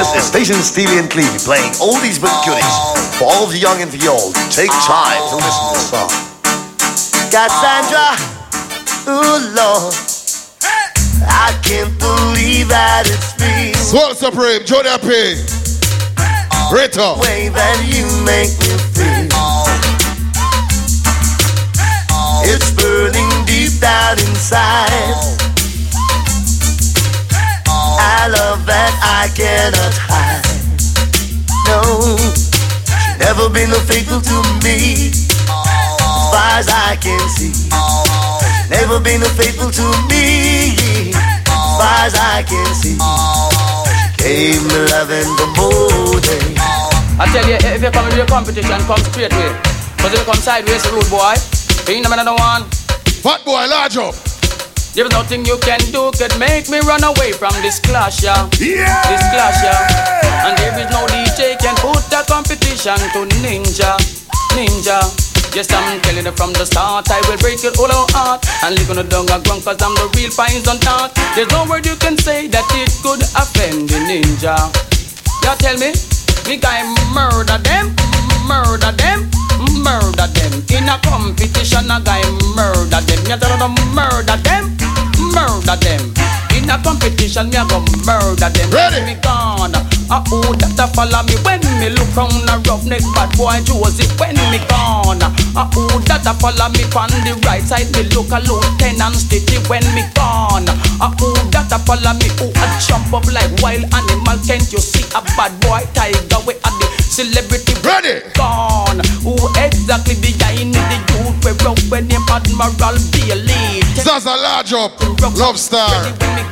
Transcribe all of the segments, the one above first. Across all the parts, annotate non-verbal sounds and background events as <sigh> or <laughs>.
This is Station Stevie and Cleve playing oldies but goodies for all the young and the old. Take time to listen to the song. Cassandra, ooh Lord, I can't believe that it's me. Swell Supreme, Johnny P. Rita. The way that you make me feel. It's burning deep down inside. I love that I cannot hide. No, she never been no faithful to me, as far as I can see. She never been no faithful to me, as far as I can see. She gave me love in the morning. I tell you, if you come into the competition, come straight way. Cause if you come sideways, rude boy, you know another one. Fat boy, large up. There's nothing you can do could make me run away from this clash, yeah. Yeah. This clash, yeah. And there is no DJ can put the competition to Ninja, Ninja. Yes, I'm telling you from the start, I will break your whole heart and live on the dung ground cause I'm the real pines on top. There's no word you can say that it could offend the ninja. You tell me, me guy murder them, murder them, murder them. In a competition, a guy murder them. You tell them murder them, murder them. In a competition, me a go murder them. Ready. Me gone. Uh oh, that a follow me when me look round a roughneck bad boy Josie when me gone. Uh oh, that a follow me on the right side. Me look a lieutenant steady when me gone. Uh oh, that a follow me who a jump up like wild animal. Can't you see a bad boy tiger we are the celebrity Ready. gone? Who exactly the guy in the youth we rock when him Admiral Bailey? Zaza, large up. Love star.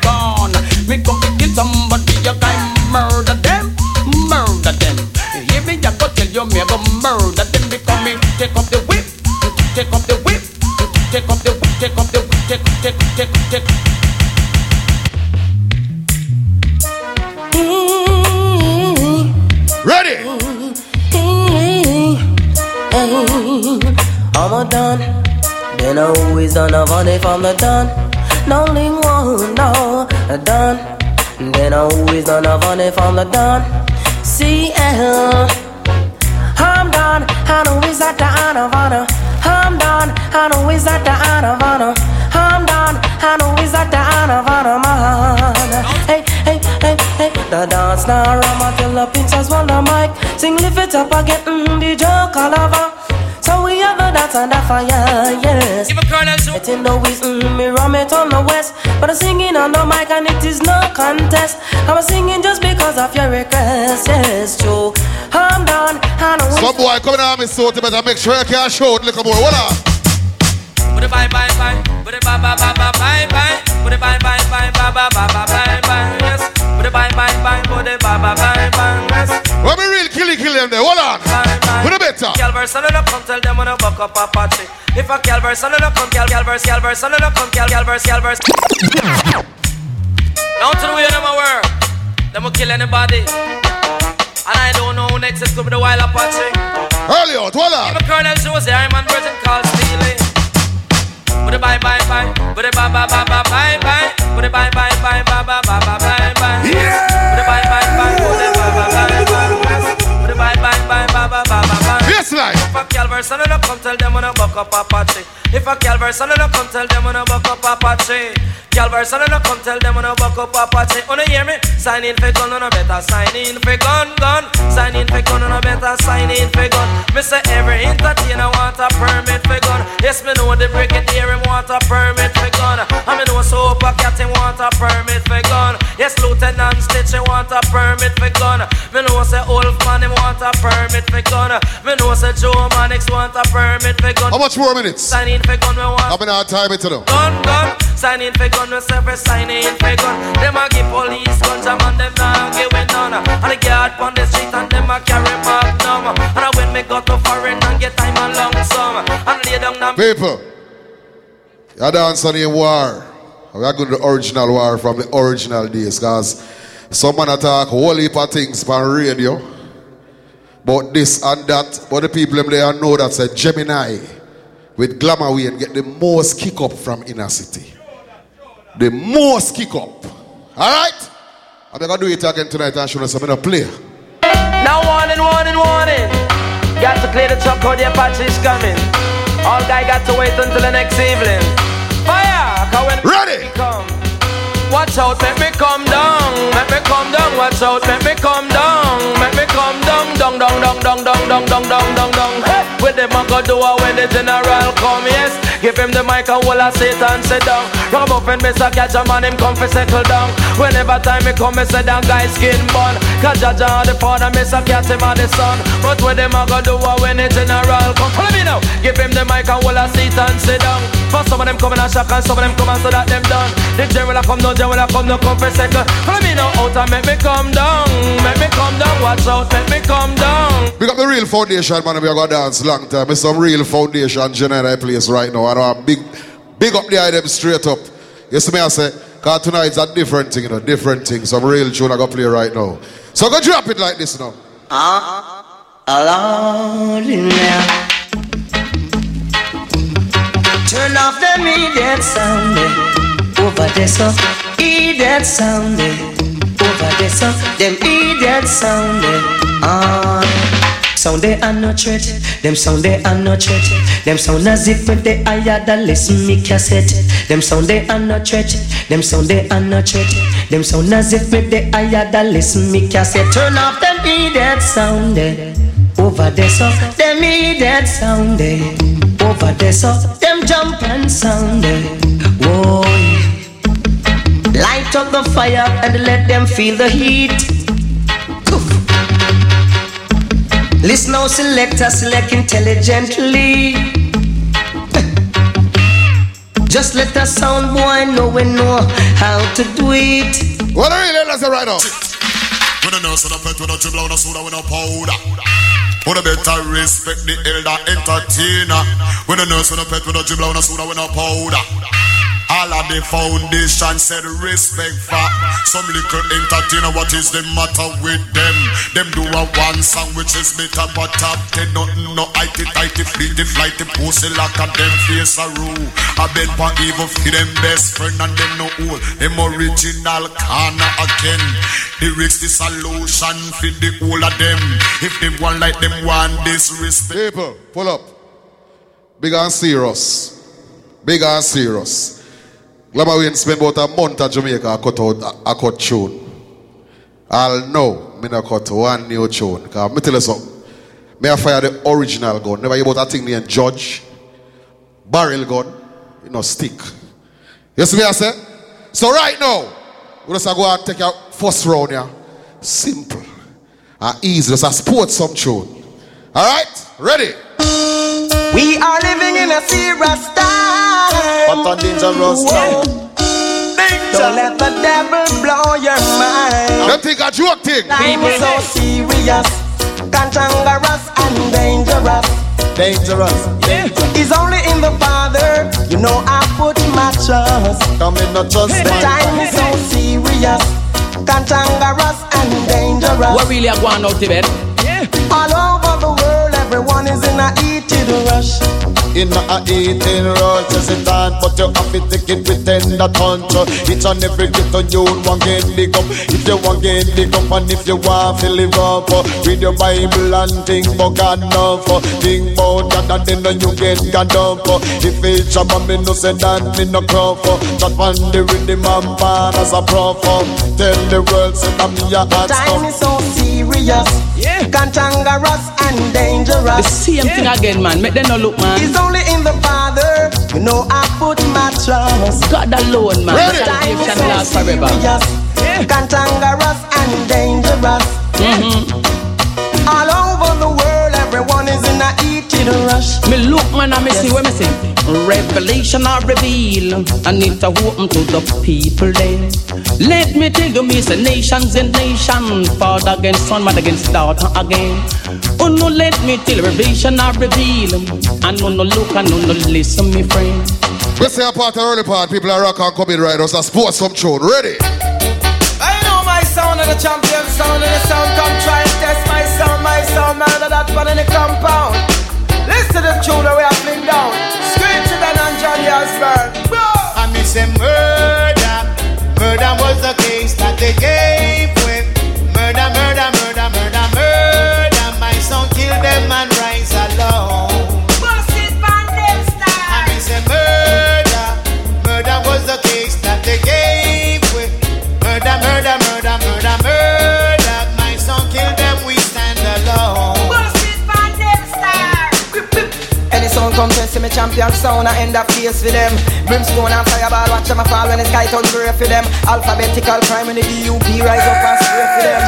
Ready when me gone. Me come to kill somebody, you guy murder them, murder them. You hear me? I go tell you me I go murder them because me take up the whip, take up the whip, take up the whip, take up the whip, take take take take. Ready. I'm a done. Then I always done a funny from the done. Link one, no, done. Then I always done a funny from the done. CL. I'm done. I know is that the honor. I'm done. I know is that the honor. I'm done. I know is that the honor, man. Hey, hey, hey, hey. The dance now, Rama till the pincers while the mic. Sing, lift it up again, mm, the joke all over. So we have a dance and a fire, yes. Give a colonel It in the west, mm, me rum it on the west. But I'm singing on the mic and it is no contest. I'm singing just because of your request, yes, true. I'm done, I know Some boy coming on me so you better make sure you can show it little more. What up? Put it bye bye bye, put it bye bye bye bye bye bye, put it bye bye bye bye bye bye bye bye bye, yes. Put it bye bye bye, put it bye bye bye bye, yes. When we real killy kill them there. Hold on. Bye bye. Put it better. Gal verse the come tell them when I buck up a party. If a gal verse on the come, gal gal verse, gal verse on the come, gal gal verse, gal verse. Now to the way them a work, them will kill anybody. And I don't know who next is to be the wild Apache. Early out. On. Even Colonel Josie, I'm on Virgin called Steely. Put it bye bye bye, put it bye bye bye bye bye bye, put it bye bye bye bye bye bye bye bye bye. Yeah. A gal verse and a come tell them when I buck up Apache. If a gal verse and a come tell them when I buck up Apache. Gal verse and a come tell them when I buck up Apache. Wanna hear me? Sign in for gun, a better sign in for gun, gun. Sign in for gun, a better sign in for gun. Me say every entertainer want a permit for gun. Yes, me know the brigadier him want a permit for gun. And me know a Super Cat him want a permit for gun. Yes, Lieutenant Stitch he want a permit for gun. Me know a say Wolfman him want a permit for gun. Me know say Joe Mannix want a permit for gun. How much more minutes? Sign in for gun, we want I've been out time it to them. gun, gun. Sign in for gun, we for sign in for gun. Them a give police guns, a man them not give it none. And the guard on the street and them a carry magnum. And I when me go to foreign and get time and long sum. And lay down the People, you dance on the war. We are going to the original war from the original days because someone attack whole heap of things on radio. But this and that, but the people them there know that's a Gemini with Glamour Wayne get the most kick up from inner city. The most kick up. Alright? I'm gonna do it again tonight and show us I'm gonna play. Now warning, warning, warning. Got to clear the truck or the Apache is coming. All guy got to wait until the next evening. Fire! Ready? Watch out, make me come down, make me come down. Watch out, make me come down, make me come down, down, down, down, down, down, down, down, down, down, down. Hey, with them I go do when the general come, yes. Give him the mic and hold a sit and sit down. Rob up and miss a catch a man, him come for settle down. Whenever time me come, me say down guy skin bun. Cause Jaja the father, miss a cat him and the son. But with them I go do it when the general come. Follow me now. Give him the mic and hold a sit and sit down. For some of them coming a shock and some of them come and so that them done. The general come Jah when come, no come for second. Follow me now out and make me come down, make me come down. Watch out, make me come down. We got the real foundation, man. We are gonna dance long time. It's some real foundation general place right now. And I'm big, big up the item straight up. You see me, I say, cause tonight's a different thing, you know, different thing. Some real tune I got play right now. So go drop it like this now. Ah, alone in there. Turn off the immediate sound over there, so idiot sound over there, so them idiot sound eh. Sound they are no threat, them sound they are no threat. Them sound as if they higher than listen me cassette. Them sound they are no threat, them sound they are no threat. Them sound as if they higher than listen me cassette. Turn off them idiot sound eh. over there, so them idiot sound eh. over there, so them jump and sound eh. Whoa. Light up the fire and let them feel the heat. Listen now select us select intelligently. <laughs> Just let the sound boy know we know how to do it. What are you letting us right now? When don't know, so the pet, we don't dribble, we soda, we don't powder. We no better respect the elder entertainer. When no nurse, we no pet, we no dribbler, we no soda, we no powder. All of the foundation said respect for some little entertainer. What is the matter with them? Them do a one song which is better, but top ten nothing no itty tighty fleety flighty pussy like a them face a rule. I been for evil for them best friend and them no old. Them original corner again. The risk the solution for the whole of them. If them one like them one disrespect. People, pull up. Big and serious. Big and serious. Glamour Wayne spend about a month at Jamaica I cut out a, a cut tune. I'll know me not cut one new tune. Cause me tell you something. Me I fire the original gun. Never hear about that thing named Judge. Barrel gun. You know, stick. You see me I say? So right now, we just go and take your first round here. Simple. And easy. Just a sport some tune. Alright? Ready? We are living in a serious time. What a dangerous time. Don't let the devil blow your mind. Don't think a joke thing. Time is so serious, cantankerous and dangerous. Dangerous. It's only in the Father, you know I put my trust. Come in, not just The time is so serious, cantankerous and dangerous. What really are going out to bed? All over the world, everyone is in a heated rush. In a eating roll, just it on, but you have to take it with tender touch. Each and every ghetto you want get big up. If you want to get big up, and if you want to live up, uh, read your Bible and think about God enough. uh, Think about God and then you get God up. uh. If it's a man, me no say that me no crop. uh. Chat on the rhythm and pan as a prof. uh. Tell the world say that me a hot Time stuff. is so serious, yeah. cantankerous and The same thing again, man. Make them no look, man. It's only in the Father, you know I put my trust. God alone, man. Ready? Salvation so lasts forever. serious, cantankerous and dangerous. Mm-hmm. All over the world, everyone is in a heated rush. Me look, man, and me see what me see. Revelation or reveal, and it a open to the people then. Let me tell you, me say nations and nation, father against son, mother against daughter again. Oh no, let me tell you, revelation or reveal, and no no look and no no listen, me friend. We say a part of early part, people are rock and come in right us a sports some tune. Ready? I know my sound and the champion sound and the sound come try and test my sound, my sound, man, that one in the compound. Listen to the tune that we are fling down. Screech it and Johnny Osbourne. I miss a murder. Murder was the case that they gave see me champion sound, I end up face for them. Brimstone and fireball, watch them fall when the sky turn grey for them. Alphabetical crime when the DUP rise up and spray for them.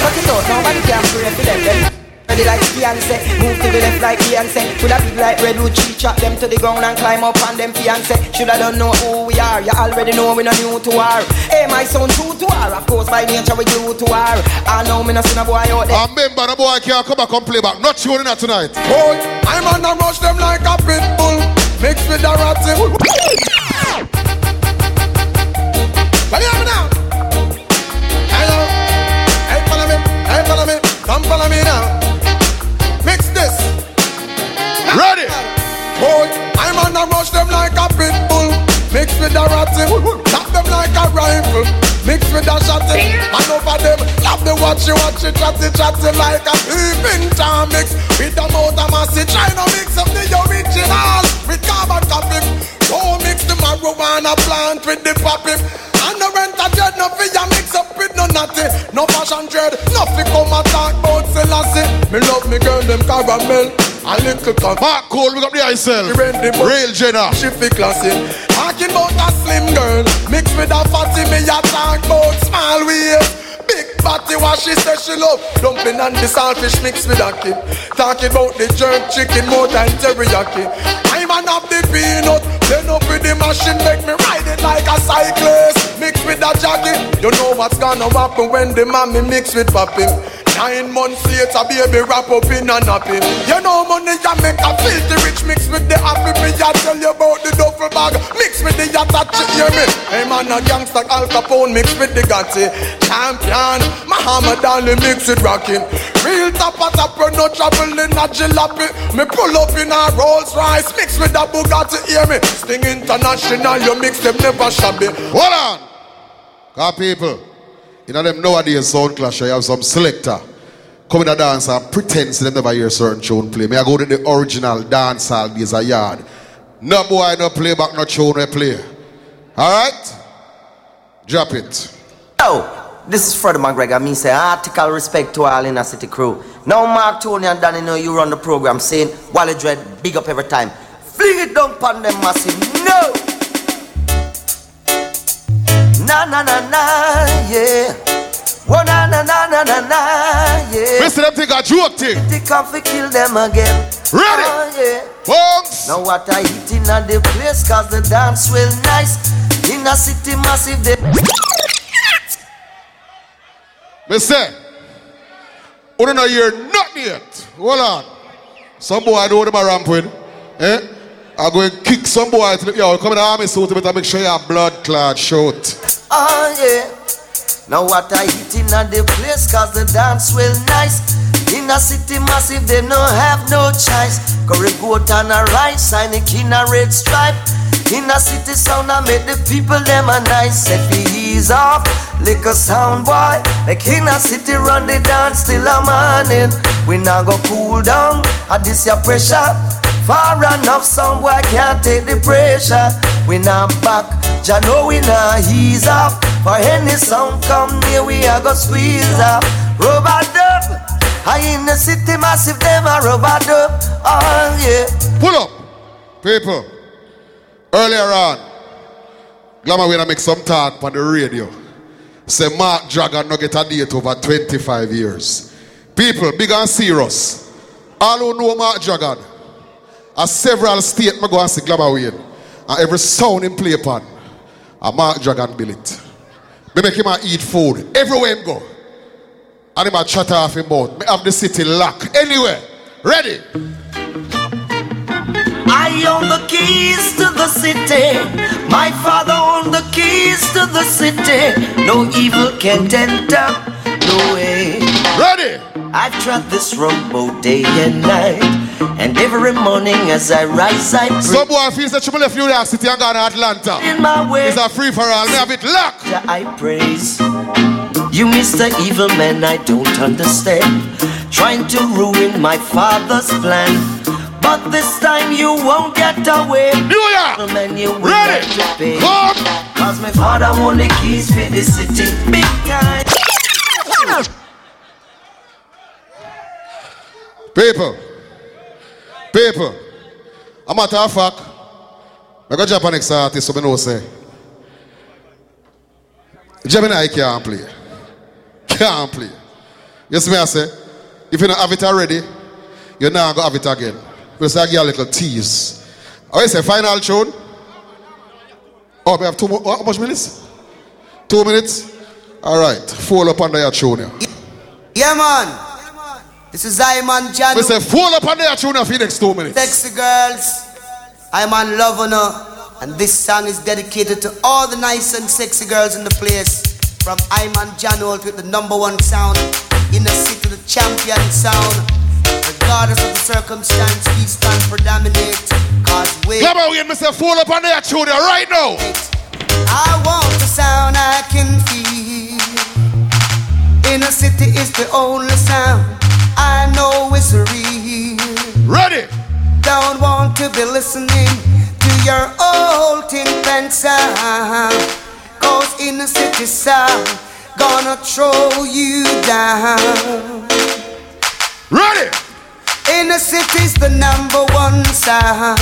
Cut it out, nobody can pray for them. Ready like Beyonce, move to the left like Beyonce. Full of big like redwood tree, chop them to the ground and climb up on them fiance. Shoulda don't know who we are, you already know we're no new to war. Hey, my son true to war, of course by nature we glue to war. I know me no see no boy out there. I remember the boy can't come back and play back. Not sure that tonight. Boy, I'm on a rush them like a pit bull, mixed with a ratty. Well, hear me now. Hello, hey follow me, hey follow me, come follow me now. A pit bull. Mix with a ratty. Tap them like a rifle. Mix with a shotty. And over them, love the watchy watchy chatty chatty like a peeping tom mix. With the motor massy, try to mix up the original with carbon copy. Don't mix the marijuana plant with the poppy. And the rent a dread, no fear mix up with no natty. No fashion dread, nothing come attack about Selassie. Me love me girl, them caramel. A little con. Mark Cole, we got the yourself. Real Jenna. She fi classy. Talking about a slim girl. Mixed with a fatty, me a talk about small waist. Big body, what she say she love Dumpling and the saltfish mixed with a kid Talking about the jerk chicken more than teriyaki I'm an up the peanut Then up with the machine Make me ride it like a cyclist Mixed with a jockey You know what's gonna happen When the mommy mix with popping Nine months later, baby, wrap up in a nappy. You know money, you make a filthy rich mix with the happy. Me, I tell you about the duffel bag, mix with the yatta, hear me? Hey man, a gangster Al Capone mix with the Gotti. Champion, Muhammad Ali mix with rocking. Real top of top, no trouble in a jalopy. Me pull up in a Rolls Royce, mix with a Bugatti, hear me? Sting International, you mix them never shabby. Hold on. Got people. You know them nowadays sound clash. I have some selector. Come in a dance and pretend to them never hear certain tune play. Me I go to the original dance hall days a yard. No boy no play back no tune we play. Alright? Drop it. Oh, this is Freddie McGregor. Me say article respect to all in a city crew. Now Mark Tony and Danny know you run the program saying Wally Dread big up every time. Fling it down upon them massive. No! Na na na na, yeah. Oh na na na na na na, yeah. Mr. Them think a joke thing. They come fi kill them again. Ready? Oh, yeah. Folks. Now what I eat in a the place cause the dance well nice. In a city massive they say, we don't hear nothing yet. Hold on. Some boy I know them a ramp with. Eh? I go and kick some boy. To, yo, come in the army suit, better make sure you have blood clot shoot. Oh yeah. Now what I eat in the place cause the dance well nice. In a city massive they no have no choice. Curry goat and a rice, sign a king a red stripe. In a city sound I make the people them a nice. Set the ease off, lick a sound boy. Like in a city run the dance till a morning. We now go cool down, at this your pressure. Far enough, some boy can't take the pressure. We not back, Jah know we not ease up. For any sound come near, we a go squeeze up. Rubber dub, I in the city massive, them a rubber dub. Oh yeah. Pull up, people. Earlier on, Glamour we make some talk on the radio. Say Mark Dragon no get a date over 25 years. People, big and serious. All who know Mark Dragon, at several states, I go and see Glamour Wayne. And every sound in play upon, a Mark Dragon bill it. Me make him eat food everywhere him go. And him a chat off him mouth. Me have the city locked. Anywhere. Ready? I own the keys to the city. My father owned the keys to the city. No evil can enter. No way. Ready? I've trod this road both day and night. And every morning as I rise, I pray. Some boy feels that you left New York City and gone to Atlanta. In my way. It's a free for all. Me have it locked. I praise you, Mr. Evil Man. I don't understand. Trying to ruin my father's plan. But this time you won't get away. New York. Man, you Ready? Come. Cause my father won the keys for the city. Big time. People. People. A matter of fact, I got Japanese artist, so I know say. Gemini can't play. Can't play. You see me I say? If you don't have it already, you're not going to have it again. Because I give a little tease. Oh, you say final tune? Oh, we have two more. Oh, how much minutes? Two minutes? All right. Fall up under your tune. Yeah, man. This is Iman John. We say fall up under your tune for the next two minutes. Sexy girls. I'm on love on her. And this song is dedicated to all the nice and sexy girls in the place. From Iman Janolt with the number one sound in the city, the champion sound. Regardless of the circumstance, we stand for dominate. Cause we. Come on, we say fall up on your tune right now. I want the sound I can feel. In a city is the only sound I know is real. Ready? Don't want to be listening to your old sound. Cause in the city sound, gonna throw you down. Ready? In the city's the number one sound.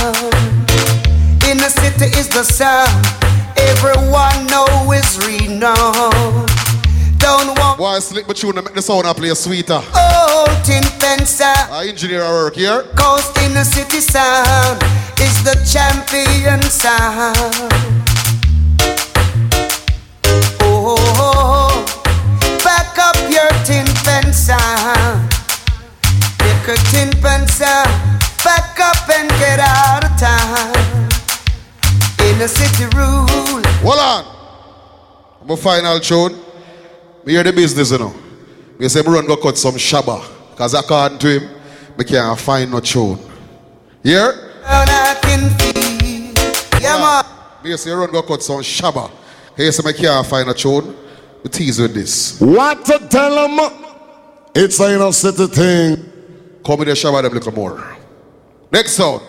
In the city is the sound everyone know is renowned. Don't want Why slip but tune make the sound I play sweeter. old tin pen sound. Uh, Our engineer work here. Coast in the city sound is the champion sound. Oh, oh, oh. back up your tin sound. Pick a tin sound. Back up and get out of town. In the city rule. Hold on. My final tune. Me hear the business, you know. Me say run go cut some shabba. Cause according to him, me can't find no tune. Here? And I can feel. Yeah, man. Me say run go cut some shabba. He say me can't find a tune. Me tease with this. What to tell them? It's a inner city thing. Come with the shabba them little more. Next sound.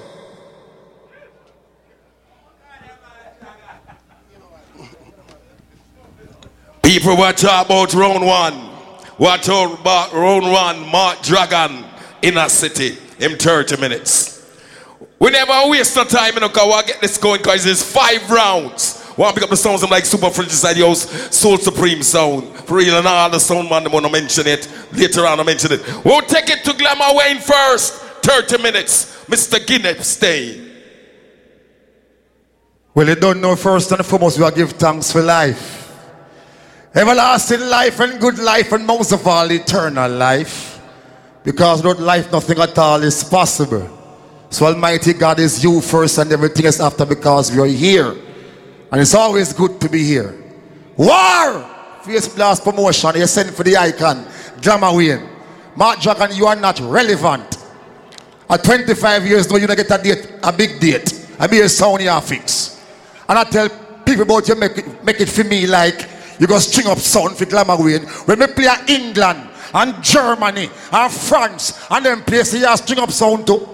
People were talk about round one. What round one, Mark Dragon in a city in 30 minutes. We never waste no time, you know, because get this going because it's five rounds. To pick up the sounds of like Super Fridge Inside Soul Supreme sound. For real, and all the sound man, they want to mention it. Later on, I mention it. We'll take it to Glamour Wayne first. 30 minutes. Mr. Guinness, stay. Well, you don't know first and foremost, we will give thanks for life. Everlasting life and good life, and most of all, eternal life. Because without life, nothing at all is possible. So, Almighty God is you first and everything is after because we are here. And it's always good to be here. War! Face blast promotion, You sent for the icon, Glamour Wayne. Mark Dragon, you are not relevant. At 25 years now, you don't get a date, a big date. I be a sound you fix. And I tell people about you make it, make it for me like you go string up sound for Glamour Wayne. When we play England and Germany and France and them places you string up sound too.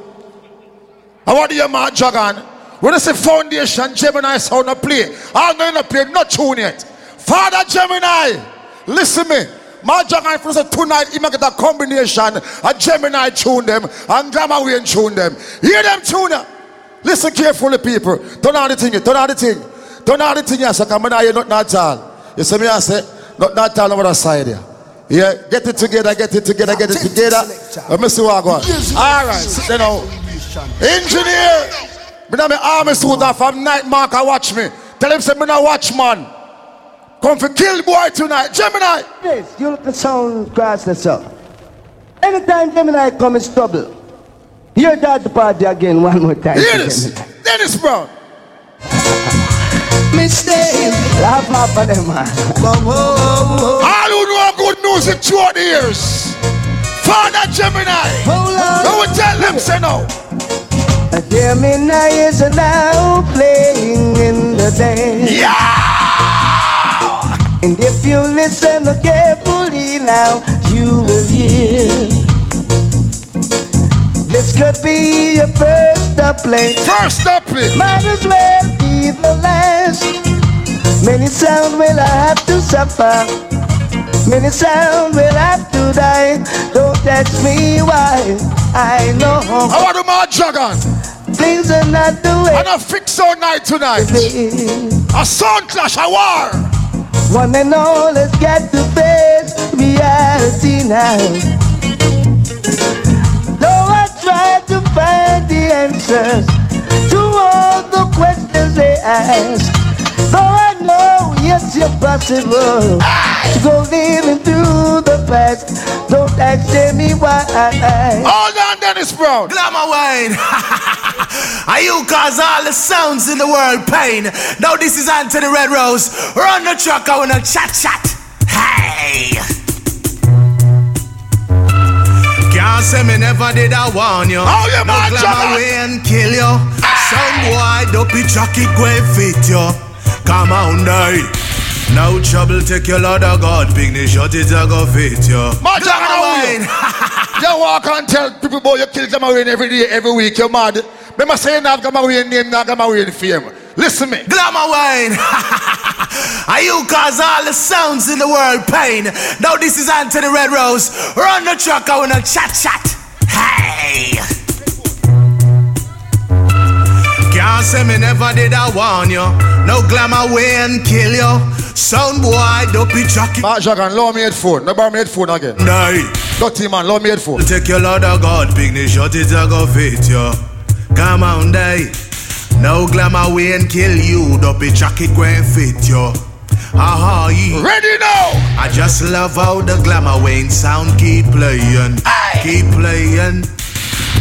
And what do you Mark Dragon? When I say foundation, Gemini sound a play. I'm going to play, not tune yet. Father Gemini, listen me. My Dragon for say tonight, he get a combination. A Gemini tune them and Glamour Wayne tune them. Hear them tune them. Listen carefully, people. Don't know the thing, don't know the thing. Don't know the thing, yes, I come and you not not all. You see me, I say, not not all over the side here. Yeah, get it together, get it together, get it together. Let me see what I got. All right, sit down now. Engineer, me now me army suit off from night mark, I watch me. Tell him say me not watch man. Come for kill boy tonight, Gemini. This, you look the sound grass that's up. Anytime Gemini come in trouble, hear that the party again one more time. Hear this, Dennis Brown. <laughs> Mistake. Laugh off of them, man. All who know good music throughout the years. Father Gemini. Hold on. Now we tell them, say no. Gemini is now playing in the day. Yeah! And if you listen carefully now, you will hear. This could be your first uplink. First uplink. Might as well last. Many sound will I have to suffer. Many sound will have to die. Don't ask me why. I know. I want to Mark Dragon. things are not the way. And a fix our night tonight. A sound clash, a war. One and all, let's get to face reality now. Though I try to find the answers to all the questions they ask. Though I know, yes, you're possible to go living through the past. Don't ask me why. Hold on, Dennis Brown. Glamour Wayne. <laughs> Are you cause all the sounds in the world pain? Now this is Anthony Red Rose. Run the truck, I wanna chat chat. Hey. Can't say me never did I warn you. Oh, you no glamour John. way and kill you. Some boy dopey jockey go and fit you. Come on, die. No trouble, take your Lord of God. Big knee shot it, I go fit you. Man, John, Glamour how are wine. <laughs> you? Walk and tell people, boy, you kill Gamawin every day, every week. You're mad. Remember saying that Gamawin name, not Gamawin fame. Listen me. Glamour Wayne. <laughs> Are you cause all the sounds in the world pain? Now this is Anthony Red Rose. Run the truck, I wanna chat chat. Hey. Can't say me never did I warn you. No glamour way kill you. Sound boy, don't be jockey. Mark Jagan, low me headphone. No bar me headphone again. Die. Dirty man, low me headphone. Take your Lord of God, big shot it, I go fit you. Come on, die. No glamour way and kill you. Dopey jockey go and fit you. Aha, yeah. Ready now. I just love how the glamour Wayne sound keep playing, keep playing.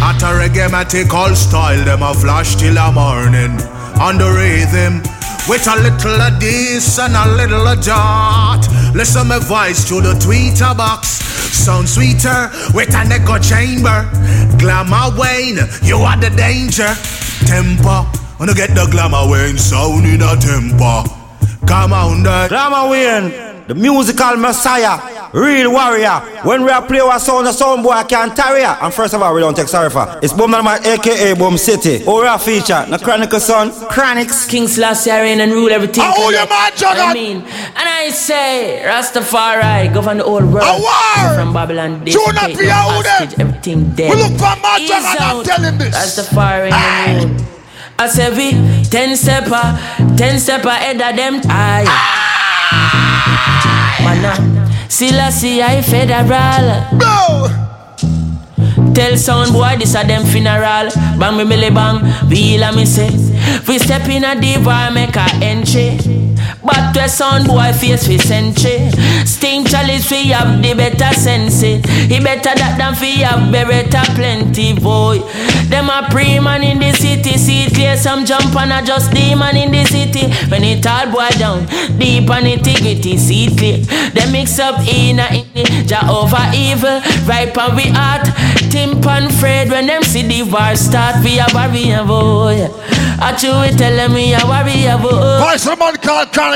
At a reggae matic all style, them a flash till the morning. On the rhythm, with a little of this and a little of that. Listen my voice through the tweeter box. Sound sweeter with an echo chamber. Glamour Wayne, you are the danger. Temper, wanna get the glamour Wayne sound in a temper. Come on, that. Glamour Wayne, the musical messiah, real warrior. When we are play our sound, the sound boy can't tarry. ya. And first of all, we don't take sorry for. It's Boom Man, aka Boom City. Ora feature, the Chronicle son, Chronics. King Selassie reign and rule everything. Oh, you man, Juggernaut. I mean, and I say, Rastafari govern the whole world. A. From Babylon, this Do not take be no out there. hostage, everything dead. We look for Mark Ease Juggernaut, out. tell him this. Rastafari reign and rule. I say we ten stepper, ten stepper ahead of them. Aye. Mana, uh, Selassie I federal. No. Tell sound boy this a them funeral. Bang me belly bang, wheel a me say. We step in a diva make a entry. But a sound boy face we century. Sting chalice we have the better sense it. He better that than we have beretta plenty boy. Them a pre-man in the city, see clear some jump and a just demon in the city. When it all boy down, deep and integrity, see clear. They mix up in a in the Jehovah evil, ripe and we heart. Timp and Fred when them see the war start, we a warrior boy. I chew it tell me a warrior boy. Voice of a man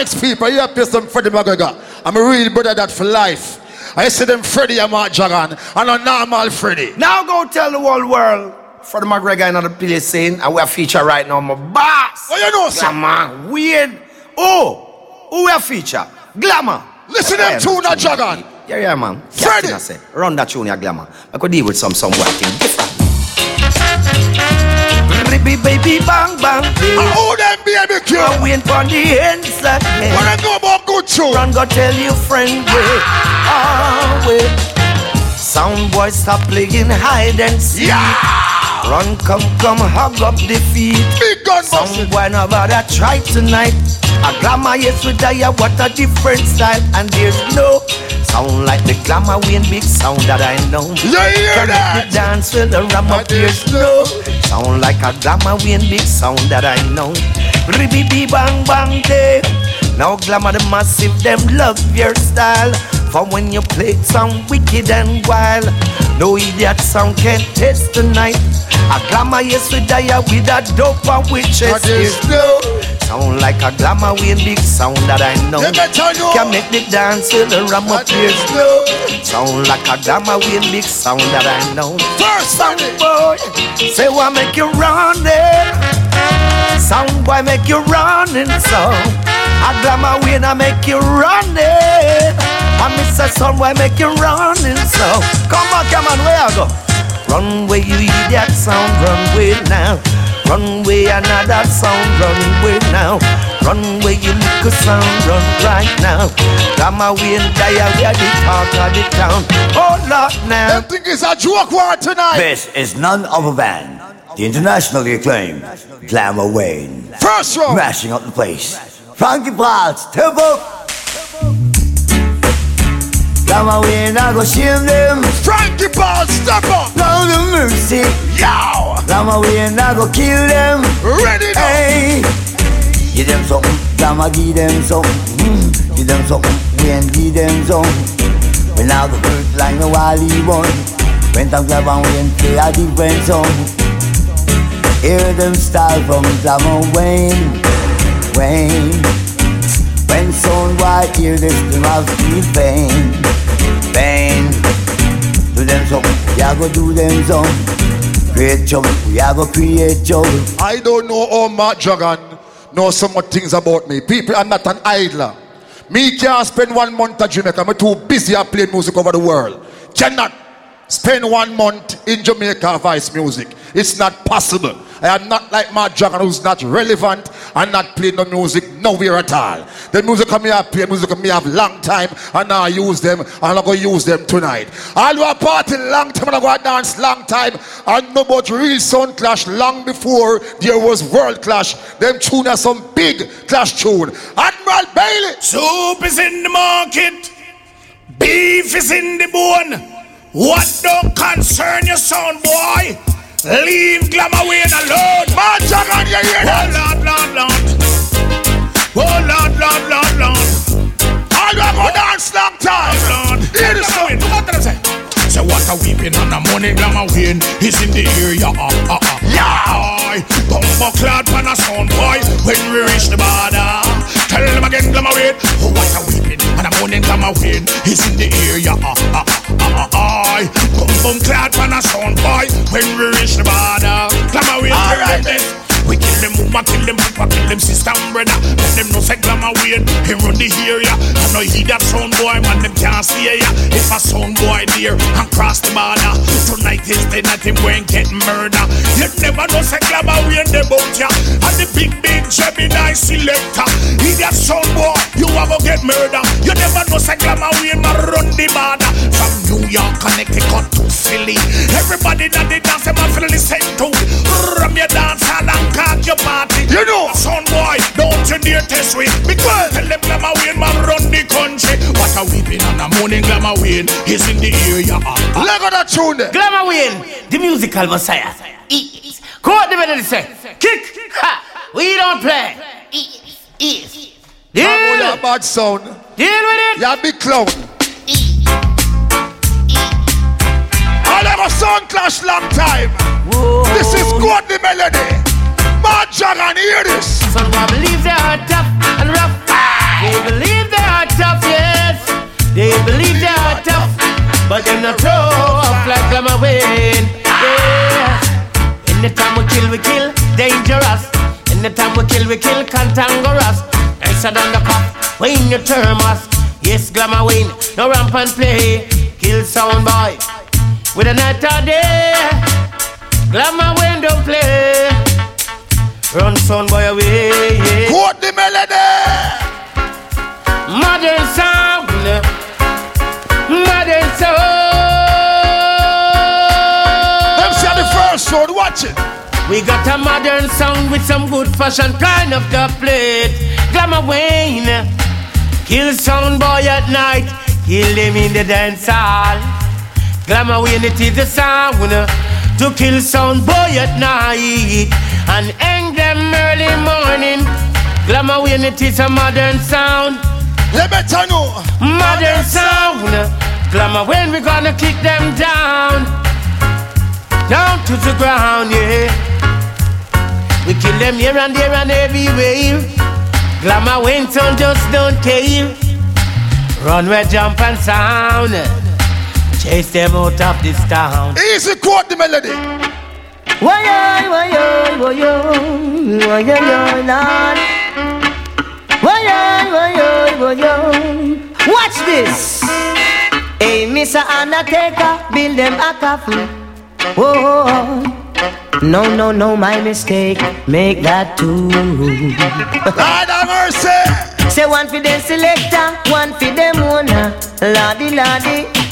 called people. You have some Freddie McGregor. I'm a real brother that for life. I see them Freddie and Mark Jagan and a normal Freddie. Now go tell the whole world. Freddie McGregor in the place saying, and we are feature right now, my boss. Oh, you know, sir. Glamour, weird. Oh, who we are feature? Glamour. Listen them tune that Jagan. Yeah, yeah, man. Freddie. I run that tune, yeah, Glamour. I could deal with some some white thing different. Baby, baby, bang, bang, baby. Oh, them baby cute. I wait for the inside. What I know about good tune? Run, go tell your friend, wait. Ah, wait. Sound boy, stop playing hide and seek. Run, come, come, hug up the feet. Big gun Sound boy, bother try tonight. A glamour, yes, we die, what a different style. And there's no sound like the glamour win big sound that I know. You hear Connect that? the dance with the ram up there's no sound like a glamour win big sound that I know. Ribby bang bang day. Now glamour the massive, them love your style. For when you play it sound wicked and wild. No idiot sound can taste the night. A glamour yes we die with a dope and witches. That is There's sound like a glamour with big sound that I know. You better know. Can make the dance with the ram up here. Sound like a glamour with big sound that I know. First Sound boy, say what make you run there. Sound boy make you running so. A glamour win I make you run running. I miss a sound boy make you running so. Come back, come on, where I go? Run where you hear that sound, run way now. Run way another sound, run way now. Run way you look a sound, run right now. Gamma way and diarrhea, the talk of the town. Oh Lord now. Them think it's a joke war tonight. This is none other than the internationally acclaimed Glamour Wayne. First row. Mashing up the place. Frankie Potts, tempo. Glamour Wayne, I go shame them. Frankie Potts, step up. Lord of mercy. Yow. Glamour Wayne, I go kill them. Ready now. Hey. Give them something, Glamour give them something. Mm. Give them something, Wayne give them something. When I go hurt like no Wally one. When I'm Glamour Wayne play a different song. Hear them style from Glamour Wayne, Wayne. When sound white hear this, have feel pain, pain. Do them something, we a go do them some. Create trouble, we a go create trouble. I don't know how Mark Dragon know so much things about me. People, I'm not an idler. Me can't spend one month at Jamaica. I'm too busy playing music over the world. Cannot spend one month in Jamaica vice music. It's not possible. I am not like Mark Dragon who's not relevant and not playing no music nowhere at all. The music come here play music here have long time and now I use them and I'm not gonna use them tonight. Who are party long time and I go dance long time and know about real sound clash long before there was world clash. Them tune are some big clash tune. Admiral Bailey. Soup is in the market, beef is in the bone. What don't concern your son, boy? Leave Glamour Wayne alone. Man, Dragon, you hear? Oh Lord, Lord, Lord. Oh Lord, Lord, Lord, Lord. All you go dance long time. Lord, Hear this Glamour Wayne, look what they say. Say what a weeping and the money Glamour Wayne is in the area. Uh, uh, uh. Yeah. Bumbo clad pan a sound boy when we reach the border. Tell them again Glamour Wayne. Oh what a weeping and the money Glamour Wayne is in the area. Uh, uh, uh, uh, uh. Bum bum clad pan a sound boy when we reach the border. Glamour Wayne. All right. We kill them woman, kill them papa, kill them sister and brother. Let them know say glamour Wayne, him run the area. I know he that sound boy, man, them can't see ya. If a sound boy there and cross the border, tonight is the night him going get murder. You never know say glamour Wayne they bout ya. And the big big Gemini selector, he that sound boy, you a go get murder. You never know say glamour Wayne man run the border from New York, Connecticut to Philly. Everybody that they dance, them a feel listen to. Ram your dance hall and cock your party. You know. son boy, don't you dare test me. Because tell them glamour win, man run the country. What a weeping and a morning glamour win is in the area. Leg on that tune there. Glamour Wayne, the musical messiah. Eat. Quote the melody say. Kick. Ha. We don't play. Eat. Eat. Deal. Deal. a bad sound. Deal with it. You're a big clown. All ever sound clash long time. This is good the melody. Mark Dragon, hear this. Some boy believe they are tough and rough. They believe they are tough, yes. They believe they are tough, but they're not tough like Glamour Wayne. Yeah. Anytime we kill, we kill, dangerous. Anytime we kill, we kill, cantankerous. Nicer than the cop, when you term us. Yes, Glamour Wayne, no ramp and play. Kill sound boy with a night or day. Glamour Wayne don't play. Run son boy away. Yeah. Quote the melody. Modern sound, modern sound. Them say the first one, watch it. We got a modern sound with some good fashion kind of the plate. Glamour Wayne, kill sound boy at night, kill them in the dance hall. Glamour Wayne, it is the sound to kill sound boy at night and hang them early morning. Glamour Wayne, it is a modern sound. Let me tell you. Modern sound. Glamour when we gonna kick them down. Down to the ground, yeah. We kill them here and there and everywhere. Glamour when sound just don't care. Run where jump and sound. Chase them out of this town. Easy quote the melody. Why, why, why, why, why, why, Lord. Why, why, why, why, why. Watch this. Hey, Mr. Undertaker, build them a coffin. Oh, No, no, no, my mistake. Make that two. Lord have mercy. Say one for the selector, one for them owner. Lordy, lordy.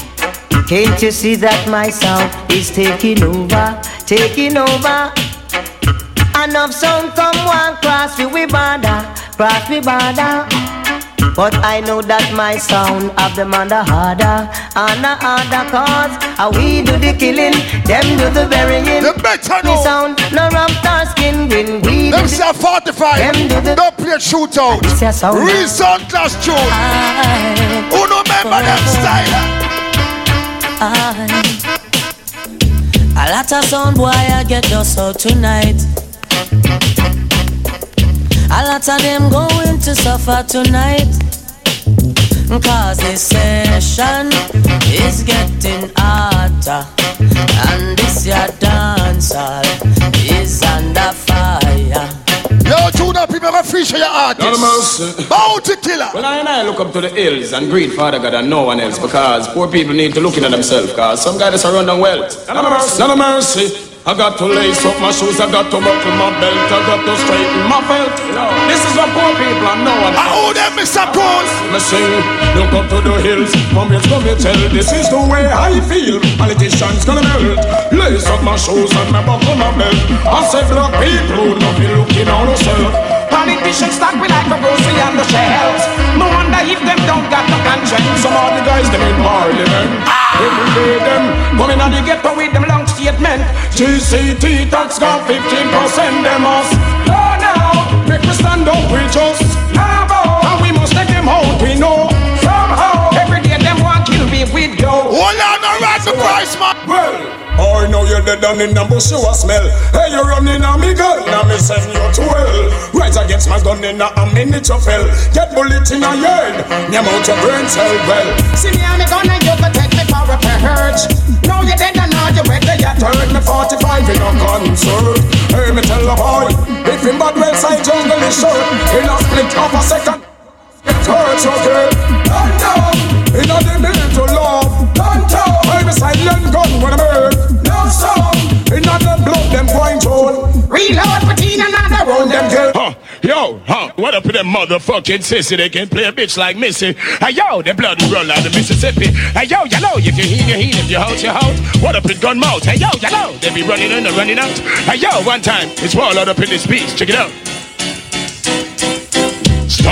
Can't you see that my sound is taking over, taking over? Enough sound come one cross we we border, cross we border. But I know that my sound of them on the harder, on the harder cause how we do the killing, them do the burying. The better know. sound no raptor skin we Them say 45. Them do the Don't play shootout. This a sound. Reason class tune. Who no remember them style? I, a lot of sound boy I get us out tonight. A lot of them going to suffer tonight. Cause this session is getting hotter. And this your dance hall is under fire. Yo, tune up, people, appreciate your artist. Lord of mercy. Bounty killer. Well, I and I look up to the hills and greet Father God and no one else because poor people need to look into themselves because some guys are running wealth. Lord of mercy. Lord of mercy. I got to lace up my shoes, I got to buckle my belt, I got to straighten my belt. This is what poor people and no one else. I owe them, Mr. Paul. Me sing, look up to the hills, come here, come here, tell. This is the way I feel. Politicians gonna melt. Lace up my shoes and my buckle my belt. I say black people, don't be looking on yourself. Politicians stack me like a grocery on the shelves. No wonder if them don't got no conscience. Some of the guys them in parliament. Every day them coming on the ghetto with them long statement. GCT tax got 15% them us. No, no, make me stand up with us. And we must take them out, we know. Somehow, every day them want kill me with yo. Hold no the price, man. Well. I know you're dead and in the bush you a smell. Hey, you're running on me girl. now me send you to hell. Rise against my gun in a minute you fell. Get bullet in your head, name out your brain cell well. See me me gun and you can take me for a purge Now you're dead and now you're ready, you turn me 45 in a concert Hey, me tell a boy, if him bad well side jungle is short In a split of a second, it hurts okay Don't know, in a the to love. Don't know, silent gun when I'm hurt No sound, in a the blood them going to Reload, put in another round them kill Huh, yo, huh, what up with them motherfucking sissy? They can play a bitch like Missy. Hey, yo, the bloody run out of Mississippi. Hey, yo, you know, if you heat, you heat, if you hold, you hold. What up with gun mouth? Hey, yo, you know, they be running in and running out. Hey, yo, one time, it's all out up in this piece. Check it out.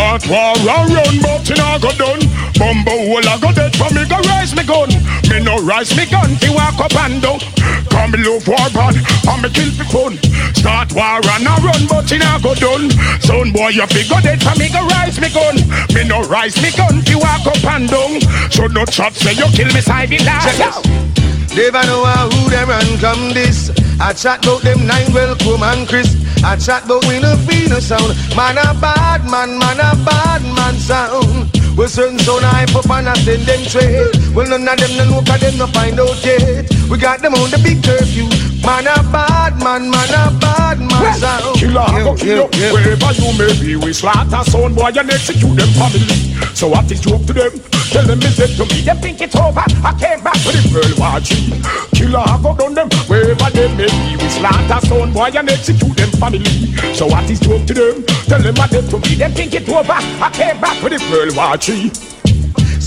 Start war and run, but you know go done. Bumbo hole I go dead for me go rise me gun. Me no rise me gun, fi walk up and down. Come me love war bad, and me kill fi fun. Start war and I run, but you know go done. Son boy you fi go dead for me go rise me gun. Me no rise me gun, fi walk up and down. So no chat say you kill me side the last. Never know who them run come this. I chat about them nine welcome and Chris. I chat about we no feel no sound. Man a bad man, man a bad man sound. Well certain sound I up and I send them trade. Well none of them no know 'cause them no find out yet. We got them on the big curfew. Man a bad man, man a bad man sound. Killer, go kill you. Wherever you may be, we slaughter son boy and execute them family. So what is you up to them? Tell them it's dead to me. Them think it's over. I came back with the World War G. Killer, go down them. Wherever they may be, we slaughter son boy and execute them family. So what is joke to them? Tell them what dead to me. Them think it's over. I came back with the World War G.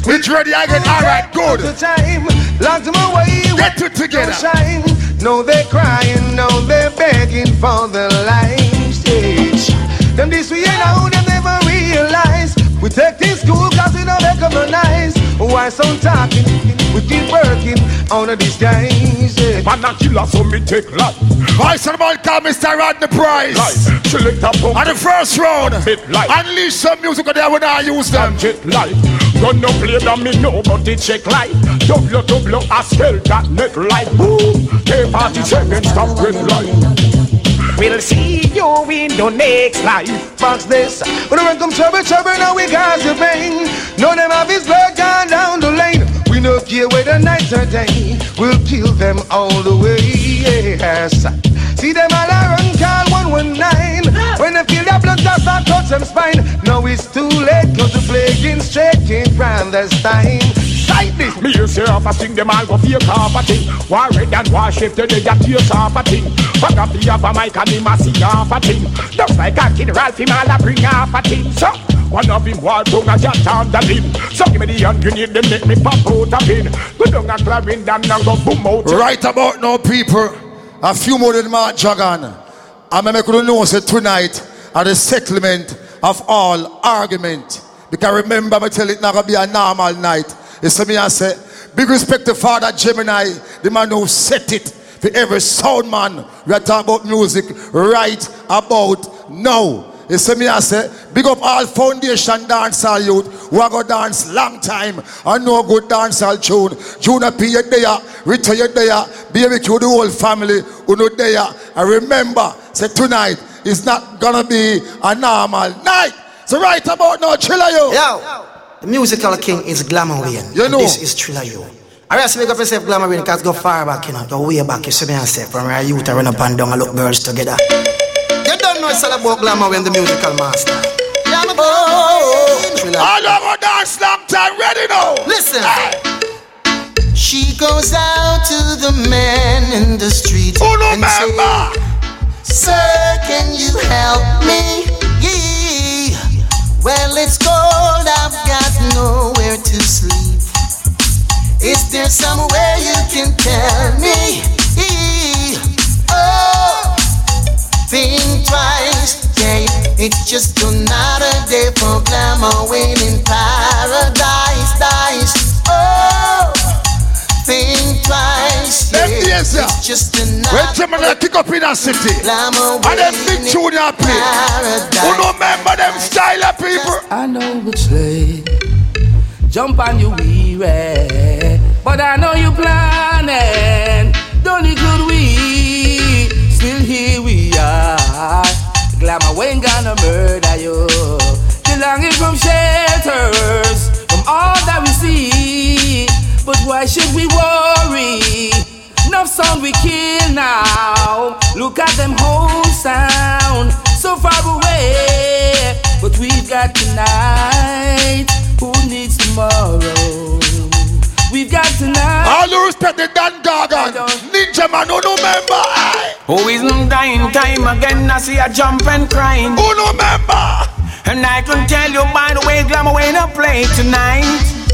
It's ready again. All right, good. The time, locked them away. Get it together. Shine. No, they're crying. No, they're begging for their lives. Stage. Them this we ain't know them never realize. We take this school cause we don't recognize. Why some talking? We keep working on a disguise. Yeah. Man a killer, so me take life. Why somebody call Mr. Rodney Price? Life. Select a pump. On the first round, Hit life. unleash some music there when I use them. Jet life. Gun no play that me know, but it check life. Double double a spell that net life. Boom. K47 stop red light. We'll see you in the next life. Box this. When I come trouble, trouble, now we got to pain. No them have his blood gone down the lane. We no care whether night or day. We'll kill them all the way. Yes. See them all a run call 119 When they feel their blood just start touch them spine Now it's too late cause the plague in straight came from this time Sight this Me hear mercy off a thing, them all go fake off a thing. War red and war shape, today you tears off a thing. Fuck up the upper mic and him a see off a thing. Just like a kid Ralph, him all a bring off a thing. So, one of him war tongue a jot on the limb. So give me the hand grenade, them make me pop out a pin. Go down a Clarendon and go boom out. Right about now, people, a few more than Mark Jagan. I'm make you know say tonight are the settlement of all argument. Because remember, I tell it not gonna be a normal night. It's me I say, big respect to Father Gemini, the man who set it for every sound man. We are talking about music right about now. You see me I say, big up all foundation dancehall youth who are go dance long time and no good dancehall tune. Junior P you there, Rita you there, BBQ the whole family who know there. And remember, say tonight is not gonna be a normal night. So right about now, Chilla you. Yo, the musical king is Glamour You know. This is Trilla You. I rest make up yourself Glamour Wayne because go far back, you know, go way back. You see me and say, from where youth I run up and down and look girls together. Know it's all about Glamour Wayne, the musical master. Yeah, I'm oh, Trilla. All over dance long time, ready now. Listen. She goes out to the man in the street Who and remember? say, Sir, can you help me? Yeah. Well, it's cold, I've got nowhere to sleep. Is there some way you can tell me? Yeah. Oh, think twice, yeah. It's just another day for glamour win in paradise, dice. Oh, think twice, yeah. Yes, yes, It's just another When Gemini kick up in a city, glamour and them big tune you play. Who no remember them style of people? I know which lane. Jump on you weary. But I know you planning. Don't need good we? We. Glamour ain't gonna murder you. Belonging from shelters. From all that we see. But why should we worry? Enough sound we kill now. Look at them whole sound. So far away. But we've got tonight. Who needs tomorrow? We've got tonight. All you respect the Dan Gargan. Ninja man, who no member? Who is not dying time again? I see a jump and crying. Who no member? And I can tell you by the way Glamour way to play tonight.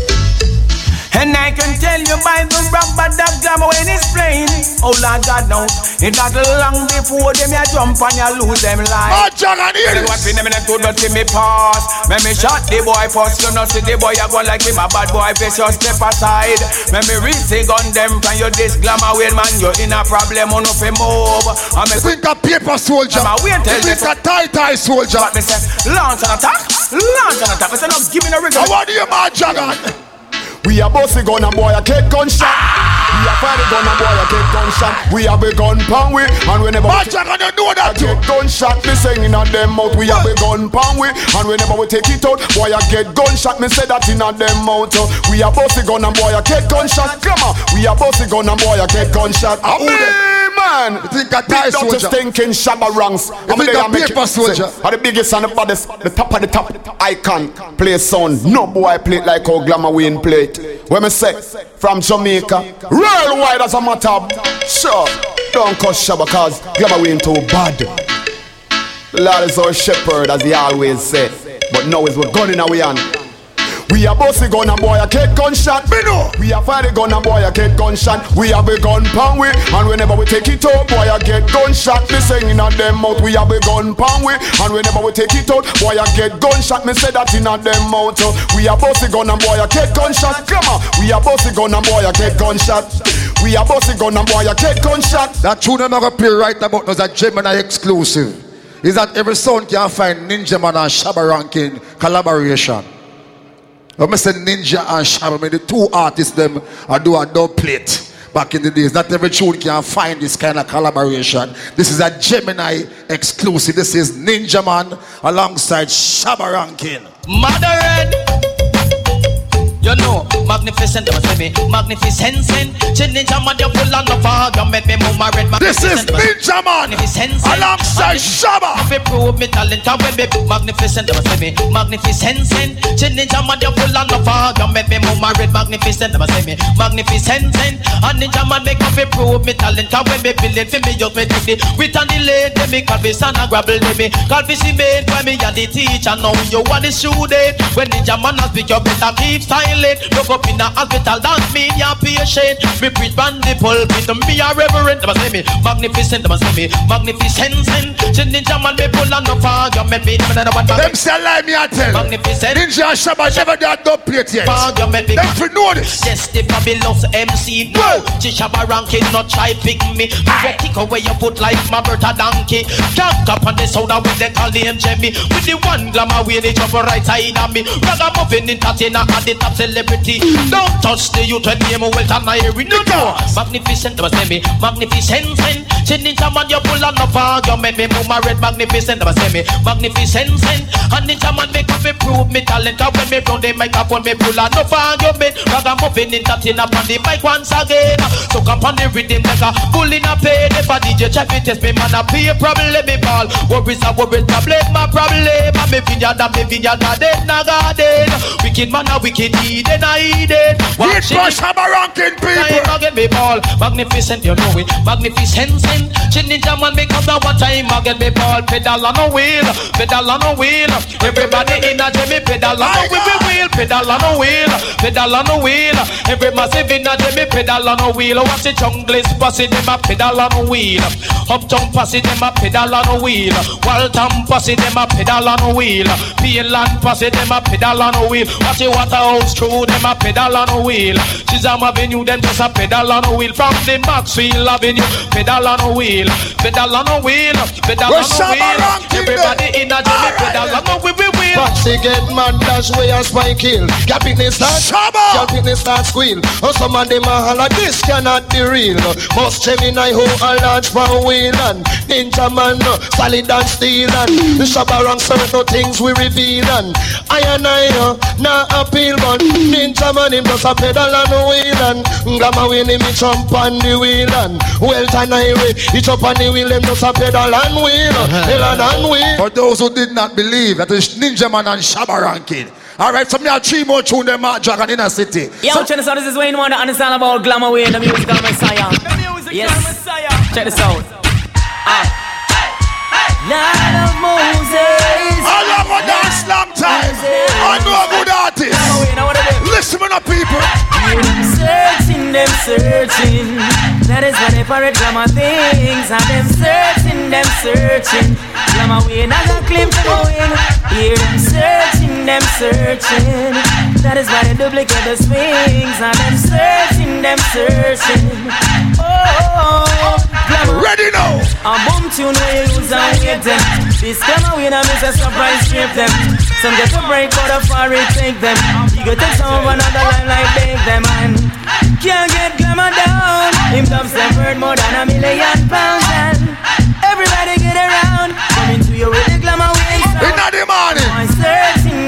And I can tell you by the rubber dub Glamour when it's playing. Oh Lord God knows it not long before them ya jump and ya lose them life. Oh, John, I hear Say what never not good but see me pass. Let me shot the boy first. You know see the boy ya go like him a bad boy. Face just step aside. Let me reach the gun them from your this Glamour way man. You in a problem on no fi move. I me Think a paper soldier. I'm a wait till Think this- a tie-tie soldier. What me say? Launch an attack. Launch an attack. Me say no give me no ring. I want you, man, Jagan. <laughs> We a bossy gun and boy a get gunshot. We a fire the gun and boy a get gunshot. We have a gun pound we and whenever Man, we Jagan, you know that too. get gunshot. Me singing at them mouth. We have a gun pound we and whenever we take it out, boy a get gunshot. Me say that in a them mouth. uh. We a bossy gun and boy a get gunshot. Come on, we a bossy gun and boy a get gunshot. I man. You think a dirty soldier? stinking shabba ranks. You think a paper soldier? Are the biggest and the baddest, the top of the top icon. Play sound. No boy play it like how Glamour Wayne play it. When me say from Jamaica, worldwide as a matter. Sure, don't cause shabba cause Glamour Wayne too bad. The Lord is our shepherd, as he always say. But now is we're in our hand. We a bossy gun and boy a get gunshot. Me know. We a fire the gun and boy a get gunshot. We have a gun pound we and whenever we take it out, boy a get gunshot. Me singing at them mouth. We have a gun pound we and whenever we take it out, boy a get gunshot. Me say that in a them mouth. We a bossy gun and boy a get gunshot. Come on. We a bossy gun and boy a get gunshot. We a bossy gun and boy a get gunshot. That tune I'm gonna play right about now is a Gemini exclusive. Is that every sound can find Ninja Man and Shabba Rankin collaboration. I say Ninja and Shabba, the two artists them I do a dub plate back in the days. Not every tune can find this kind of collaboration. This is a Gemini exclusive. This is Ninja Man alongside Shabba Rankin. Mother Red. You You know, magnificent, say me, magnificent, Chin Ninja man, you full on the fog, you make me move my red This is Ninja Man, alongside Shabba. If you prove me talent, I will be magnificent, say me, magnificent, Chin Ninja man, you full on the fog, you make me move my red magnificent, say me, magnificent, and Ninja man make me prove me talent, I will be building for me, just me take it, with an delay, them me, me son, I grabble, them me, me see me, why me, and the teacher, now you want the student, when Ninja man has pick you better keep silent, look up in the hospital, dance me, you're patient, me preach band the pulpit, me a reverend, them say me magnificent, them say me magnificent. Chin ninja man me pull on the fog, you make me know what Them say lie me a tell. Magnificent. Ninja Shabba never done no plate yet. Make me Them for know this. Yes, the fabulous MC. No, Chishabba ranking, not try pick me. You go kick away your foot like my Bertha donkey. Jump up on the soda with the call name Jemmy. With the one glamour way they jump right side of me. Ragamuffin entertainer and the top celebrity. Don't touch the youth when name well and I hear no no. Magnificent, was me magnificent. Chin ninja man, you pull on the fog, you make me move my red magnificent. Was say me magnificent. And ninja man make me prove me talent. And when me round the microphone, me pull on the fog, you make ragamuffin entertainer on the mic once again. So come on the rhythm like a bull in a pain. If a DJ check me test me man a pay problem me ball. Worries a worries problem my problem. And me vineyard and me vineyard garden a garden. Wicked man a wicked Eden a Eden. Watch it. Shabba ranking people. Time get me ball, magnificent you know it, magnificent. Chin ninja man make up the time I get me ball. Pedal on a wheel, pedal on a wheel. Everybody in a Jimmy pedal on a wheel, pedal on a wheel, pedal on a wheel. Every massive in a Jimmy pedal on a wheel. Watch the junglist posse them a pedal on a wheel. Uptown posse them a pedal on a wheel. Waltham posse them a pedal on a wheel. Peeland posse them a pedal on a wheel. Watch the Waterhouse crew them a pedal on a wheel. Chisholm Avenue them just a pedal on a wheel. From the Maxwell Avenue pedal on a wheel, pedal on a wheel, pedal on a wheel. Everybody in a Jimmy pedal on a wheel, wheel, wheel. Foxy get mad, dash way and spine kill. Your business start, your business start squeal. Oh, some of them a holla, this cannot be real. Must Gemini who a large for wheel and Ninja man, solid and steel and the shabba around certain things we reveal and I and I, uh, not appeal but Ninja man him just a pedal on the wheel and Gamma when him he jump on the wheel and well time highway, he jump on the wheel him just a pedal and wheel, pedal and wheel. For those who did not believe that it's Ninja Man and Shabba ranking. Alright, so me have three more tune them Mark Dragon in a city. Yo, check this out. This is Wayne want to understand about Glamour Way, the musical messiah. yes. Check this out. Ah. Lion of Moses. I love a dance long time. I know a good artist. Listen to the people. Them searching, them searching. That is why they parrot glamour things. And them searching, them searching. Glamour way, not a claim to go in. Hear them searching, them searching. That is why they duplicate the swings. And them searching, them searching. Oh, glamour. Ready now. A boom tune where you use and wait them. This glamour way, now miss a surprise strip them. Some get a break, but a far take them. You go take some of another line like bake them and can't get glamour down. Him dumps them worth more than a million pounds and everybody get around. Coming to you with the glamour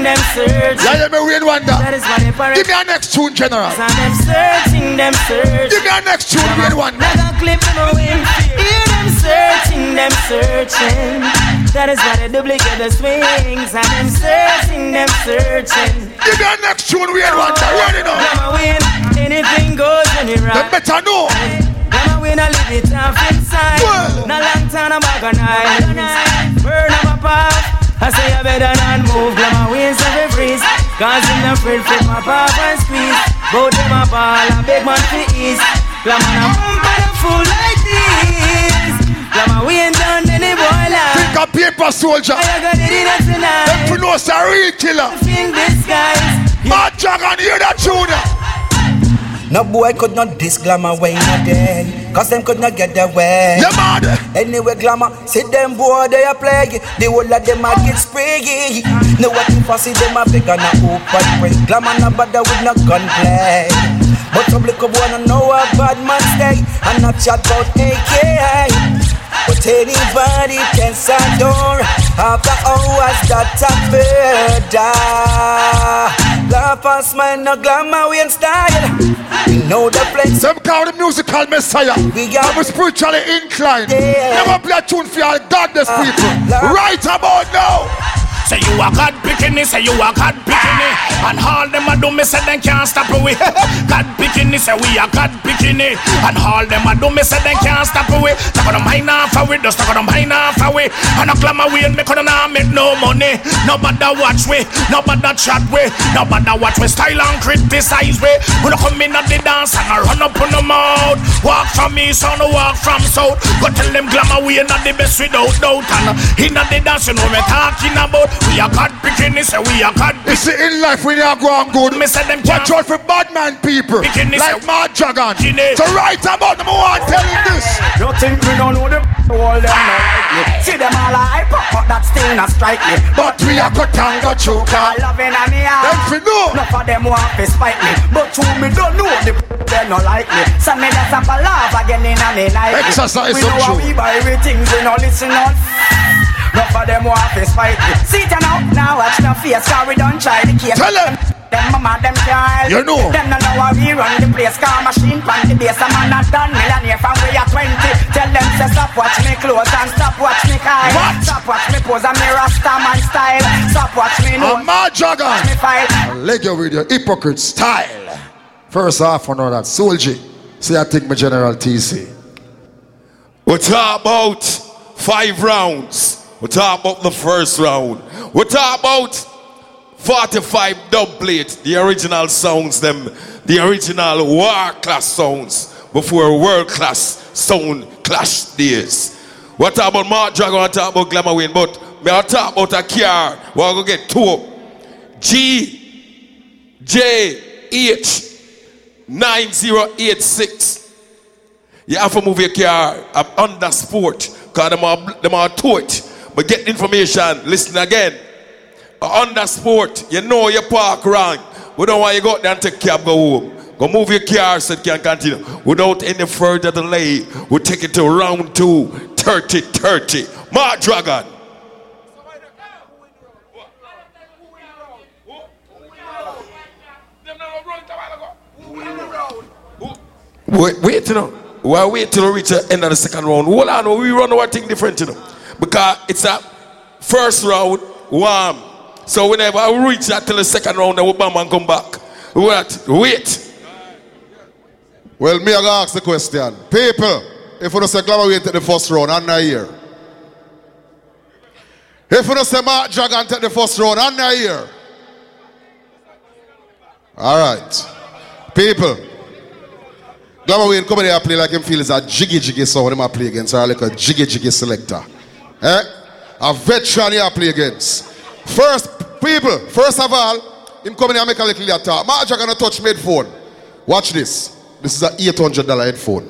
them searching. Yeah, let me one down. That is why they. Give me a next tune, General. And them searching them searching. Give me a next tune, read one. Like a clip them away. Hear them searching, them searching. That is why they duplicate the swings. And them searching, them searching. Give me a next tune, read one. Ready now. Glamour win, anything goes when you They rock. better know. Glamour win, I live it off inside. No long time, I'm night. Burn up a pop. I say you better not move. Glamour win, so we freeze. Cause in the fridge, fit my pop and squeeze. Both them a ball, a big man for ease. Glamour a pump and a fool like this. Glamour we ain't done any boy like. Think a paper soldier. I got it in tonight. Them to it's a real killer. In disguise. Mark Dragon, hear that tune. No boy could not diss glamour way in a day. Cause them could not get their way. Yeah, man. Anyway, glamour, see them boy, they a plague. The whole of them a get sprayy. No what if I see them a big and a open break. Glamour no bother with no gunplay. But boy no know a bad man stay. And not chat about AK. But anybody can start door. After hours that a murder Laugh and smile, no glamour, we in style. We know the place. Them call the musical messiah. We I'm spiritually inclined. Never play a tune for your godless uh, people. Right about now Say you a God bikini, say you a God bikini. And all them a do me say them can't stop we <laughs> God bikini, say we a God bikini. And all them a do me say them can't stop we Talk on them high off we, just talk on them high off we And a glamour we and me coulda not make no money. Nobody watch we, nobody chat we Nobody watch we style and criticize we When I come in at the dance and I run up on the mouth. Walk from east and walk from south. Go tell them glamour we not the best without doubt. And in the dance you know me talking about we are God bikini, say we are God You see in life we you are going good. Me say them Watch out for bad man people Bikini, Like say- Mark Jagan. So right about them I want tell you this. You think we don't know the all them no like me? See them all a hype up but that still not strike me. But we are got tango choker All loving and me Them fi know. Enough of them want to spite me. But who me don't know the they no like me. So me just have a laugh again in a me night. Exercise We know how we buy we things we no listen on Enough of them want to spite me. See it now, now watch no face Cause we don't try the case. Tell them. Them mama, them can't. You know. Them no know how we run the place Car machine pan the base A man a done millionaire from we are 20 Tell them say stop watch me close And stop watch me car What? Stop watch me pose And me rasta man style. Stop watch me nose I'm Mark Jagan me file Leg your with your hypocrite style. First off I know that Soul G See I take my General TC We talk about five rounds. We talk about the first round. We talk about 45 dub plate, the original sounds, them, the original war class sounds before world class sound clash days. What talk about Mark Dragon, what talk about Glamour Wayne, but me I talk about a car. We're gonna get two G J H 9086. You have to move your car up under sport because them are, them are it. But get information, listen again. Under sport, you know you park wrong. We don't want you go out there and take cab, go home. Go move your car so it can continue. Without any further delay, we take it to round two, 30 30. Mark Dragon. Wait, wait, you know. Well, wait till we reach the end of the second round. Hold on, we run our thing different, you know. Because it's a first round, warm. So whenever I reach that till the second round, then we bam and come back. What? Wait. Well, me I go ask the question. People, if you don't say Glamour Wayne take the first round, I'm not here. If you don't say Mark Dragon take the first round, I'm not here. All right. People, Glamour Wayne come here and play like him feel is a jiggy jiggy sound him a play against or like a jiggy jiggy selector. Eh? A veteran here play against. First, people, first of all, him come in here make a little attack. Mark Dragon gonna touch my headphone. Watch this. This is a $800 headphone.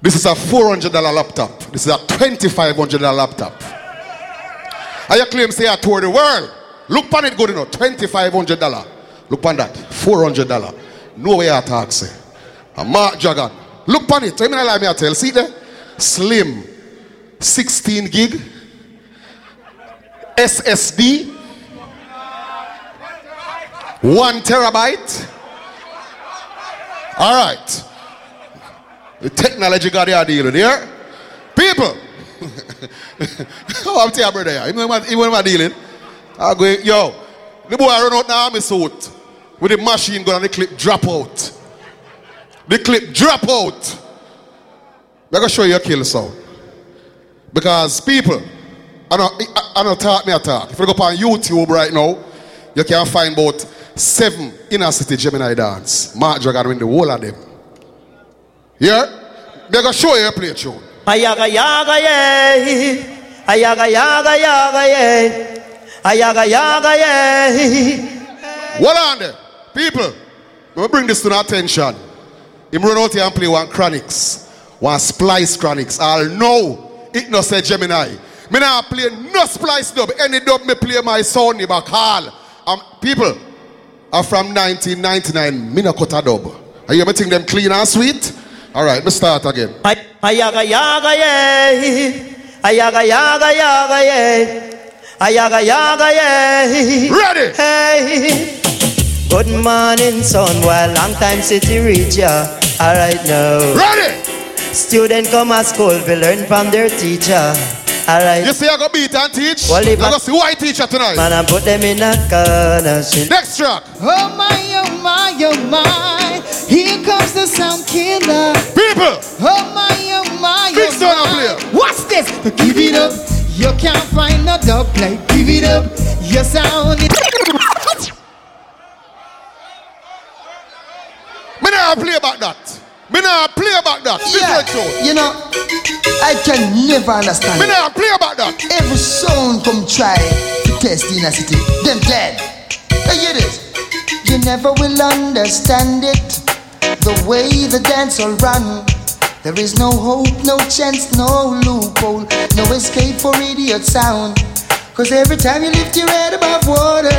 This is a $400 laptop. This is a $2,500 laptop. I claim say I tour the world. Look on it good enough. $2,500. Look on that. $400. No way I say. A Mark Jagan. Look on it. Tell me lie me I tell. See there? Slim. 16 gig. SSD. One terabyte. All right. The technology got there deal there. People. <laughs> oh, I'm telling you, brother. You know what, you what I'm dealing? I go, yo, the boy run out now, army suit with the machine gun and the clip drop out. The clip drop out. I'm going to show you a kill sound. Because people, I don't, I, don't talk me a talk. If you go up on YouTube right now, you can find about seven inner city Gemini dance. Mark Dragon win the whole of them. Yeah? Make I'm going to show you a play tune. Ayaga yaga yeah. Ayaga yaga yaga yeah. Ayaga yaga yeah. Hold on there. People, we bring this to our attention. Him run out here and play one chronics. One splice chronics. I'll know it no say Gemini. Me not play no splice dub. Any dub me play my sound back hall. Um, people are from 1999. Me not cut a dub. Are you think them clean and sweet? All right, let me start again. Ayaga yaga yeah. Ayaga yaga yaga yeah. Ayaga yaga yeah. Ready. Hey. Good morning, son. Well, long time city reach ya. Alright now. Ready. Student come to school, we learn from their teacher. Alright. You see, I go beat and teach. Well, I if I- go see white teacher tonight. Man, I put them in a corner. shit. Next track. Oh my, oh my, oh my. Here comes the sound killer. People. Oh my, oh my, Big oh sound up my. What's this? Give it up. You can't find no dub play. Give it up. Your sound is. Me not play about that. Me not play about that. Yeah, you know, I can never understand. Me not play about that. Every sound come try to test a city. Them dead. Hey, hear this. You never will understand it. The way the dance will run. There is no hope, no chance, no loophole, no escape for idiot sound. Cause every time you lift your head above water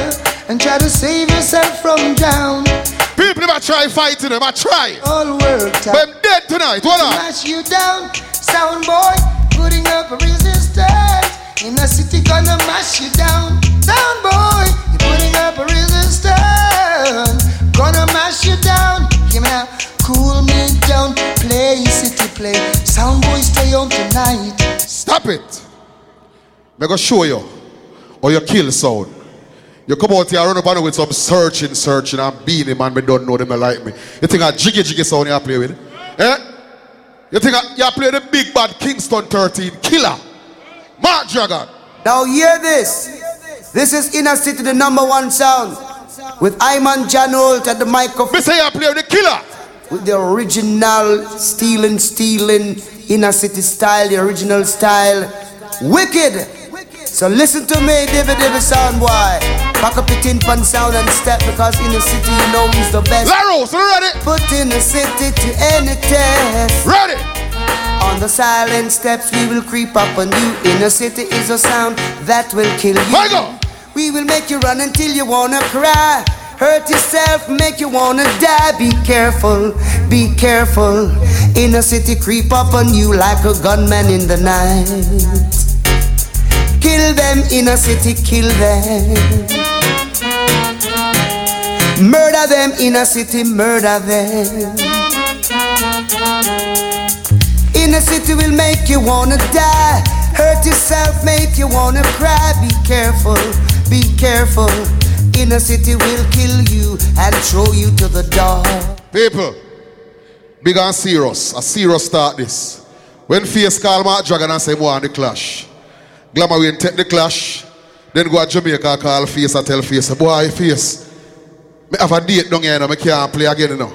and try to save yourself from drown, People never try fighting them. I try. all worked out. Them dead tonight. What up? Smash you down, sound boy, putting up a resistance. In a city gonna mash you down, sound boy, you putting up a resistance. Gonna mash you down, me now, cool me down, play city play. Sound boy, stay on tonight. Stop it. Me go show you. Or you kill sound. You come out here run up on with some searching, searching and beating man, me don't know them they like me. You think a jiggy jiggy sound you play with? Eh? You think I, you play the big bad Kingston 13 killer? Mark Dragon. Now hear this. This is Inner City, the number one sound. With Iman John Holt at the microphone. Me say you play the killer. With the original stealing, stealing Inner City style, the original style. Wicked. So listen to me, David David sound boy. Back up your tin pan sound and step because in the city you know he's the best. Laros, ready? Put in the city to any test. Ready? On the silent steps we will creep up on you. In the city is a sound that will kill you. We will make you run until you wanna cry. Hurt yourself, make you wanna die. Be careful, be careful. In the city creep up on you like a gunman in the night. Kill them in a city, kill them. Murder them in a city, murder them. In a city will make you wanna die. Hurt yourself, make you wanna cry. Be careful, be careful. In a city will kill you and throw you to the door. People, big and serious. A serious start this. When Face call Mark Dragon and say on the clash. Glamour Wayne take the clash. Then go to Jamaica call Face and tell Face, boy Face, me have a date down here now, me can't play again you know.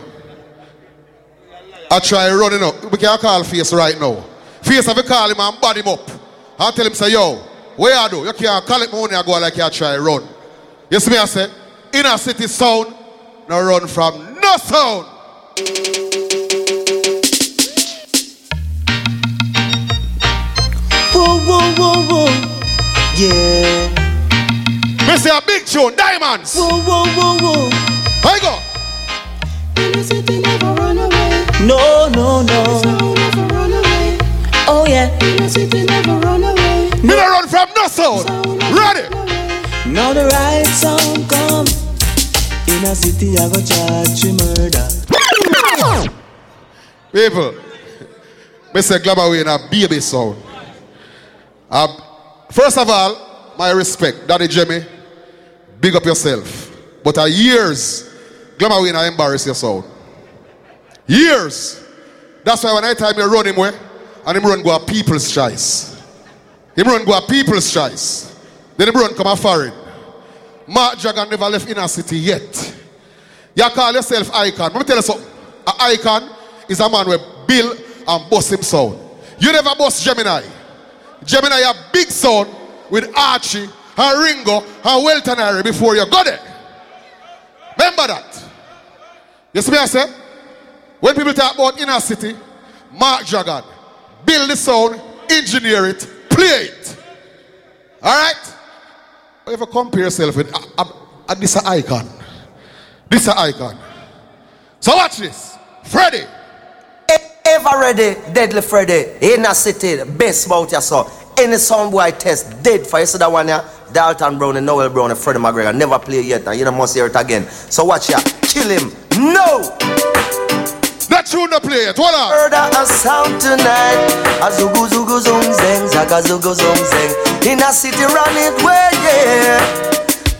I try running up. We can't call Face right now. Face to call him and bad him up. I tell him say, yo, where you do? You can't call it money and go like you try run. You see me I say, inner city sound, no run from no sound. Whoa, whoa, whoa, whoa. Yeah. Me say a big tune, diamonds. Whoa, whoa, whoa, whoa. I go. No, no, no. Oh yeah. Me no Never run from no sound. Ready? Now the right sound come. In a city I go charge you murder. People, me say Glamour Wayne a baby sound. Uh, first of all, my respect, Daddy Jimmy, big up yourself. But a years, Glamour Wayne I embarrass sound. Years. That's why when I time you run him way, and him run go a people's choice. Him run go a people's choice. Then him run come a foreign. Mark Dragon never left inner city yet. You call yourself icon. Let me tell you something. An icon is a man with Bill and bust him sound. You never bust Gemini. Gemini a big sound with Archie and Ringo and Welton Irie before you got it. Remember that. You see me I say? When people talk about inner city, Mark Dragon, build the sound, engineer it, play it. All right? Ever compare yourself with uh, uh, uh, a, a, a, this icon? This icon. So watch this. Freddie. Ever ready, deadly Freddy, in a city, the best about yourself. Any sound boy test dead for you see that one yeah. Dalton Brown and Noel Brown and Freddie McGregor never play yet and you don't must hear it again. So watch ya. Kill him. No! That tune no play it. What up? Heard a sound tonight. A zugu zugu zung zeng, zaga zugu zung zeng. In a city run it way, yeah.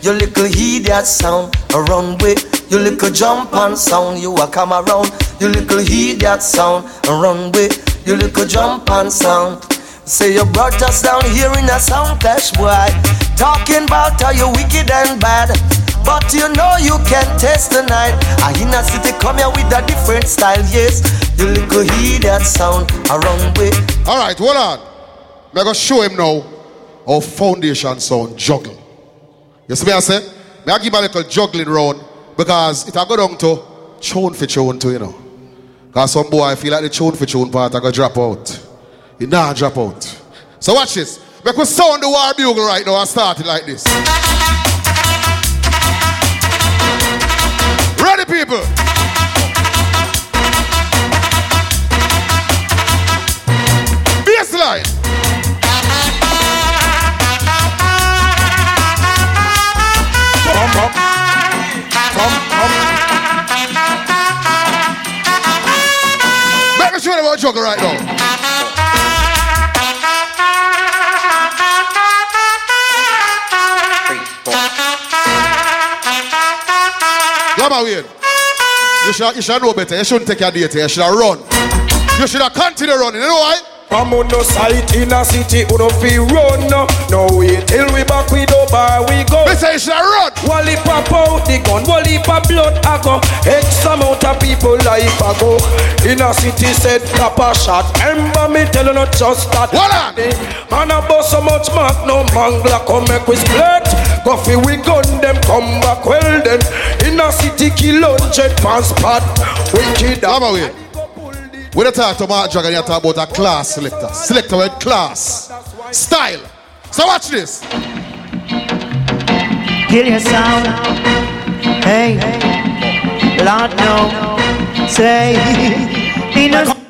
You little that sound around way. You little jump and sound, you a come around. You little that sound around way. You little jump and sound. Say you brought us down here in a sound clash, boy. Talking about how you wicked and bad. But you know you can test tonight. I in a city come here with a different style, yes. You little hear that sound around way. Alright, hold on. I'm gonna show him now how foundation sound juggle. You see me I say? May I give a little juggling round because it I go down to tune for tune too, you know. Cause some boy I feel like the tune for tune part I go drop out. It nah drop out. So watch this. We sound the war bugle right now and start it like this. Ready people? Baseline. Bum, bum. Bum, bum. Make me them about juggle right now. Lama Wayne, you should, you should know better. You shouldn't take your date. You should have run. You should have continued running. You know why? From no sight in a city, who don't feel run. No wait till we back with the bar we go. Say you should run. Wally pop out the gun, wally pop blood I go. X amount of people life I go. In a city said tap a shot. Remember me telling you just that. What on? Man I bust so much mark, no mangla come make we split. Coffee we gun them come back well then. In a city kill hundred pounds spot. Wicked. Lama Wayne. When you talk to Mark Dragon, you talk about a class selector. Selector with class. Style. So watch this. Kill your sound. Hey, Lord no. Say, <laughs> a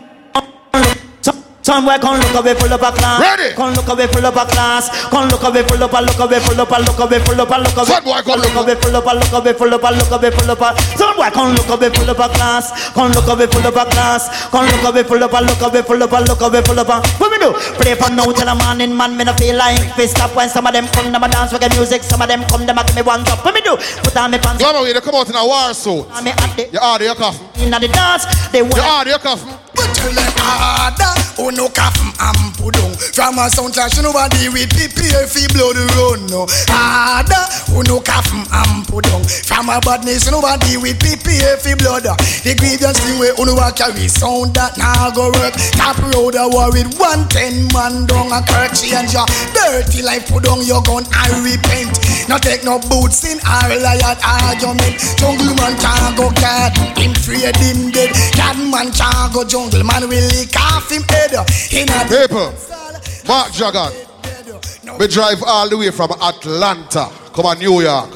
Some boy come look away full up a class. Ready? Come look away full up a class. Come look away full up a look away full up a look away full up a look away. Some boy come look away full up a look away full up a look away full up a. Some boy come look away full up a class. Come look away full up a class. Come look away full up a look away full up a look away full up a. What me do? Play for now till the morning, man. Me no feel like fist up when some of them come, them a dance with the music. Some of them come, them a give me one up. What me do? Put on me pants. Lama Wayne, they come out in a war suit. The You order your coffee. Inna the dance. They You want. order your coffee. Tell them harder, oh no coffin and put down. From a sound clash, nobody with prepare fi blood run no. Harder, oh no coffin and put down. From a badness, nobody with prepare fi blood The grievance thing where oh no a carry sound that now go work. Top road a war with one ten man down a kirk change your dirty life put down your gun and repent. No take no boots in our riot argument. Jungle man can't go cat, him afraid him dead Cat man can't go jungle man will lick off him head In a People, Mark Dragon. We drive all the way from Atlanta. Come on, New York.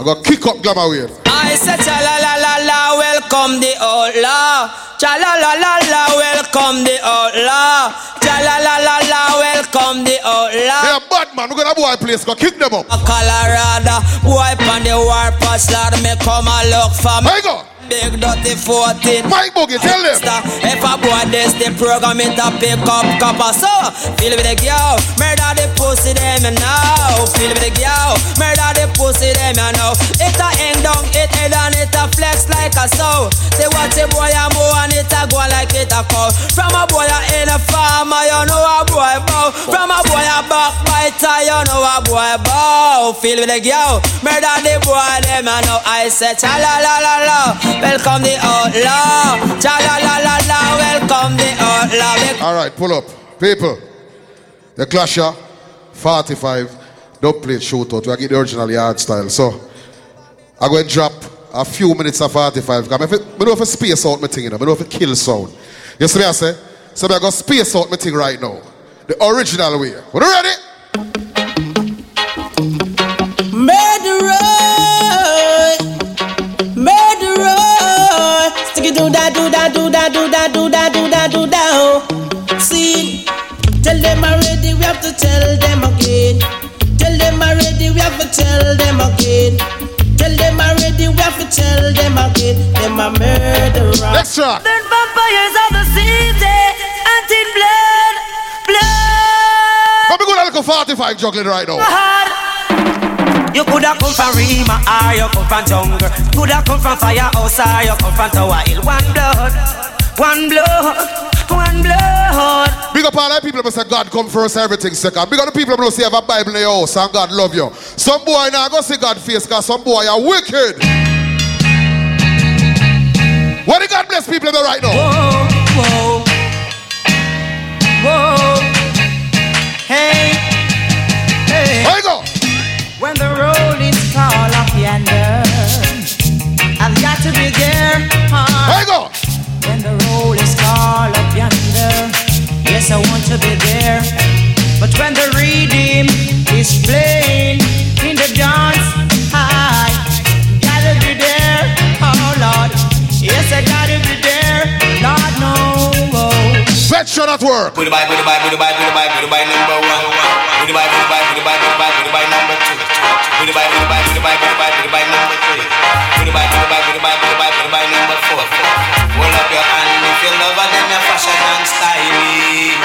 I got kick up Glamour Wayne. I said cha la la la la, welcome the outlaw. Cha la la la la, welcome the outlaw. Cha la la la la, welcome the outlaw. They are bad man. We're gonna boy place. Go kick them up. Colorado, wipe on the war pass, Lord, me come and look for me. There you go. Big dirty 14 Mike Boogie, tell them. If a boy this the program it a pick up copper. So, feel with the girl Murder the pussy them you know. Feel with the girl Murder the pussy them you know. It a hang down, it head and it a flex like a sow Say what a boy a move and it a go like it a cow From a boy a in a farmer you know a boy bow. From a boy a backbiter you know a boy bow. Feel with the girl Murder the boy them you know. I say cha la la la la Welcome the outlaw. Cha la la la la. Welcome the outlaw. All right, pull up. People, the Clasher 45 don't play shootout. We get the original yard style. So, I'm going to drop a few minutes of 45. Because I don't know if I space out my thing, you know. I know if I kill sound. You see what I say? So, going to space out my thing right now. The original way. Are you ready? It do that, do that, do that, do that, do that, do that. Oh. See, tell them already we have to tell them again. Tell them already, we have to tell them again. Tell them already, we have to tell them again. Them a murderer. Next track. Then vampires of the city, hunting blood, blood. Let me go to like a 45 juggling right now. You coulda come from Rima or you come from jungle. Coulda come from firehouse or you come from Tower Hill. One blood, one blood, one blood. Big up all the people who say God come first, everything second. Big up the people who say have a Bible in your house and God love you. Some boy now go see God face because some boy are wicked. What the God bless people in the right now? Whoa, whoa. Hey, I've got to be there. huh? Where you go? When the roll is call up yonder, yes, I want to be there. But when the redeem is playing in the dance, I gotta be there. Oh Lord, yes, I gotta be there. Lord, no. Veteran at work. Goodbye, goodbye, goodbye, goodbye, goodbye, number one. Goodbye, goodbye, goodbye, goodbye, goodbye, her, then you fashion styling.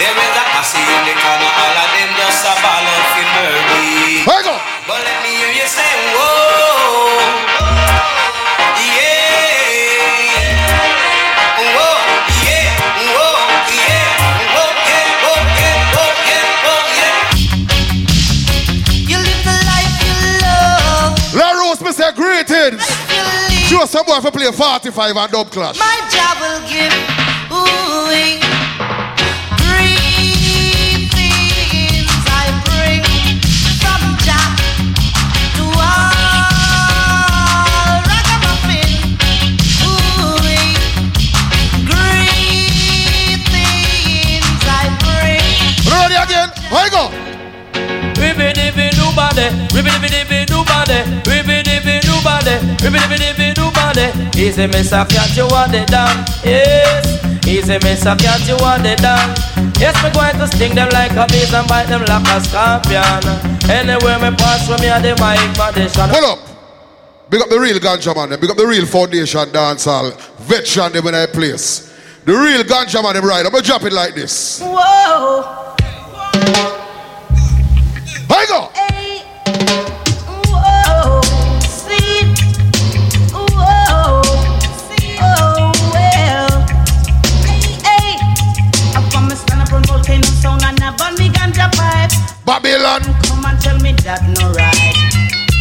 There is a posse in the corner, all of them just a ball out for. Where? But let me hear you say, whoa. Yeah. Whoa, greetings. Sure, some boy for play 45 and dub clash. My again? Where you go? Ribby dibby do body, ribby dibby dibby do body, ribby dibby do body, ribby dibby dibby do body. Easy miss a cat you want it down, yes. Easy miss a cat you want it down. Yes, me going to sting them like a bees and bite them like a scorpion. Anywhere me pass from me a the mic condition. Hold up. Big up the real ganja man, them. big up the real foundation dancehall veteran them in that place. The real ganja man them right. I'm gonna drop it like this. Whoa. Babylon. Come and tell me that no right.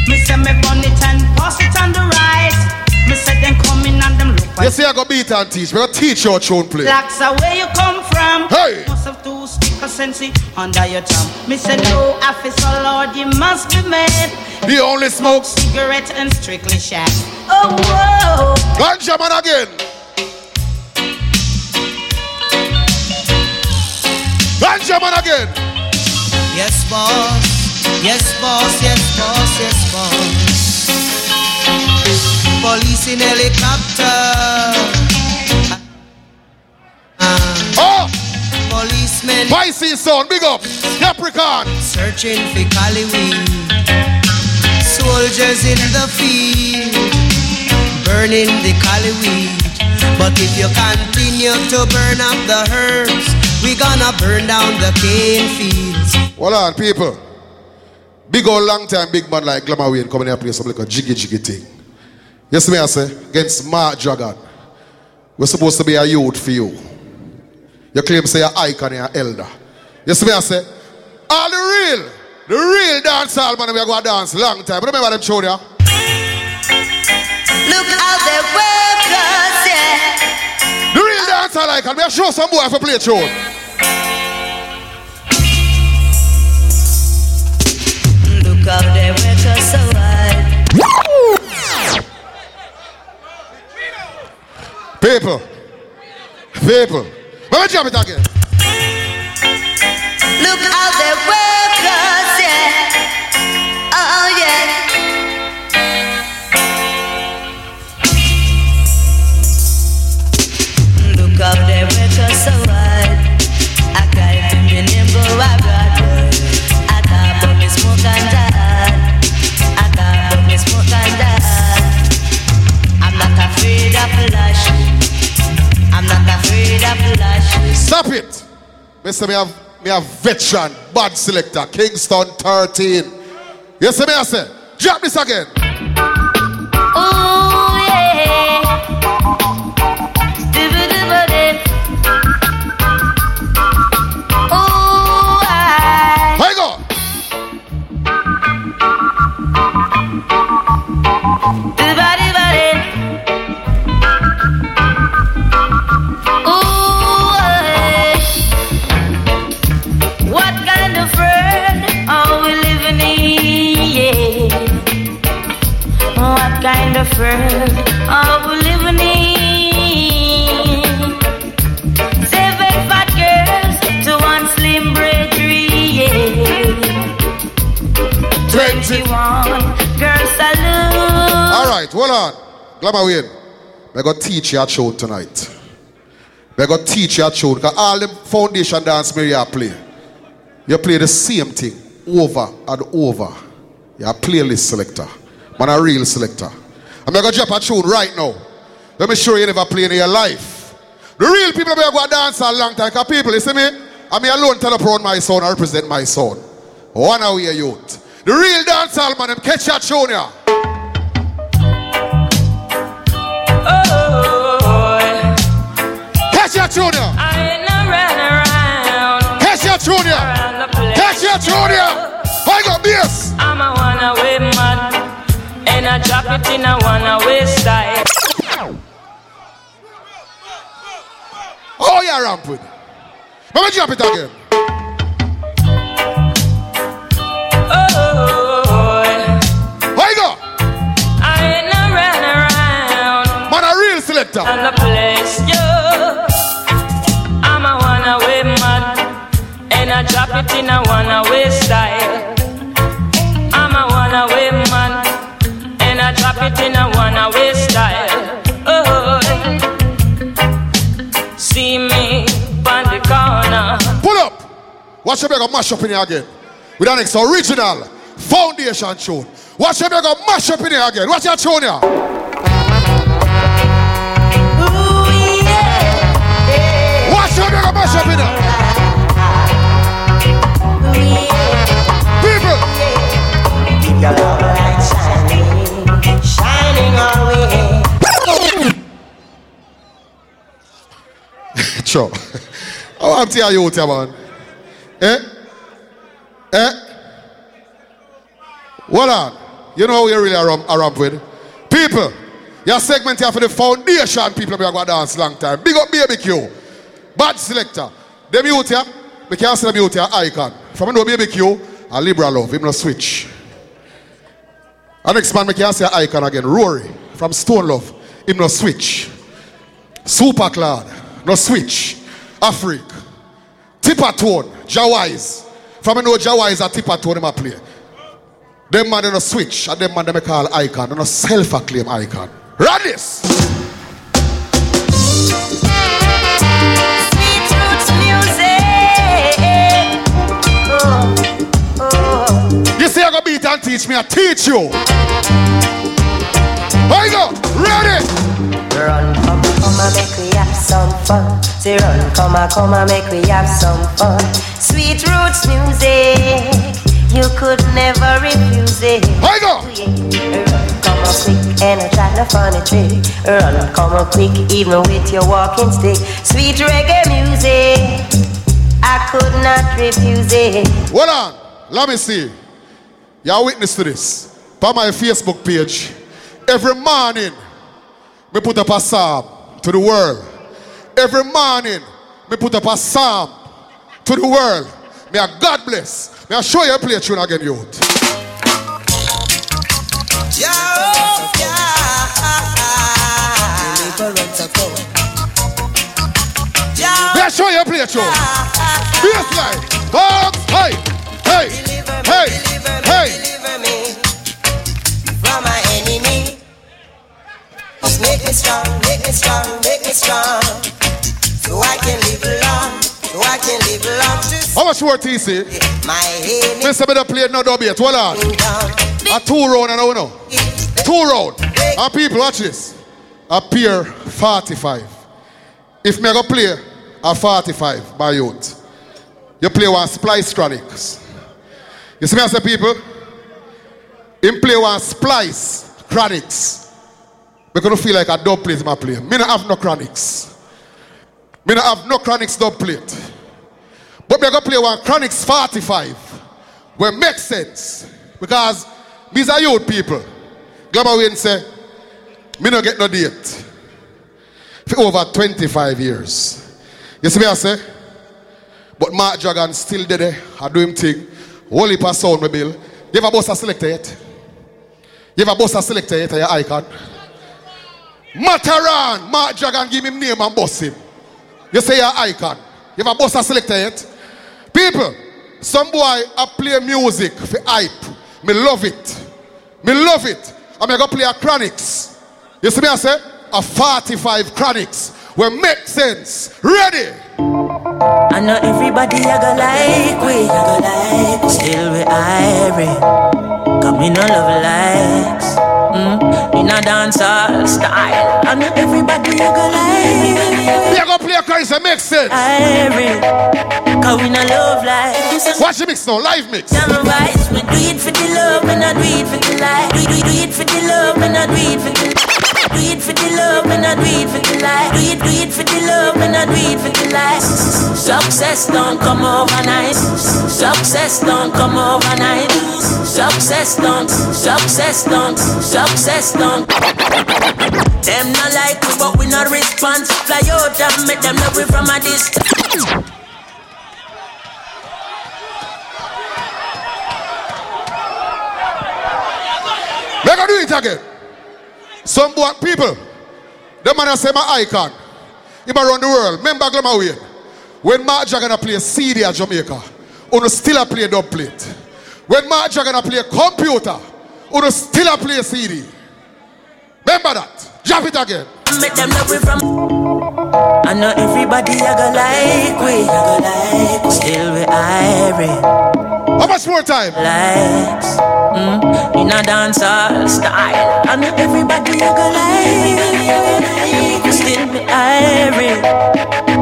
Me say me burn it and pass it on the right. Me say them coming and them look You see, I go beat and teach. We gonna teach your tune play. Blacks are where you come from. Hey. Must have two stick of sense under your tongue. Me say no officer, Lord, you must be mad. The only smoke cigarette and strictly shack. Oh whoa. Ganja man again. Ganja man again. Yes, boss. Yes, boss. Yes, boss. Yes, boss. Police in helicopter. Oh! Policemen. Pisces son, big up. Capricorn. Searching for Cali weed. Soldiers in the field. Burning the Cali weed. But if you continue to burn up the herbs, we gonna burn down the cane fields. Hold on, people. Big old long time, big man like Glamour Wayne coming here and play something like a jiggy jiggy thing. See me, I say, against Mark Dragon. We're supposed to be a youth for you. You claim say you're icon, you're elder. Yes, me, I say, all the real, the real dance hall man, we are going to dance long time. Remember them show there? Look out there, workers, yeah. The real dance hall icon. We are show some boy for play tune. People. People. Let me jump it again. Look out there, workers, yeah. Oh, yeah. Look out there, workers, so wide. I when them go abroad. I got but me smoke and die. I got but me smoke and die. I'm not afraid of flash. I'm not afraid of flash. Stop it. Mister, me have me have veteran, bad selector, Kingston 13. You see me I say? Drop this again. Ooh, yeah. Ooh, ah. I. You go. World are we living in? Seven fat girls to one slim bravery, yeah. Twenty-one girls. All right, hold on. Glamour Wayne. We're to teach you a tune tonight. We're going to teach you a tune because all the foundation dance you play. You play the same thing over and over. You're a playlist selector. Man, a real selector. I'm going to drop a tune right now. Let me show you never play in your life. The real people are going to dance a long time because people, you see me? I'm here alone tell up around my son, I represent my son. One away youth. The real dancehall man, them catch that tune here. Oh. Catch your tune here. I ain't no run around. Catch your tune here. Catch your tune here. I got bass. And I drop it in a one away style. Oh, yeah, ramp with. Let me drop it again. Oh, I go. I ain't no run. Man, a real selector. And the place, yo. I'm a one away man, and I drop it in a one away style. And I drop it in a one away style. Oh, see me on the corner. Pull up. Watch your go mash up in here again. With an next original foundation tune. Watch your go mash up in here again. Watch your tune here. Watch your go mash up in here. People. Sure. How I'm telling you, here, man. Eh? Eh? Hold on. You know we really are are ramp with? People, your segment here for the foundation people we are going to dance long time. Big up Baby Q. Bad selector. Them youth here, we can't see them youth here icon. From know Baby Q, a liberal love, him no switch. And next man, we can see icon again. Rory from Stone Love, him no switch. Super Cloud, no switch. Afrique. Tipper Tone, Jawise. From I know Jawise a Tipper Tone him a play. Them man they no switch and them man they call icon. They no self-acclaim icon. Run this! Sweet roots music. Oh, oh. You say I go beat and teach me, I teach you. Here you go, ready? Run, come, come and make we have some fun. Say run, come and come and make we have some fun. Sweet roots music, you could never refuse it. You go. Run, come on quick and I try to funny trick. Run, come on quick even with your walking stick. Sweet reggae music, I could not refuse it. Hold on, let me see. Y'all witness to this. By my Facebook page, every morning, me put up a psalm to the world. Every morning, me put up a psalm to the world. May I God bless. May I show you a play tune again, youth. Oh, May I show you a play tune. Baseline. Box. Oh, hey. Hey. Hey. Me strong, make me strong, make me strong. So I can live long, so I can live long How much more TC? My head Mr. Better play no dub yet. Hold on. A two round and I know. Two round. And people, watch this. A peer 45. If me go play a 45 by youth, you play one splice chronics. You see me as a people? Him play one splice chronics. Because I feel like a dub plate my play. Me not have no chronics. Me not have no chronics dub plate. But me go play one chronics 45. Where makes sense. Because these are youth people. Global Wayne say, me no get no date. For over 25 years. You see me I say? But Mark Dragon still there. Eh? I do him thing. Holy pass sound me bill. You ever boss a selector yet? You ever boss a selector yet? Eh, your icon. Mataran. Mark Dragon give him name and boss him. You say your icon. You ever boss a selector yet? People, some boy I play music for hype. Me love it. Me love it. I'm gonna play a chronics. You see me I say? A 45 chronics. Will make sense. Ready? I know everybody I go like we, I go like we. Still we irie, cause me no love likes. Mm, in a dancehall style. I know everybody I go like are gonna play a chronics that makes sense. Irie, cause we no love likes. Watch the mix now, live mix. Me we do it for the love, and not do it for the life. Do, do, do it for the love, and not do it for the do it for the love, and not do it for the life. Do it, do it for the love, and not do it for the life. Success don't come overnight. Success don't come overnight. Success don't, success don't, success don't. Them not like we, but we not respond. Fly out and make them know we from a distance. We're gonna do it again. Some boy people, the man I say my icon. Him around the world. Remember Glamour Wayne? When Mark Jagger play CD at Jamaica, uno still a play dub plate. When Mark Jagger play computer, uno still a play CD. Remember that. Drop it again. Make them know we from. I know everybody I go like we, I go like we. Still we irie. How much more time? Likes, mm, in a dancehall style. Know everybody I go like. Still.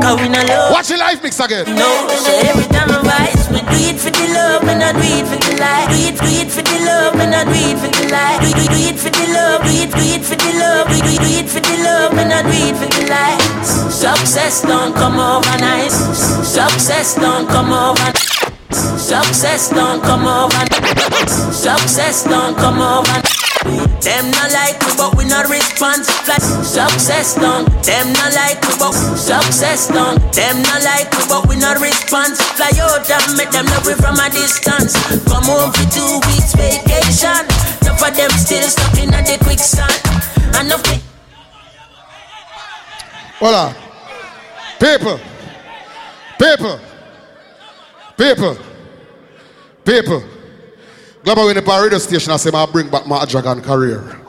Cause we love. Watch your live mix again. No, so every time I rise, we do it for the love, and I do it for the life. Do it, do it for the love, and I do it for the life. Do, do, do it for the love, do it, do it for the love, do, do, do it for the love, and I do it for the life. Success don't come overnight. Success don't come overnight. Success don't come over. Success don't come over. Them not like we, but we not respond. Fly. Success don't. Them not like we, but success don't. Them not like we, but we not respond. Fly out and make them know we from a distance. Come home for two weeks vacation. Enough of them still stuck in the quicksand. Enough. Me- Hola. People. People. People. People. Global in the radio station, I say, I bring back Mark Dragon career.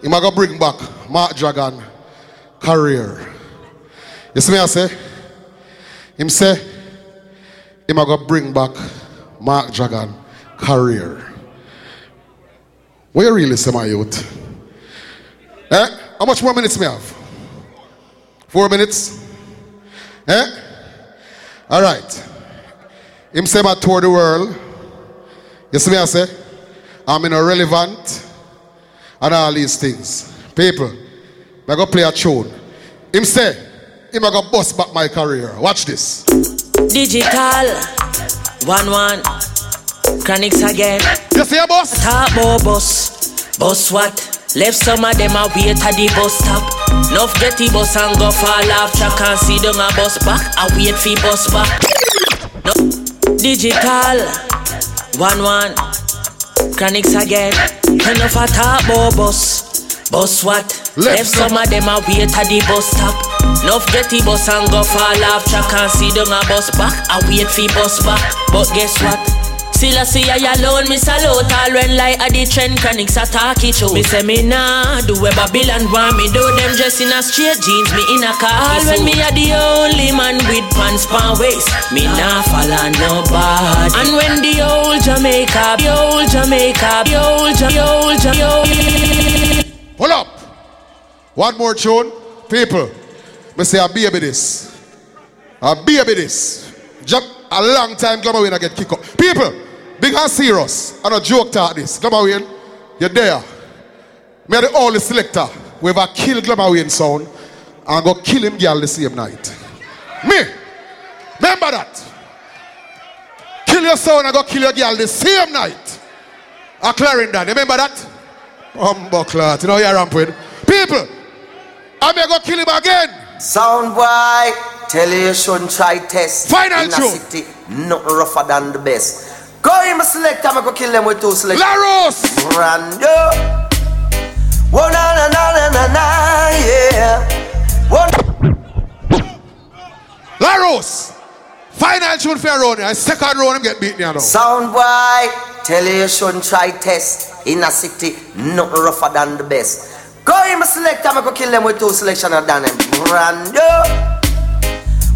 He might go bring back Mark Dragon career. You see me, I say? Him say, he might go bring back Mark Dragon career. What you really say, my youth? Eh? How much more minutes me have? Four minutes? Eh? All right. Him say I tour the world. You see me I say? I'm in a relevant and all these things. People, I go play a tune. Him say, him I go bust back my career. Watch this. Digital, one one, chronics again. You see a boss? Top boss, boss what? Left some of them a wait at the bus stop. Nuff get the bus and go fall off track and see them a bus back. I wait for bus back. No. Digital, one one, chronics again. Enough a top bus, bus what? Left Left some of them a wait at the bus stop. Nuff get the bus and go fall off track and see them a bus back. I wait for bus back. But guess what? Still I see I alone, me salute all when like a the trend chronics attack it show. Me say me nah do where Babylon want me do them just in a straight jeans, me in a khaki All when me a the only man with pants pan waist, me nah follow nobody. And when the old Jamaica, the old Jamaica, the old, Ja- the old, Ja- the old. Hold up. One more tune. People, me say I be a baby this. A baby this. Just a long time Glamour Wayne I get kicked up. People, big and serious. I don't joke talk this. Glamour you're there. Me are the only selector. We ever kill Glamour Wayne sound and go kill him girl the same night. Me. Remember that. Kill your son and go kill your girl the same night. A Clarendon. Remember that? Humble clot. You know you're ramp with. People, I'm gonna go kill him again. Sound boy, tell you shouldn't try test. Final In tune. city, nothing rougher than the best. Go in my select, I'm gonna kill them with two selects. Laros! Brando. One na na na na na yeah. One. Laros! Final tune for Ronnie. And second round, him get here now. Sound boy, tell you shouldn't try test. In a city, nothing rougher than the best. Go in my select, I'm gonna kill them with two selection of done them.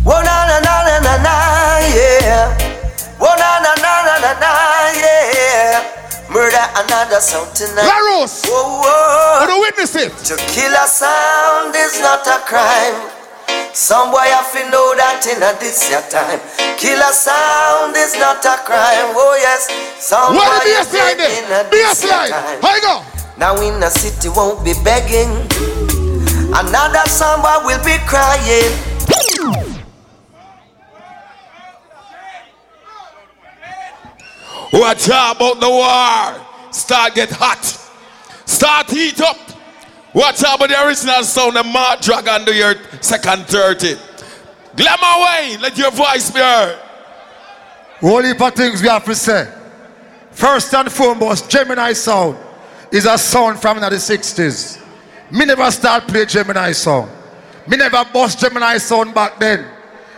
One na na na na na na, yeah. One na na na na na na, yeah. Murder another sound tonight. Laros! Whoa, whoa. Wanna witness it? To kill a sound is not a crime. Some boy have to know that in a this your time. Kill a sound is not a crime. Oh yes. Some What boy have dead there? in a this your time. You go? Now in the city won't be begging. Another somebody will be crying. Watch out about the war. Start get hot. Start heat up. Watch out about the original sound of Mark Dragon do your second 30. Glamour Wayne, let your voice be heard. Whole heap things we have to say. First and foremost, Gemini sound is a sound from the 60s. Me never start play Gemini sound. Me never bust Gemini sound back then.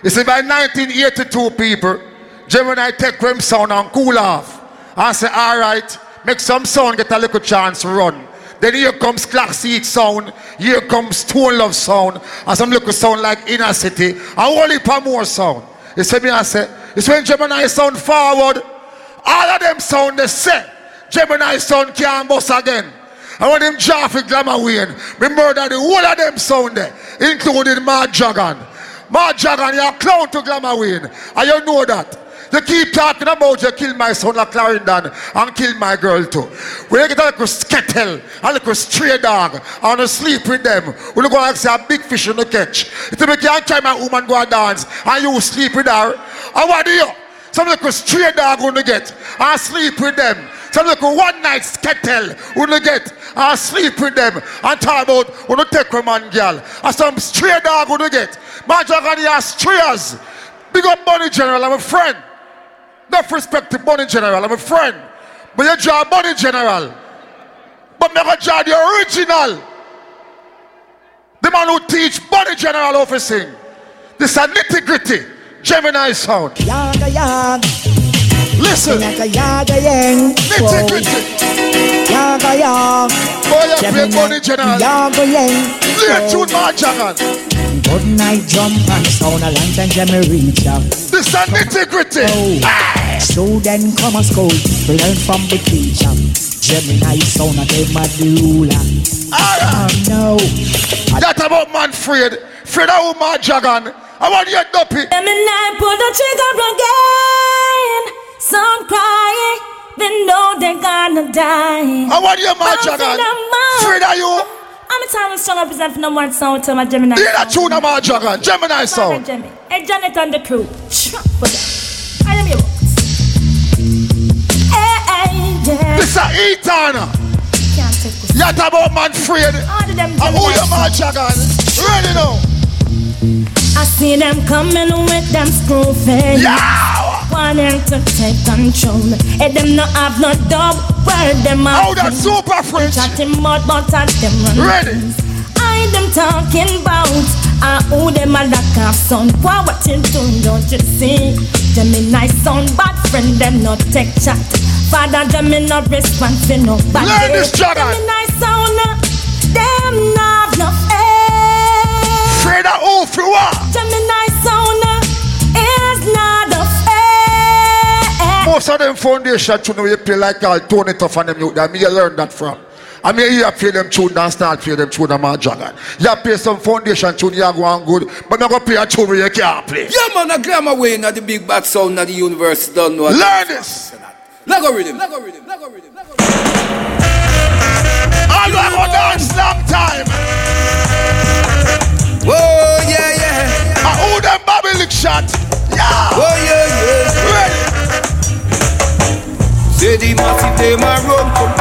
You see, by 1982 people, Gemini take them sound and cool off. And say, all right, make some sound get a little chance run. Then here comes classic sound, here comes Stone Love sound, and some little sound like Inner City, and whole heap more sound. You see me, I say, it's when Gemini sound forward, all of them sound the same. Gemini sound can't bust again. I want them Jaffe Glamour Wayne, we murder the whole of them sound there, including Mad Jagan. Mad Jagan, you're a clown to Glamour Wayne, and you know that. You keep talking about you kill my son like Clarendon and kill my girl too. You get a little skettle, a little stray dog, and you sleep with them, you go and say a big fish in the catch. You can't carry my woman go and dance and you sleep with her, what do you? Some little stray dog gonna get and sleep with them. Some little one night skettle gonna get and sleep with them and talk about you take a man girl. And some stray dog gonna get. My dragon here strayers. Big up Bunny General, I'm a friend. Enough respect to Bunny General, I'm a friend. But you draw Bunny General. But me go draw the original. The man who teach Bunny General sing. This is a nitty gritty Gemini sound. Yaga yag. Listen. Yaga yaga yang. Nitty gritty. Yaga yag. Boy, you play Bunny General. Yaga yang. Play tune Mark Jagan. Good night jump and sound a long time Jimmy reach out. This is a nitty gritty. Oh. So then come a school, learn from the teacher. Gemini sound a them a the ruler. Oh no. That about man Fred. Fred how Mark Jagan. I want you dopey. Gemini pull the trigger again. Some crying, they know they're gonna die. I want you Mark Jagan. Fred are you? I'm a time strong represent for no one sound to my Gemini. Hear that tune of Mark Jagan. Gemini sound. Gemini. Hey, Janet and the crew. Trap for them. I am your Hey, hey, yeah. This is Etana. Can't take this. You talk about man Fred. All of them And who Gemini you Mark Jagan? Ready now. I see them coming with them screw face. Yeah. Wanting to take control. And them not have no dub. Where them are. Oh, that super French. Chatting mud, but at them run. Ready. I them talking about. I owe them a lack of son. Why what you doing, don't you see? Gemini sound bad friend, them not take chat. Father Gemini response, you know bad. Learn this. Gemini sound, uh, them not have no air. Afraid of who for what? Gemini sound is not a fair. Most of them foundation tune we play like all Tony Tuff and them youth. I mean you learn that from. I mean you play them tune and start play them tune and my dragon. You play some foundation tune you go on good, but not go play a tune where you can't play. Yeah, man, a glamour way, not the big bad sound, not the universe don't know. Learn this. Lego rhythm. Lego rhythm. Lego rhythm. All we go dance long time. Whoa, yeah, yeah. I who them Bobby lick shot. Yeah. Whoa, yeah, yeah. Ready. Say the massive them a run come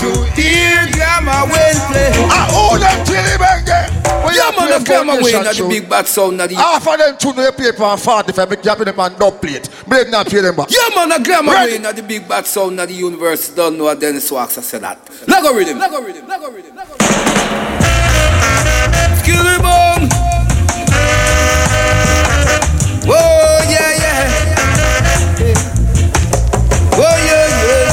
to hear glamour when play. I who them Tilly Benge. When Yeah, man, play a glamour way, not the big bad sound, not the. Half of them tune we play for 45 make you them and dub plate. Break not play them back. Yeah, man, a glamour Ready. way, not the big bad sound, not the universe don't know. Dennis Wax I said that. Lego rhythm. Lego rhythm. Lego rhythm. Lego rhythm. Skilly bone. Whoa, yeah, yeah. Whoa, yeah, yeah.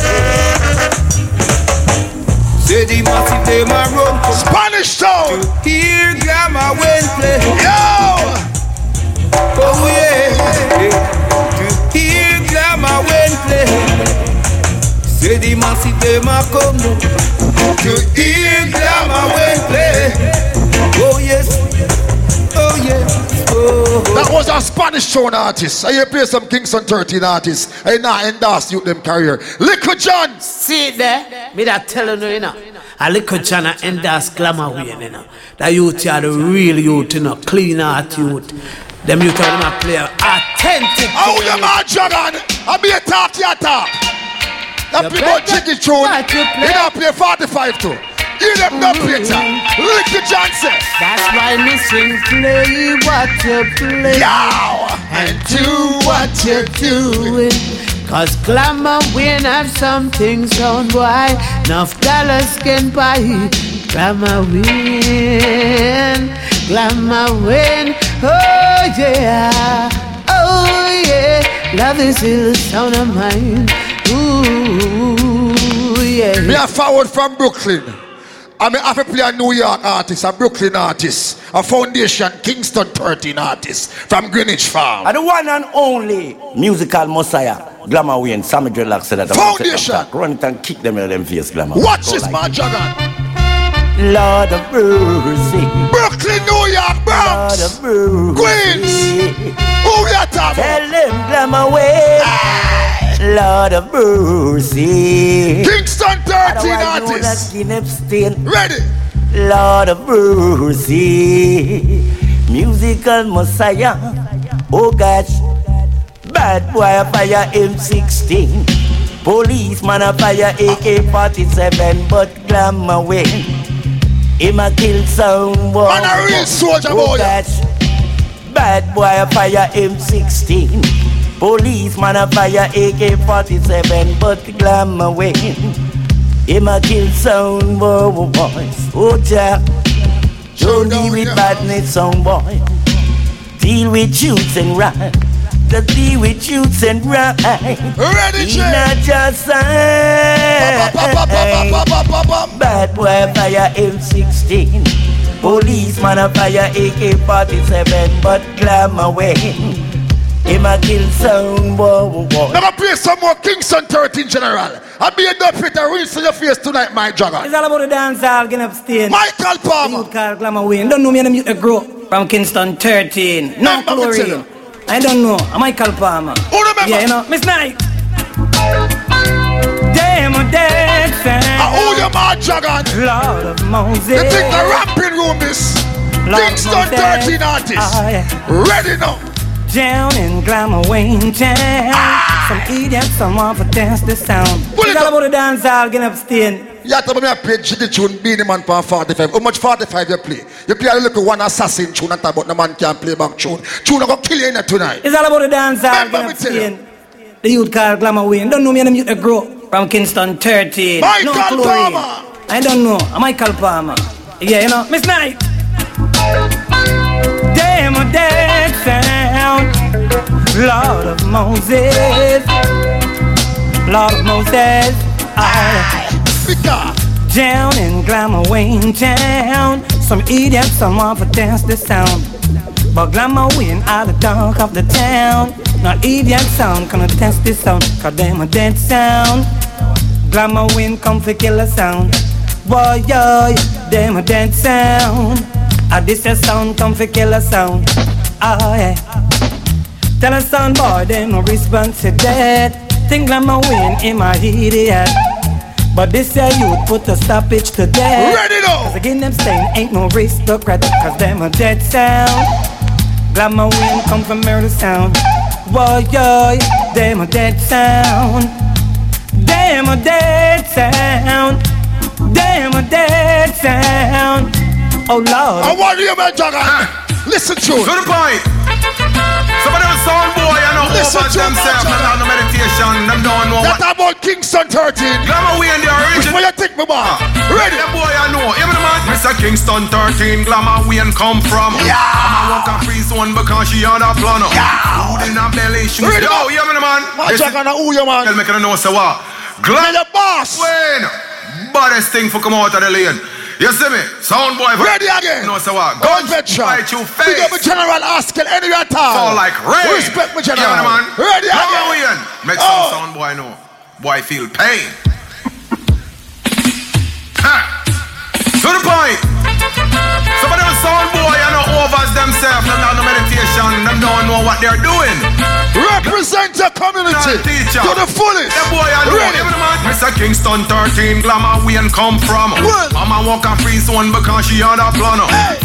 Say the massive them a run come Spanish town. to hear glamour when play. Yo. Oh yeah, yeah. to hear glamour when play. Say the massive them a come to hear glamour when play. That was a Spanish tune artist. I play some Kingston 13 artists. I now endorse you them career. Liquid John. See there? Me that telling you, you know. A little chana and that's glamour way, you know. That youth are the real youth, you know, clean art youth. Them youth are a play authentic. Oh, you man, Jordan. I be a talk to your talk. That people play about better- jiggy tune. You. You don't play 45 too. You them no play that. Liquid John say. That's why me sing play what you play. Yow. And do what you're doing. Cause glamour win have something sound boy. Enough dollars can buy. Glamour win. Glamour win. Oh yeah. Oh yeah. Love is the sound of mine. Ooh yeah. Me a forward from Brooklyn. I mean, I have play a New York artist, a Brooklyn artist, a Foundation Kingston 13 artist from Greenwich Farm. And the one and only musical messiah, Glamour Wayne, Sammy Dreadlock said that. Foundation. Run it and kick them in them face, Glamour. Watch Go this, like man. Lord of mercy. Brooklyn, New York, Bronx, Lord of mercy. Queens. Who are talking Tell them Glamour Wayne. Lord of mercy. Kingston 13 Otherwise known artists. Ready. Lord of mercy, musical messiah. Oh gosh, bad boy fire M16, policeman a fire AK-47, but glamour win. Him a kill someone. Man a real soldier boy. bad boy a fire M16, policeman a fire AK-47, but glamour win. Him a kill sound boys. Oh Jack, don't deal with badness, sound boy. Deal with shoots and right. Just deal with shoots and right. Ready, He not just sign. Bad boy fire M16. Policeman a fire AK-47, but glamour way. Him a kill sound boy. Never play some more Kingston 13 General. I'll be a dub fit and rinse in your face tonight, my Juggan. It's all about the dance hall, getting upstate. Michael Palmer. Youth called Glamour Wayne. Don't know me and the grow from Kingston 13. No Remember me tell chlorine. I don't know. I'm Michael Palmer. Who remember? Yeah, you know, Miss Knight. Damn, a dead fan. Uh, who you man, Juggan? Lord of Moses. You think the ramping room is Kingston Moses. 13 artists? Ready now. Down in Glamour Wayne town. Ah! Some idiots, some want for dance the sound. It's all about the dance hall, getting upstate. You have to me I play jiggy tune, Beenie Man for 45. How much 45 you play? You play a little one assassin tune and talk about the man can't play back tune. Tune I go kill you in tonight. It's all about the dance hall, Remember getting me tell you. upstate. The youth called Glamour Wayne. Don't know me and the youth that grow from Kingston 13. Michael no. Palmer. I don't know. Michael Palmer. Yeah, you know, Miss Knight. Damn, oh, dead sound. Lord of Moses. Lord of Moses. I down in Glamour Wayne town. Some idiots, some want to dance the sound. But Glamour Wayne out the dark of the town. Now idiot sound gonna test this sound. Cause them a dead sound. Glamour Wayne come for killer sound. Boy, yo, them a dead sound. Ah, this a sound come for kill a sound. Oh yeah. Tell a sound boy, them no respond to that. Think Glamour win in my idiot. But this year youth put a stoppage to that. Ready now. Cause again them saying ain't no aristocrat. Cause them a dead sound. Glamour win come from murder sound. Boy, yo, them a dead sound. Damn a dead sound. Damn a dead sound. Oh Lord. I want you, man, Jagger. Ah. Listen to it. To the point. Some of them sound boy, you know, Listen over themselves, and on the meditation, them don't know That what. about Kingston 13. Glamour Wayne, the Which original. way you think, me man? Ah. Ready? The boy I know, even the man. Mr. Kingston 13, Glamour Wayne come from. Yeah. Mama walk a free zone because she on a plan. Yeah. Food in her belly, shoes. Ready, Yo, you hear me, man? Man, Jagger, now who you, man? Tell me, can I know, say what? Glamour the boss. Wayne, baddest thing for come out of the lane. You see me? Sound boy. Ready again. No, say what? Gun veteran. Right you Big face. up the General Askel any at all. Fall like rain. Respect me, Yeah, General. man. Ready Glamour again. Wayne. Make Oh. some sound boy know. Boy feel pain. <laughs> Ha. To the point. Some of them sound boy, you know, overs themselves. Them down the meditation. Them don't know what they're doing. Represent your community teacher. to the fullest. The boy I know, Ready? the. Mr. Kingston 13, Glamour Wayne come from. Mama walk a free zone because she had a plan.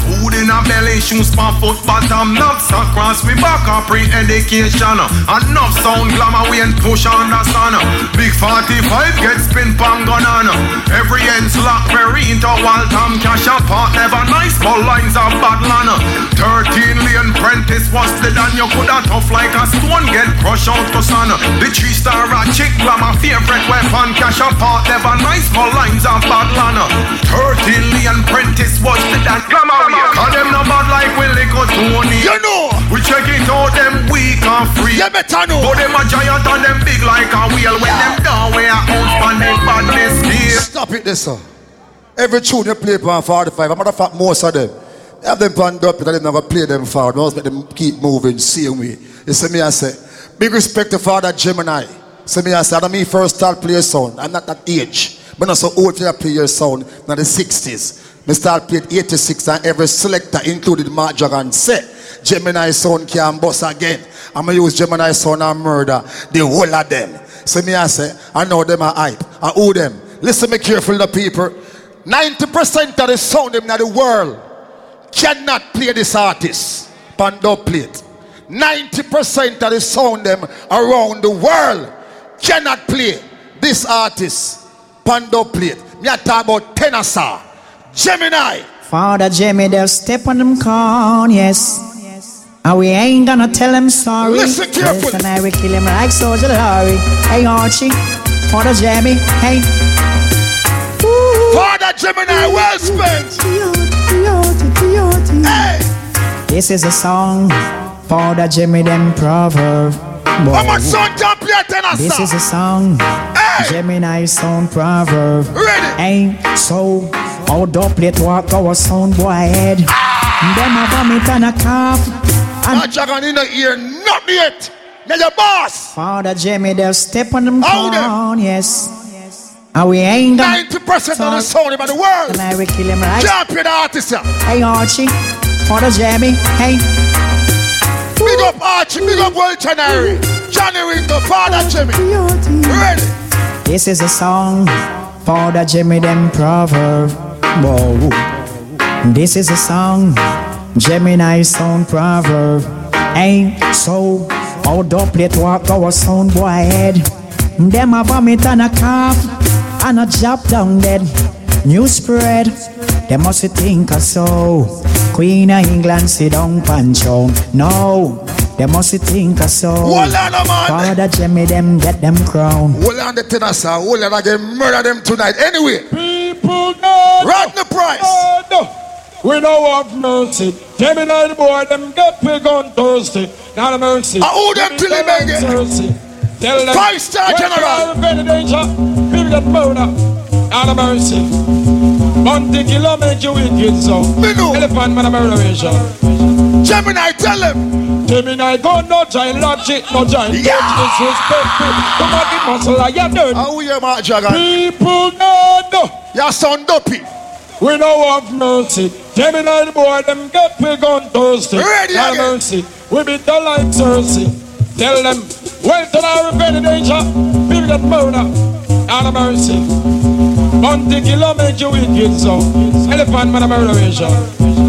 Food in her belly, shoes for foot bottom. Nuts across we back a pre-education. Enough sound, Glamour Wayne push on the sun. Big 45 get spin pang on. Every end's lock very into Waltham cash apart. Never nice, but lines of bad land. 13 lane Prentice was the done. You could have tough like a stone get crushed out to sun. The three star a chick glamour favorite weapon. Cash apart, never nice, but lines of bad land. 13 lane Prentice was the done. Glamour, call them no bad like Willie Tony. You know. We check it out, them weak and free. You better know. But them a giant and them big like a wheel. When them down, we are out on them badness. Stop it, this sir. Every tune you play on 45, a matter of fact, most of them. They have them panned up, but they never play them forward. Most make them keep moving, same way. You see me, I say, big respect to Father Gemini. See me, I say, I don't mean first start play sound. I'm not that age. But not so old to play your sound in the 60s. Me start play 86 and every selector, including Mark Jagan, say, Gemini sound can bust again. I'm going to use Gemini sound and murder the whole of them. See me, I say, I know them are hype. I owe them. Listen me careful, the people. 90% of the sound them in the world cannot play this artist. Pando plate. 90% of the sound them around the world cannot play this artist. Pando plate. Me a talk about Tenasa. Gemini. Father Jimmy, they'll step on them corn, yes. And we ain't gonna tell him sorry. Listen carefully. Listen, I will kill him like Soldier Larry. Hey Archie, Father Jimmy, hey. Father Gemini, well spent. Hey. This is a song for the Jimmy them proverb. How much sound can play Tenasa? This is a song, Gemini sound proverb. Ready? Ain't so out up plate walk our sound boy head. Ah. Them a vomit and a cough. Not Jagan in the ear, not yet. Now your boss. Father Jimmy, they'll step on them How them? corn, yes. And we ain't gonna 90% of the sound in the world. Will kill him right. The artist. Hey Archie, Father Jimmy, hey. Big up Archie, big up World Canary. Johnny Ringo, Father Jimmy. Ready? This is a song for the Jimmy them proverb. Whoa. This is a song, Gemini sound proverb. Ain't so out plate walk our sound boy head. Them a vomit and a cough and a drop down dead. News spread, they must think a so. Queen of England sit down pancho. No, they must think a so. Hold on, man. Father Jimmy them get them crown. Hold on the Tenasa, hold on again, murder them tonight. Anyway, People know. Right the price. We know have mercy. Gemini the boy, them get big on Thursday. thirsty. God of mercy. I owe them till they make it. Thirsty. Tell them. Five star when general. They are in danger, people get murder. God of mercy. Thing you make you wicked, so. Me know. Elephant man of murderation. Gemini, tell them. Gemini, go no giant logic, no giant Yeah. disrespect. Come on, the muscle, I am dirt. How you, Mark Jagan? People know. no. You sound dopey. We know of mercy. Gemini boy, them get we gun thirsty. Ready Have again. mercy. We be the like Cersei. Tell them, well to our revenge danger. People get murder. Have mercy. You love make you wicked. Elephant man a.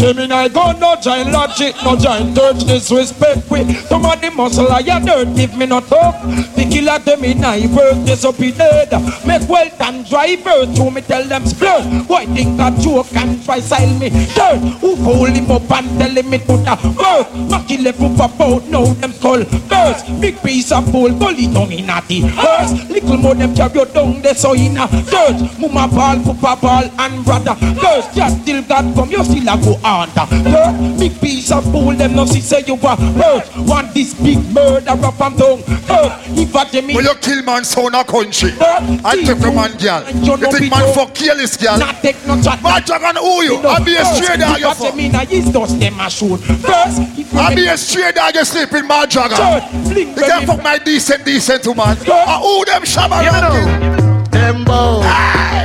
Gemini I go no giant logic, no giant dirt disrespect. We Some of the muscle I am dirt if me no talk The killer them in I birth this up in dead. Make wealth and drive earth to me tell them splurt Why think that joke and try sell me dirt? Who hold him up and tell him it put a birth Macky left up about now them skull burst Big piece of bull bully down in a the hearse. Little more them carry you down there so in a dirt. Mama ball, papa ball and brother First just still God come you still a go under Dirt, big piece of bull them no see say you a hurt Want this big murder up and down Dirt, if I them Will you kill man son a country? I take the man girl. You think man fuck kill this girl? Not take no chat Man Jagan who you? I be a straight dog you If I fuck. them in a his dust them a shoot First, if I be a straight dog you sleep in man Jagan. Sure, You can't fuck my decent decent woman. I who them shabba ranking? Them bow,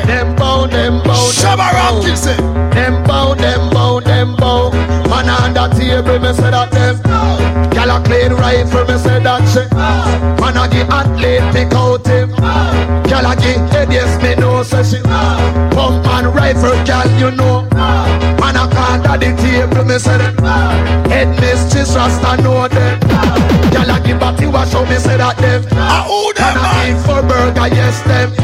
them bow, them bow, ranking say. them bow, them bow, them bow. Man on the table, me say that them. Gyal a clean rifle, me say that she. Man a the athlete, pick out him. Gyal a the head, yes me know say she. Pump and rifle, gyal you know. Man a can't at the table, me say that. Head mistress, Rasta know them. Gyal a give body wash, so me say that them. I who them Man a eat for burger, yes them.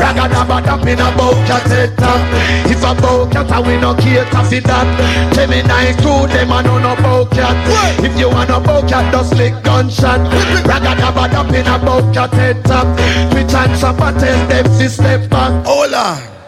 Raga dabba dab in a bow cat head top. If a bow cat a we no cater for that. Gemini crew them a no no bow cat. If you want a bow cat, just lick gunshot. <laughs> Raga dabba dab in a bow cat head top. Twitch and tell them to step back. Hold on.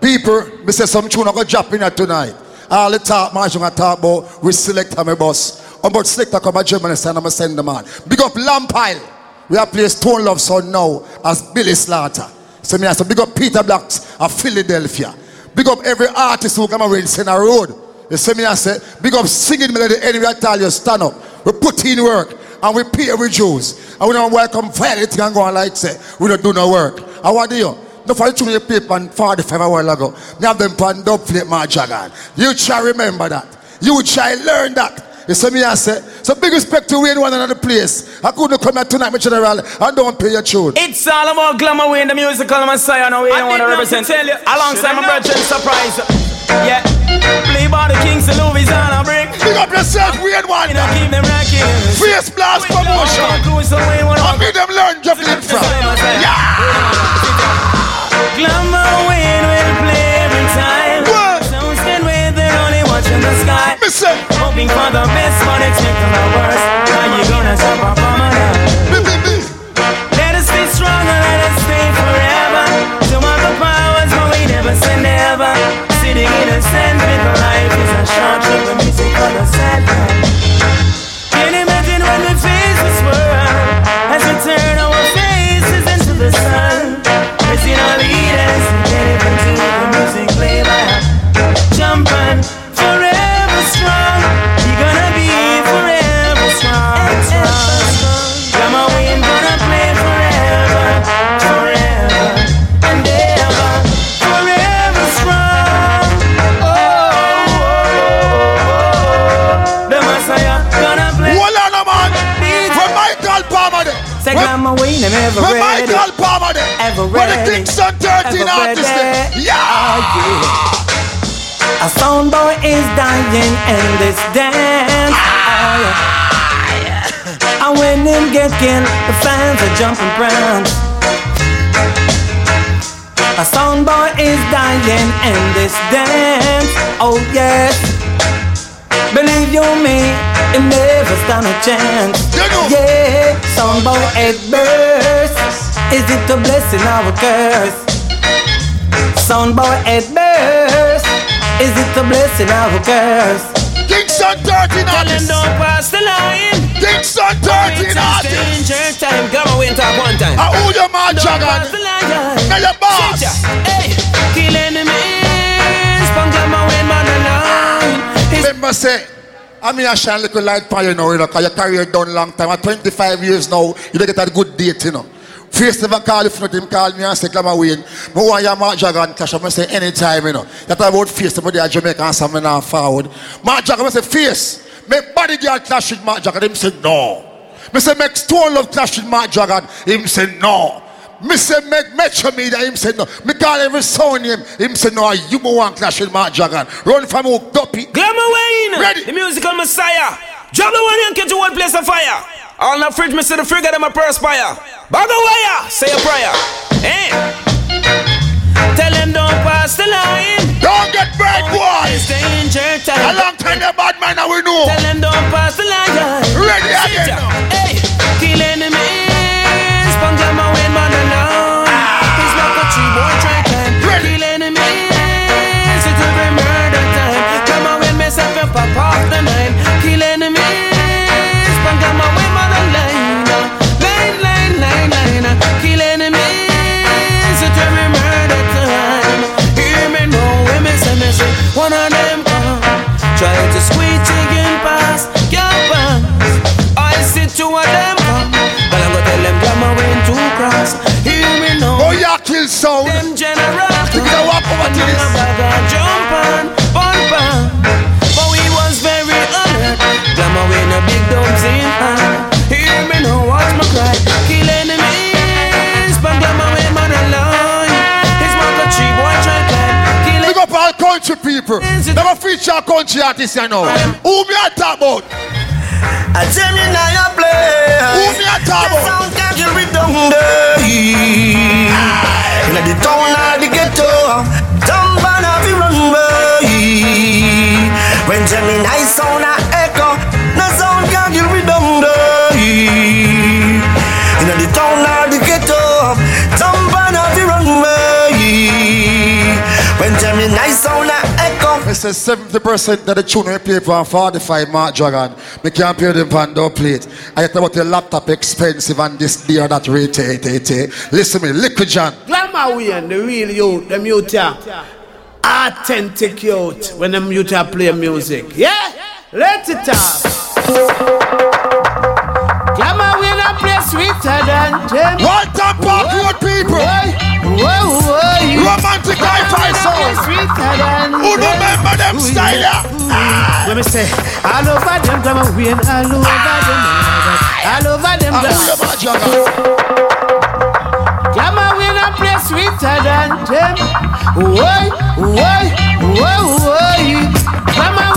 People, me say some tune I go drop in here tonight. All the talk, man, you talk about we select my boss. Um, I'm about selector come a Germany and I'm gonna send the man. Big up Lampile. We have played Stone Love Son now as Billy Slaughter. So me I say big up Peter Blacks of Philadelphia. Big up every artist who come around Send a road. Me I say big up singing melody anywhere I tell you stand up. We put in work and we pay Jews. And we don't welcome violence and go on like say we don't do no work. I want you. The for you paper on 45 hours ago. Me have them pan dub flip my dragon. You shall remember that. You shall learn that. You see me I say. So big respect to Wayne one another place. I couldn't come here tonight, my general. I don't pay your tune. It's all about Glamour Wayne the musical messiah now we don't want to represent tell you alongside my brother surprise yeah play by the kings of Louisiana bring Big up yourself, Wayne one. you know keep them rocking Face blast promotion. I made them learn juggling from. Yeah. Glamour Wayne will play the sky. Hoping for the best but expecting the worst. How you gonna stop our mama let Palmer there. Ever the ready. Kingston 13 Ever artists there. ready. Yeah. A sound boy is dying in this dance. Oh, yeah. And when him get killed, the fans are jumping round. A sound boy is dying in this dance. Oh yes. Believe you me, it never stand a chance. Yeah, sound boy it bursts. Is it a blessing or a curse? Sound boy it bursts. Is it a blessing or a curse? Kingston 13 Can them don't pass the line. Kingston 13 artists. Danger time. On, win talk one time. I who your man, Don't Jagan? pass the line. Now your boss. Ya. Hey, kill enemies. Punk them a win man alone. Remember say, I mean, I shine little light for you now, you know, because your career done long time. At 25 years now, you don't get a good date, you know. Face never call for him call me and say, Glamour Wayne. But why you Mark Jagan clash? I'm say anytime, you know. That about face, they are Jamaican and some now forward. Mark Jagan say face. Make bodyguard clash with Mark Jagan. Him say no. Me say make Stone Love clash with Mark Jagan. Him say no. Me say make Metro Media. Him say no. Me call every sound name. Him say no. You mo want clash with Mark Jagan. Run from hook duppy. Glamour Wayne. Ready. The musical messiah. Drop the one and catch one place of fire. All the fridge, me see the figure them a perspire. Bag wire, say a prayer. Eh? Tell them don't pass the line. Don't get bad, boy. It's danger time. A long time the bad man, now we know. Tell them don't pass the line. Ready again Hey, kill enemies. Sound. Them general. You gotta walk over to this. Jump on, bump on. But we was very honored. Glamour Wayne a big domes in hand. Hear me now, watch my cry. Kill enemies, but Glamour Wayne man alone. It's my tree boy try climb. Kill Big up all country people. Never feature country artists, you know. Who me a talk about? A Gemini a play. Who me a talk The about? sound can kill with down there. Inna the town or the ghetto, jump and have you run away. When Gemini sound a echo, the sound can kill with down there. Inna the town or It says 70% of the tune we play for 45 Mark Dragon. Me can't pay them pan door plate. I get about your laptop expensive and this or that rate. eh, eh, eh. Listen me, Liquid John. Glamour Wayne, the real youth, them youth authentic youth when them youth play music. Yeah? Let it out. Glamour Wayne a play sweeter than. One time park road people. Whoa, whoa, Romantic. Sweeter than Who remember them style? Let me say, all over them, Glamour Wayne, all over them, all over them, Ah, you Mark Dragon? Glamour a play sweeter than them. Whoa, whoa, whoa, whoa. Glamour Wayne a play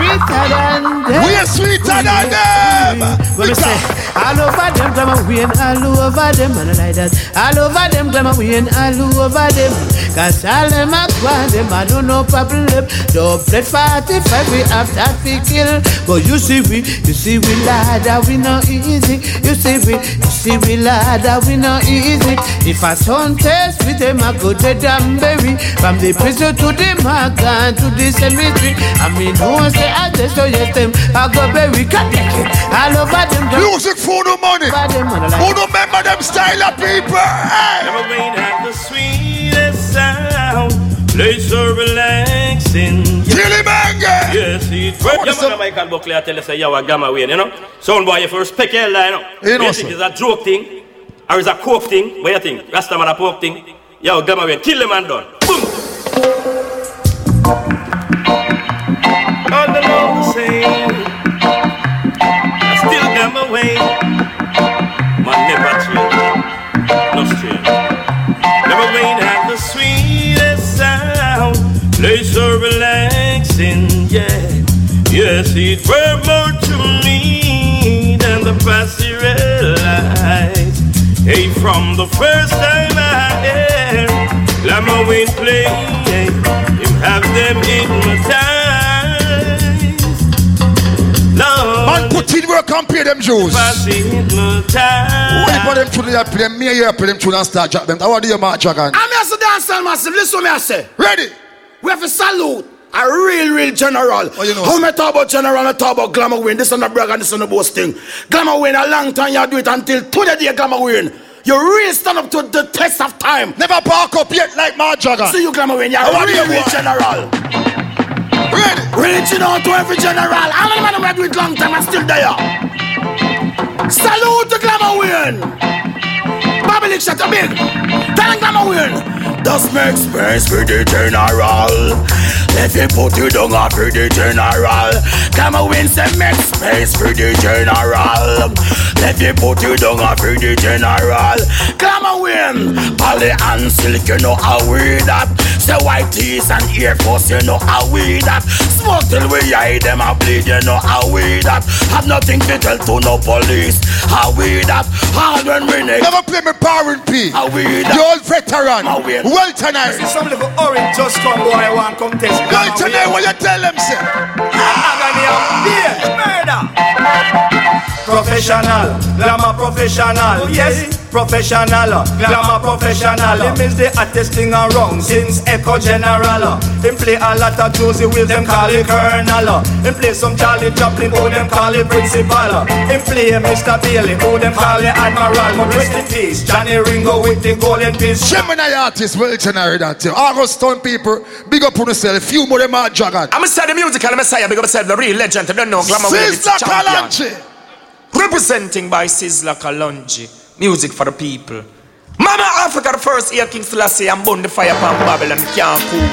sweeter than them. We are sweeter than them. Let me say, all over them, Glamour Wayne, all over them, and like that. All over them, Glamour Wayne, all over them. Cause all them a want them, I don't know problem. Don't play 45, we have that we kill. But you see we, you see we ladder, we not easy. You see we, you see we ladder, we not easy. If I son test with them, I go to Danbury. From the prison to the Magan to the cemetery. I mean, one say I just show you them. I go bury, cut take it. All over them. Music for no money. Who remember them style of people? Hey. Never Wayne had the sweetest sound. Play so relaxing. Chili banger. Yes, it. Well, yeah, man, Michael Buckley, I tell you, say, you are Glamour Wayne, you know. Sound boy, you first pick your line, you know. You know, think it's a joke thing, or it's a coke thing? What you think? Rasta man a pork thing? Yo, Glamour Wayne, kill him and done. Boom. Same. I still Glamour Wayne. Man never change. No change. Never Wayne had the sweetest sound. Play so relaxing, yeah. Yes, it were more to me than the past he realized. Hey, from the first time I heard Glamour Wayne play, him have them hypnotized. Lord, Put in pay them Jews. Why for them tune they play me here play them and start drop them. How do you Mark Dragon? I'm here to dance and massive. Listen what me I say. Ready? We have to salute A real, real general. Oh, you know. How me talk about general, I talk about Glamour Wayne. This is not brag and this is not boasting. Glamour Wayne a long time, you do it until today day Glamour Wayne. You really stand up to the test of time. Never park up yet like my jagger. See you Glamour Wayne, you're oh, a real, real general. Ready. Reaching out to every general. Many men have do it long time and still there? Salute the Glamour Wayne. Babylon shut up big. Tell come win. Just make space for the general. Let me put you down for the general. Come and win, say make space for the general. Let me put you down for the general. Come and win. Polly and silk, you know how we that. Say white tees and ear force, you know how we that. Smoke till we hide them and bleed, you know how we that. Have nothing to tell to no police. How we that. Hard when we Never play me Parent P. The old veteran. Well tonight. See some little orange just come boy I want come test. Well tonight what you tell them say? Agony of fear. Murder. Professional. Glamour professional. Yes professional, glamour professional. Him is the hottest thing around since Echo General. Him play a lot of Josey Wales, them call it Colonel. Him play some Charlie Chaplin, who them call it Principal. Him play Mr. Bailey, who them call it Admiral. But rest in peace, Johnny Ringo with the golden piece. Gemini artist, well, generally that too. August Town people, big up on yourself. Few more them are jagged. I'm say the musical messiah, big up yourself, the real legend. I don't know, glamour. Sizzla Kalonji. Representing by Sizzla Kalonji. Music for the people. Mama Africa, the first year King Selassie and burn the fire upon Babylon can't cool.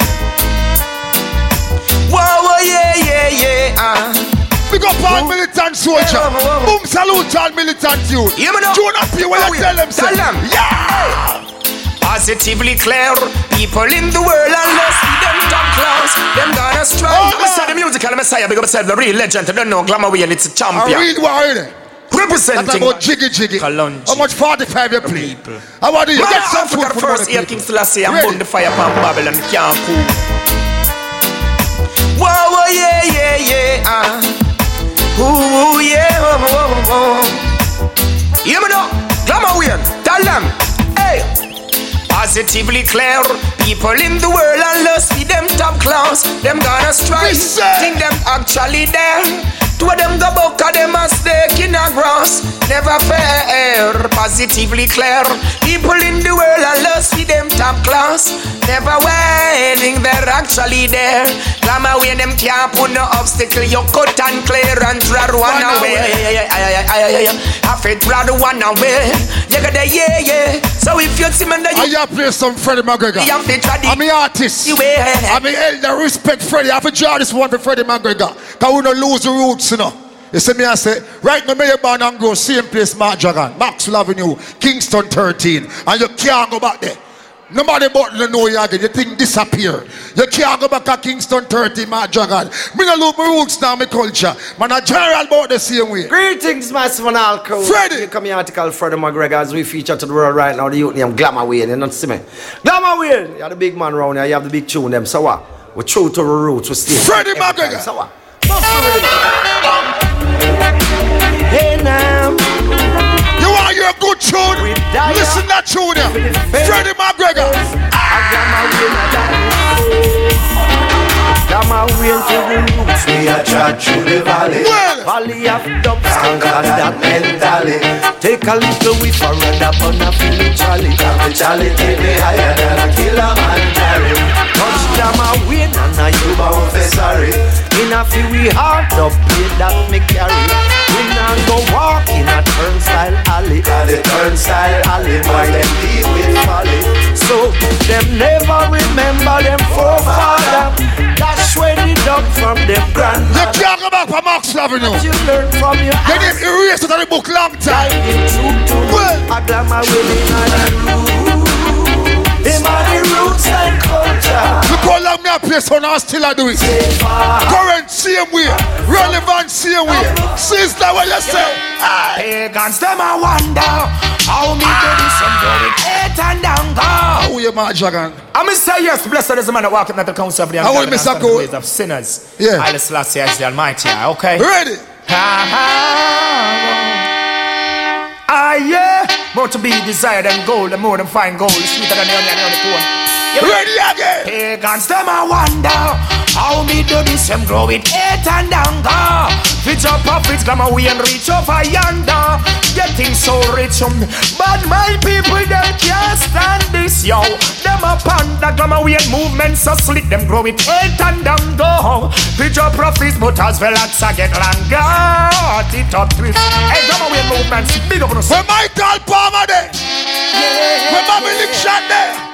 Whoa, whoa, yeah, yeah, yeah. Uh. Big up all militant soldier. Yeah, Boom salute all militant youth. Yeah, man. Tune up here when you tell them. Tell them. Yeah. Positively clear, people in the world unless we them top class, them gonna strike. Oh, I'm the musical messiah, big up yourself, the real legend. I don't know, glamour and it's a champion. A real warrior. Representing That's about jiggy jiggy. Kalonji. How much 45 you play? How about you? Get some food for first year King Selassie and burn the fire upon Babylon can't cool. Whoa, whoa, yeah, yeah, yeah. Uh. Ooh, yeah, oh, oh, oh. Hear me now. Glamour Wayne. Tell them. Hey. Positively clear, people in the world unless see them top class, them gonna strike. Think them actually there. Two of them go buck of them a stake in a grass. Never fair, positively clear. People in the world unless see them top class. Never winning, they're actually there. Glamour Wayne them can't put no obstacle. You cut and clear and try to run away. I fit rather one away. You got the yeah, yeah. So if you see me, you. I play some Freddie McGregor. You fit try I'm an artist. I'm an elder. Respect Freddie. I have to draw this one for Freddie McGregor. Because we don't lose the roots, you know. You see me, I say, right now, may you born and grow, same place, Mark Dragon, Maxwell Avenue, Kingston 13, and you can't go back there. Nobody but you know you again. You think disappear. You can't go back to Kingston 13, my dragon. Me no lose my roots now, my culture. Man, a general about the same way. Greetings, massive and all crew. Freddie. You come here article Freddie McGregor as we feature to the world right now. The youth name Glamour Wayne. You not see me? Glamour Wayne. You're the big man around here. You have the big tune them. So what? We're true to the roots. We stay. Freddie McGregor. So what? Hey now. You want your good tune? Listen that tune. Freddie McGregor. Glamour Wayne to the roots. We are trod through the valley. Well. Valley of dubs. Conquer that mentally. Take a little whiff and run up on a feeling jolly. The jolly take me higher than a killer man carry. Touch Glamour Wayne and I you bound for sorry. In a few we hard up play that me carry. We not go walk in a turnstile alley. Cause the turnstile alley, boy, them deep with folly. So them never remember them forefather. That's where they dug from them You grandmother. can't go back from Maxwell Avenue. You learn from your They didn't erase it on the book long time. Well, a glamour winning on the root. And culture. Me a play so now still I do it. Current same way. Relevant same way. Sister, what you say? Pagans, them I wonder how me do this and do it eight and down go. How you, my dragon? I'm say yes, blessed is the man that walk up the council of the ungodly and Mr. stand in the ways of sinners. Yeah. I Selassie as the Almighty, okay? Ready? Ah, yeah. More to be desired than gold, and more than fine gold, sweeter than the onion on the cone. Ready again. Pagans, them I wonder How me do this, them grow it eight and younger. Fit up profits, Glamour Wayne reach over yonder. Getting so rich, um, but my people them can't stand this, yo. Them up on the Glamour Wayne movement so slick, them grow it eight and younger. Fit up profits, but as well as I get longer. It up twist. Hey, Glamour Wayne movements, big up on us. Where Michael Palmer there? Where Bobby Lick shot there?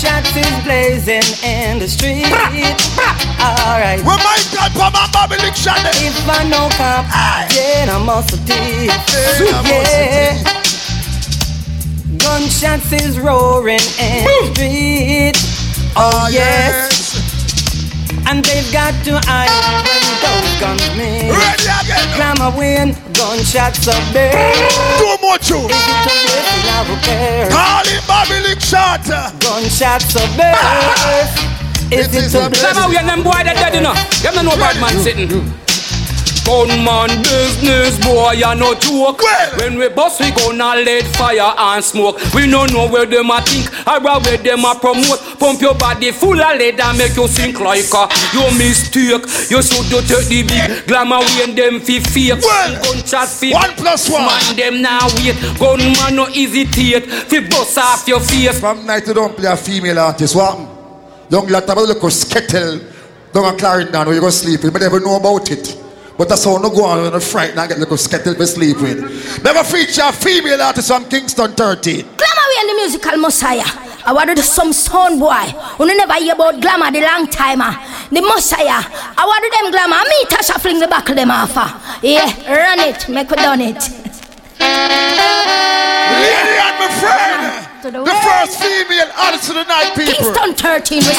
Gunshots is blazing in the street. Alright. My God, Papa Bobby Lick shot there? If I know cop, then I must deep. Yeah. Gunshots is roaring in the street. Oh, oh yes. And they've got to hide guns meet. Ready again. Glamour Wayne, gunshots up there. More two. Is it a blessing? I care. Call him Bobby Lick shot. Gunshots up <laughs> there. Is it a blessing? Glamour Wayne, them boy that dead enough. Them no know bad man sitting. Gunman business, boy, you no joke. When we bust, we gonna let fire and smoke. We no know where them a think, or where them a promote. Pump your body full of lead and make you sink like a you mistake. You should do take the big Glamour Wayne them fi fake. Gunshot fi one plus one. Man them now wait. Gunman no hesitate. Fi bust off your face. From night to don't play a female artist. What? Young lad have a little skettle. Don't a Clarendon where you go sleep with. But never know about it. But that's how no go on you frightened and get little skettle to sleep with. Never feature a female artist from Kingston 13. Glamour Wayne the musical messiah. I want to some sound boy. Who never hear about glamour the long timer. Ah. The messiah. I want them glamour. Me Tasha fling the back of them off. Ah. Yeah, run it. Make we done it. Lady and my friend. The The first female artist of the night, people. Kingston 13 research.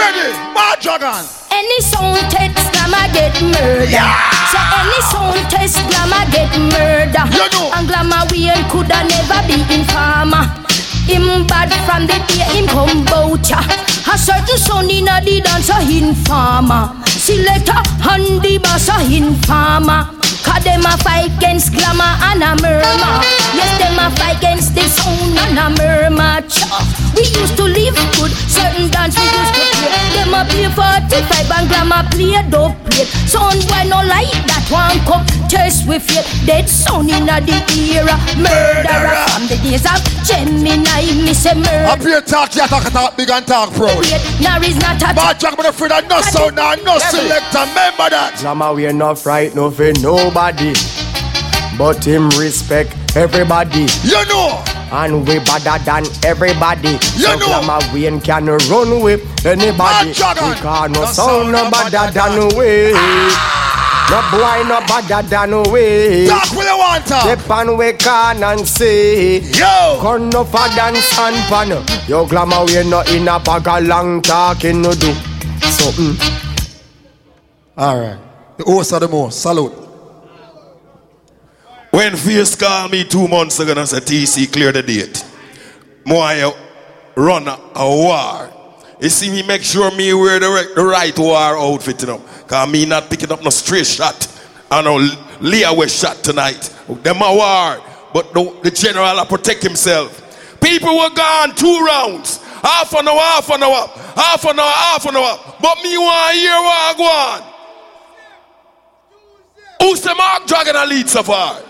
Ready? Mad Dragon. Any sound test glamour get murder. So any sound test glamour get murder. And glamour ain't coulda never be informer. Him bad from the day him come ya. A certain son in a the dance a informer. Selector and the boss a informer. Cause them a fight against glamour and a murmur. Yes, them a fight against the sound and a murmur. Cha. We used to live good, certain dance we used to play. Them a play 45 and glamour play dope plate. Sound boy no like that one come chase with it. Dead sound in a the era. Murderer from the days of Gemini, me say murder. Up here talk, yeah, talk, talk, big and talk, proud. Now is not a Mad Dragon, but afraid of no sound, now, no selector. Remember that. Glamour we are not fright no for nobody. But him respect everybody. You know. And we better than everybody. You so know. Glamour Wayne can run with anybody. Because no sound no better than we. Ah! No boy no better than we. Talk with the talk. Step on we can and say. Yo. Come no for dance and pan. Yo Glamour Wayne no in a bag of long talking no do. Something. Mm. All right. The host of the most. Salute. When Fierce called me two months ago and said, TC, clear the date. Moi run a, a war. You see me make sure me wear the, right- the right war outfit, you know. Cause me not picking up no straight shot. I know Leah was shot tonight. Them a war. But the, the general a protect himself. People were gone two rounds. Half an hour, half an hour, half an hour, half an hour. But me want to hear what I go on. Who's the Mark Dragon lead so far?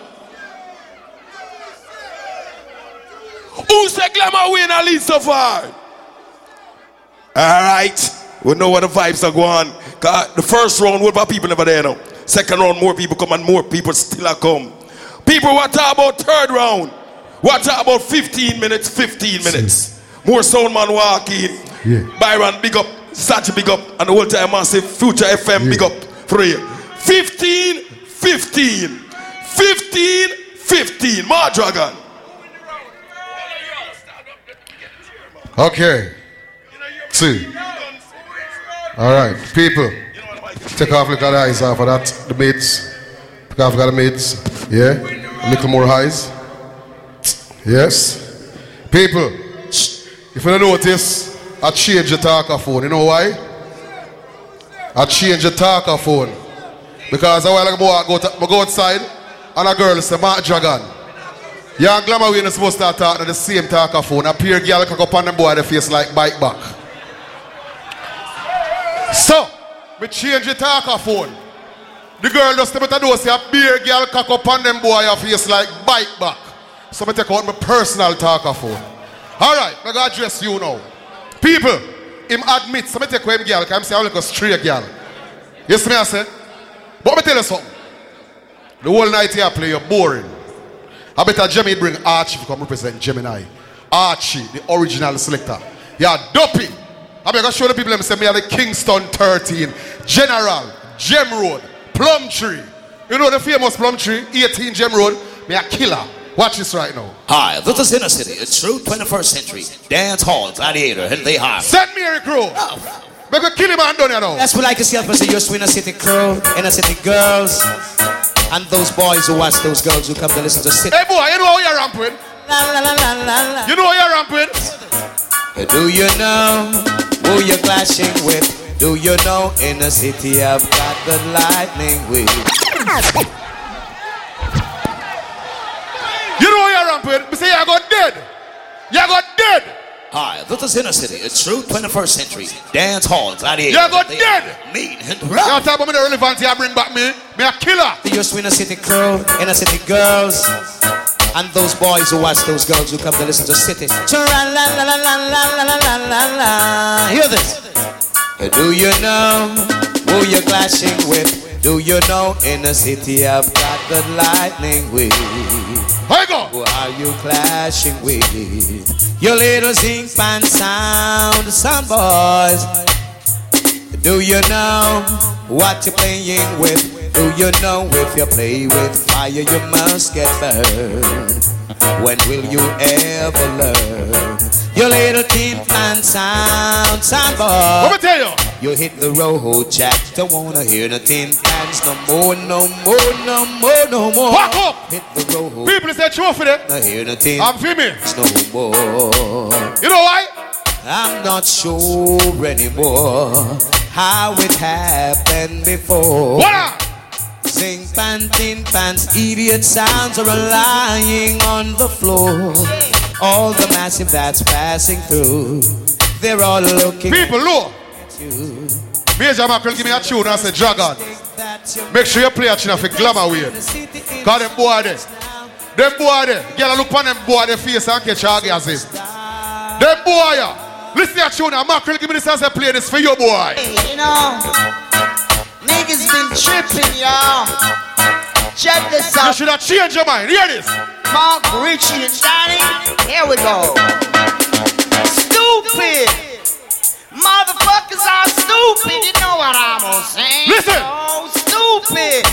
Who's the glamour win a lead so far? All right. We know what the vibes are going. The first round, what about people never there now? Second round, more people come and more people still are come. People, what about third round? What about 15 minutes, 15 minutes? More sound man walk in. Yeah. Byron, big up. Sachi, big up. And the whole time I say Future FM, big up. For you. 15, 15. 15, 15. More dragon. Okay. See. All right, people. Take off look at the eyes of that. The mates. Take off look at the mates. Yeah. A little more eyes. Yes. People. If you don't notice, I change the talker phone. You know why? I change the talker phone. Because I go, to, go outside and a girl say, Mark Dragon. And glamour we not supposed to talk at the same talk of phone. A peer girl cock up on the boy the face like bite back. So, me change the talk of phone. The girl just step out the door say a beer girl cock up on them boy your face like bite back. So me take out my personal talk of phone. Alright, I gotta address you now. People, him admit, so me take away him girl, because I'm saying I'm like a straight girl. See me I say? But me tell you something. The whole night here play, you're boring. I better Jimmy bring Archie to come represent Gemini. Archie, the original selector. Yeah, dopey. I better show the people them say me are the Kingston 13, General, Gem Road, Plum Tree. You know the famous Plum Tree, 18 Gem Road. Me a killer. Watch this right now. Hi, this is Inner City, a true 21st century dance hall gladiator, and they are. Send me a crew. Make a kill him and done you know. That's what I can see. I say you're Inner City crew, Inner City girls, and those boys who watch those girls who come to listen to City. Hey boy, you know how you're ramping? You know how you're ramping? Do you know who you're clashing with? Do you know in the city I've got the lightning with? You know how you're ramping? Me say you got dead. You got dead. Hi, this is Inner City, it's true 21st century. Dance hall, gladiator. You got dead! Mean and rough. You talk about the relevance you bring back me? Me a killer. The used to Inner City crew, Inner City girls. And those boys who watch those girls who come to listen to City. Hear this. Do you know who you're clashing with? Do you know Inner City I've got the lightning with? Go. Who are you clashing with? Your little zinc fan sound, some boys. Do you know what you're playing with? Do you know if you play with fire, you must get burned? When will you ever learn? Your little tin pan sound, sound boy. Let me tell you. You hit the road, Jack. Don't wanna hear the tin pans no more, no more, no more, no more. Walk up. Hit the road. People say true for that. I hear the tin I'm female. no more. You know why? I'm not sure anymore how it happened before. What Sing pan, tin pans, idiot sounds are lying on the floor. All the massive that's passing through, they're all looking. People, look. at you. Major Mackerel give me a tune and say Dragon. Make sure you play a tune for glamour weird. Cause them boy there. Them boy there. Girl look on them boy their face and catch orgasm. Them boy yeah. Listen to your tune and Mackerel give me this and say play this for you boy. You know, niggas been tripping, y'all. Check this out. You should have changed your mind. Hear this. Mark, Richie, and Johnny. Here we go. Stupid. Motherfuckers are stupid. You know what I'm gonna say. Listen. Oh, stupid.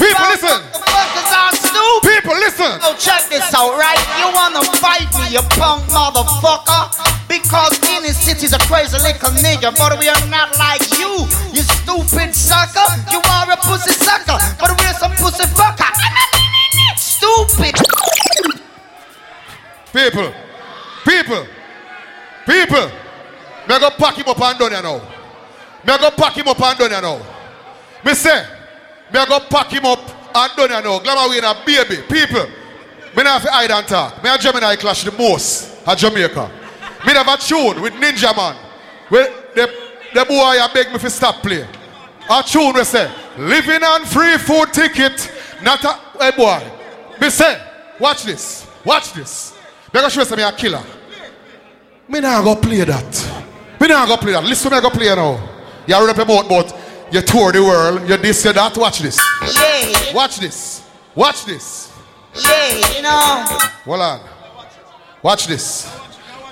People, listen. Motherfuckers are stupid. People, listen. Oh, check this out, right? You wanna fight me, you punk motherfucker? Because inner city's a crazy little nigga, but we are not like you, you stupid sucker. You are a pussy sucker, but we're some pussy fucker. Stupid. People. People. People. Me go pack him up and done you now. Me go pack him up and done you now. Me say, me go pack him up and done you now. Glamour a baby. People. Me not have to hide and talk. Me and Gemini clash the most at Jamaica. Me a tune with Ninja Man. Where the, the boy I beg me to stop play. A tune we say, living on free food ticket. Not a, hey boy. Me say, watch this. Watch this. Go show you me a killer. Me not go play that. Me not go play that. Listen, me go play now. You your mouth, but you tour the world. You this, you that. Watch this. Yeah, Watch this. Watch this. yeah, you know. Hold on. Watch this.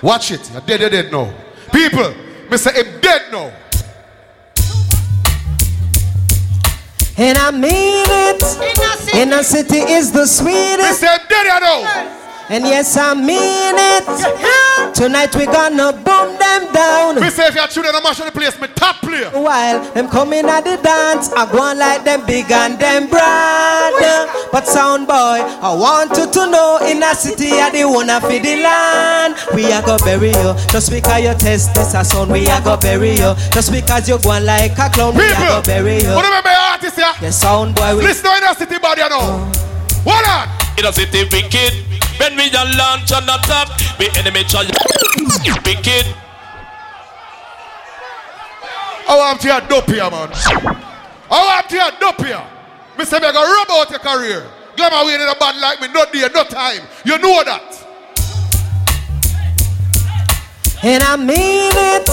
Watch it. You're dead, you're dead now. People, Mr. say him dead now. And I mean it. In Inner city is the sweetest. Mr. Daddy, know. And yes, I mean it. Tonight we gonna boom them down. Me say if you're tuning the mash the place, me top player. While them coming at the dance, I go on like them big and them broad. But sound boy, I want you to know in a city I the wanna feed the land. We are go bury you just because you test this a sound. We are go bury you just because you go on like a clown. We are go bury you. What remember your artist here? The sound boy. We Listen to the city body now. Hold on. In a city wicked, When we a launch and attack, the enemy try wicked. I want to dope here, man. I want to dope here. Me say me go rub out your career. Glamour way in a band like me, no day, no time. You know that. And I mean it.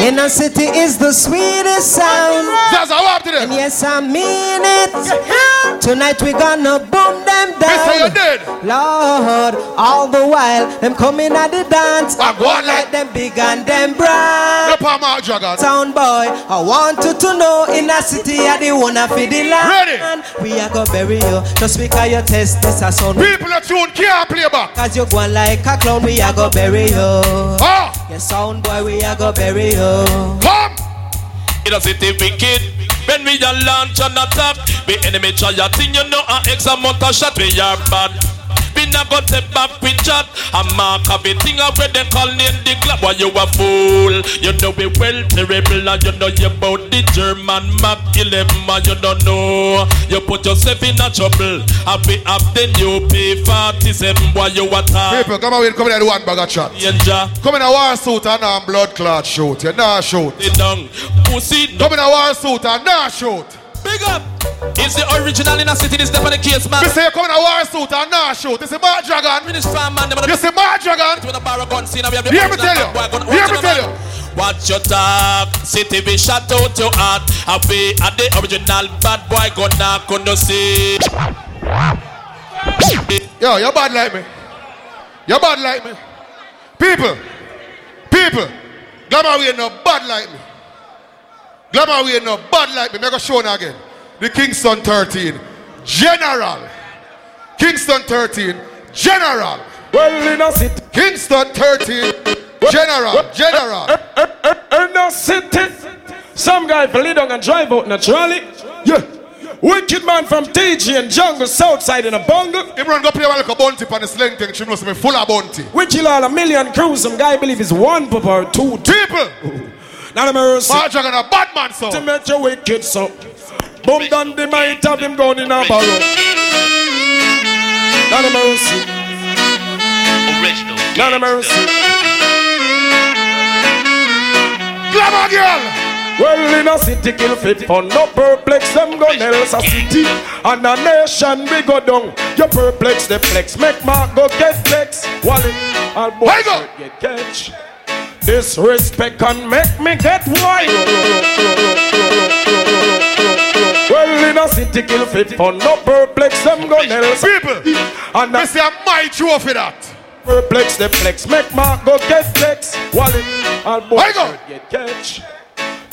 In a city is the sweetest sound. That's how up to. And yes, I mean it. Tonight we gonna boom them down. Mister, you dead. Lord, all the while them coming at the dance. I want like them big and them bright. No Palmer Dragon. Sound boy, I want you to know in a city I the wanna feed the land. Ready? We are gonna bury you just because you test this a sound. People that tune can't play back. Cause you're going like a clown, we are gonna bury you. Oh. Your sound boy, we are gonna bury you. Come. In a city wicked. When we a launch and attack, the enemy try a thing, you know, a X amount of shot, we are bad. We not go take back with chat. A mark of a thing of where they call in the club. Why you a fool? You know we well terrible and you know you about the German map 11 man you don't know. You put yourself in a trouble. Happy up then you pay 47 why you a talk. People, come away, come in one bag of chat. Danger. Come in a war suit and a blood clot shoot. You nah shoot. Sit down. Pussy. Come in a war suit and nah shoot. Big up. It's the original in a city, this step on the case, man. Me say you come in a war suit and nah shoot. This is Mark Dragon. Finish farm, man. You see Mark Dragon? With a barrel gun scene, we have the Hear me tell you. Hear me tell you. Watch your talk, city be shut out your heart. Happy at the original bad boy gonna gonna see. Yo, you're bad like me. You're bad like me. People, people, Glamour we no bad like me. Glamour we no bad like me. Make a show now again. The Kingston 13, General. Kingston 13, General. Well, in a city. Kingston 13, General. General. In a city. Some guy for lead on and drive out naturally. Yeah. Wicked man from TG and Jungle Southside in a bungle. Everyone go play one like a bounty on the sling thing. She must be full of bounty. Kill all a million crews. Some guy believe it's one or two. People. Now the mercy. Mark Dragon a bad man so. To make you wicked so. Boom down the might have him going in a barrel. Now the mercy. Original. Now the mercy. Glamour girl. Well, in a city kill fit fun, no perplex them gun else a city and a nation we go down. You perplex the flex, make mark go get flex. Wallet, I'll boy get catch. Disrespect can make me get wild. Well, in a city kill fit fun, no perplex them gun else. People, and I say I might trophy that. Perplex the flex, make my go get flex. Wallet, I'll boy get catch.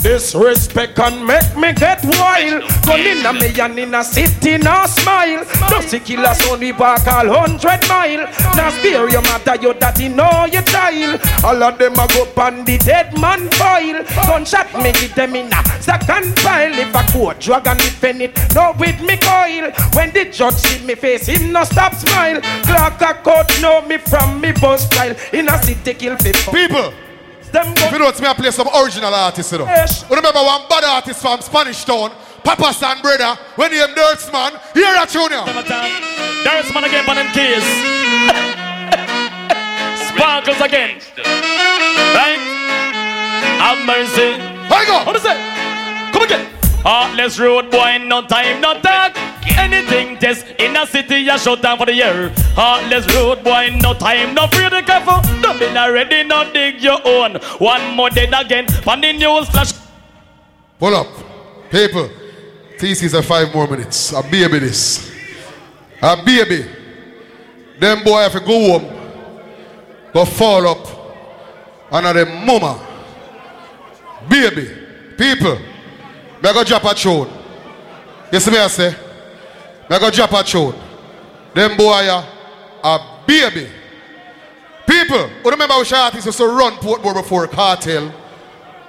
Disrespect can make me get wild. Gun in a me and in a city, no smile. Dusty killers only walk all hundred mile. Now spare your mother, your daddy know your child. All of them a go on the dead man file. Gunshot me give them in a second pile. If I go drug and defend it, no with me coil. When the judge see me face, him no stop smile. Clock a court know me from me bus style. In a city kill people. People. If you know it's me, I play some original artists, you know. Yes. Remember one bad artist from Spanish Town, Papa San Brother, when he named Dirtsman, hear that tune now. Dirtsman again, on them keys. <laughs> Sparkles again. Right? Have mercy. Here go. What is it? Come again. Heartless road boy, no time, no talk. Anything test in a city, you shut down for the year. Heartless road boy, no time, no fear the careful. Don't be ready, no dig your own. One more dead again, on the news flash. Pull up. People, TC's are five more minutes. A baby this. A baby. Them boy have to go home. Go fall up. Another the mama. Baby. People. Me go drop a tune. You see me I say? Me go drop a tune. Them boy a baby. People, who remember which artists used to run Portmore before Cartel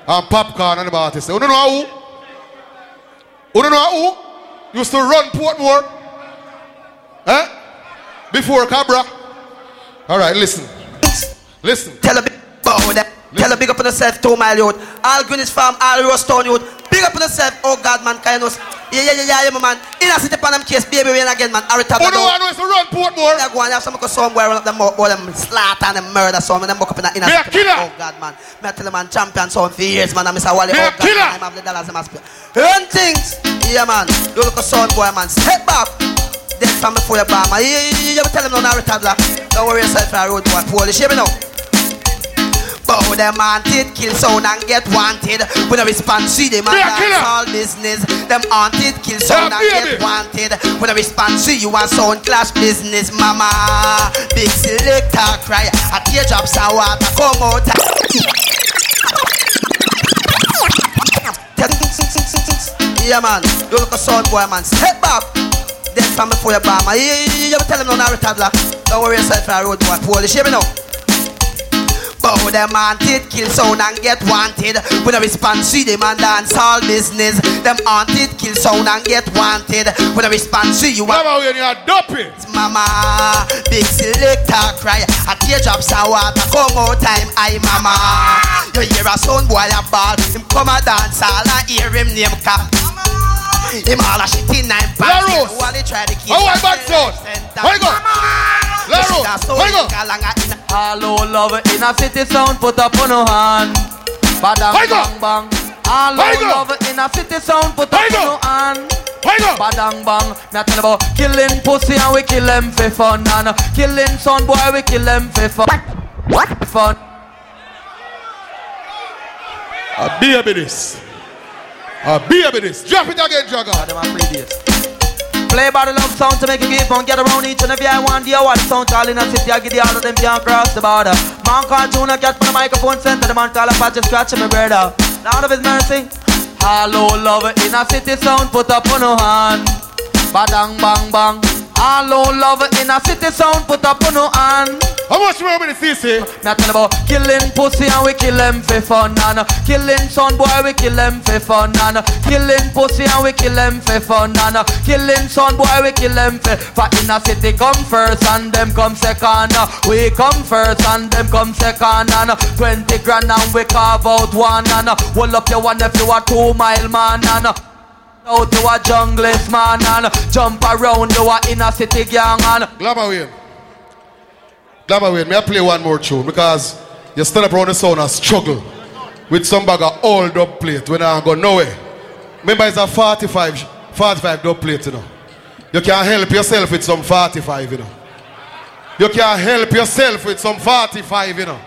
and Popcorn and the artists? You don't know who? You don't know who? Used to run Portmore? Eh? Before Cabra? Alright, listen. Listen. Tell a big about that. Tell a big up on yourself, two mile youth. All Greenwich Farm, all Rostown youth. Big up on yourself. Oh God, man, kind of. Yeah, yeah, yeah, yeah, yeah, man. In a city pan them case, baby, win again, man. Arita, Who the one who is to run Portmore? Yeah, go on, you have some somewhere run up them, boy, them slaughter and them murder some, and them buck up in a, in a Me a city. killer. Oh God, man. Me a tell you, man, champion some for years, man. And Mr. Wally, oh God, killer. man, I have the dollars, them spend. Earn things. Yeah, man. You look a son, boy, man. Step back. Then from before you bomb. You, you, you, you tell him no, now, Arita, Don't worry yourself for a road boy. Polish, hear me now. Bow them haunted, kill sound and get wanted. When I respond, see them and dance all business. Them haunted, kill sound Yeah, and baby. get wanted. When I respond, see you and sound clash business, mama. Big selector cry, a teardrops of water come out. Yeah, man. You look a son boy, man. Step back. Then from before you bomb. You, you, you, you tell him no, now, toddler. Don't worry yourself for a road boy. Polish, hear me now. Bow them haunted, kill sound and get wanted. When I respond, see them and dance all business. Them haunted, kill sound and get wanted. When I respond, see you and when you're dopey. Mama, big selector cry. A teardrops of water come out time. I mama, you hear a sound boy a ball. Him come a dance all and hear him name cap. Him all a shit in nine pants. Laros. While they try to keep. Oh, I bad sound. Where you go? Laros, where you go? Hello, love in a city sound, put up on your hand. Badang bang bang. You love in a city sound, put up on your hand. Where you go? Badang bang. Me a tell about killing pussy and we kill them for fun. And uh, killing son boy, we kill them for fun. What? Fun. A baby this. A baby this. Drop it again, Jagger. Play by the love sound to make you keep on get around each and every I want the one sound all in a city I get the all of them can't cross the border. Man call Junior cat from the microphone center the man call a patch scratch him, my brother. Lord of his mercy. Hello love in a city sound put up on your hand. Badang bang bang. Hello love in a city sound put up on your hand. How much more say? Me a tell about killing pussy and we kill them for fun and killing son boy we kill them for fun and killing pussy and we kill them for fun and killing son boy we kill them for for in a city come first and them come second we come first and them come second and 20 grand and we carve out one and hold up your one if you a two mile man and out to a junglist man and jump around you a inner city gang and Glamour Wayne. Glamour Wayne, may I play one more tune because you stand up around the sound and struggle with some bag of old dub plate when I go nowhere. Remember it's a 45, 45 dub plate, you know. You can't help yourself with some 45, you know. You can't help yourself with some 45, you know.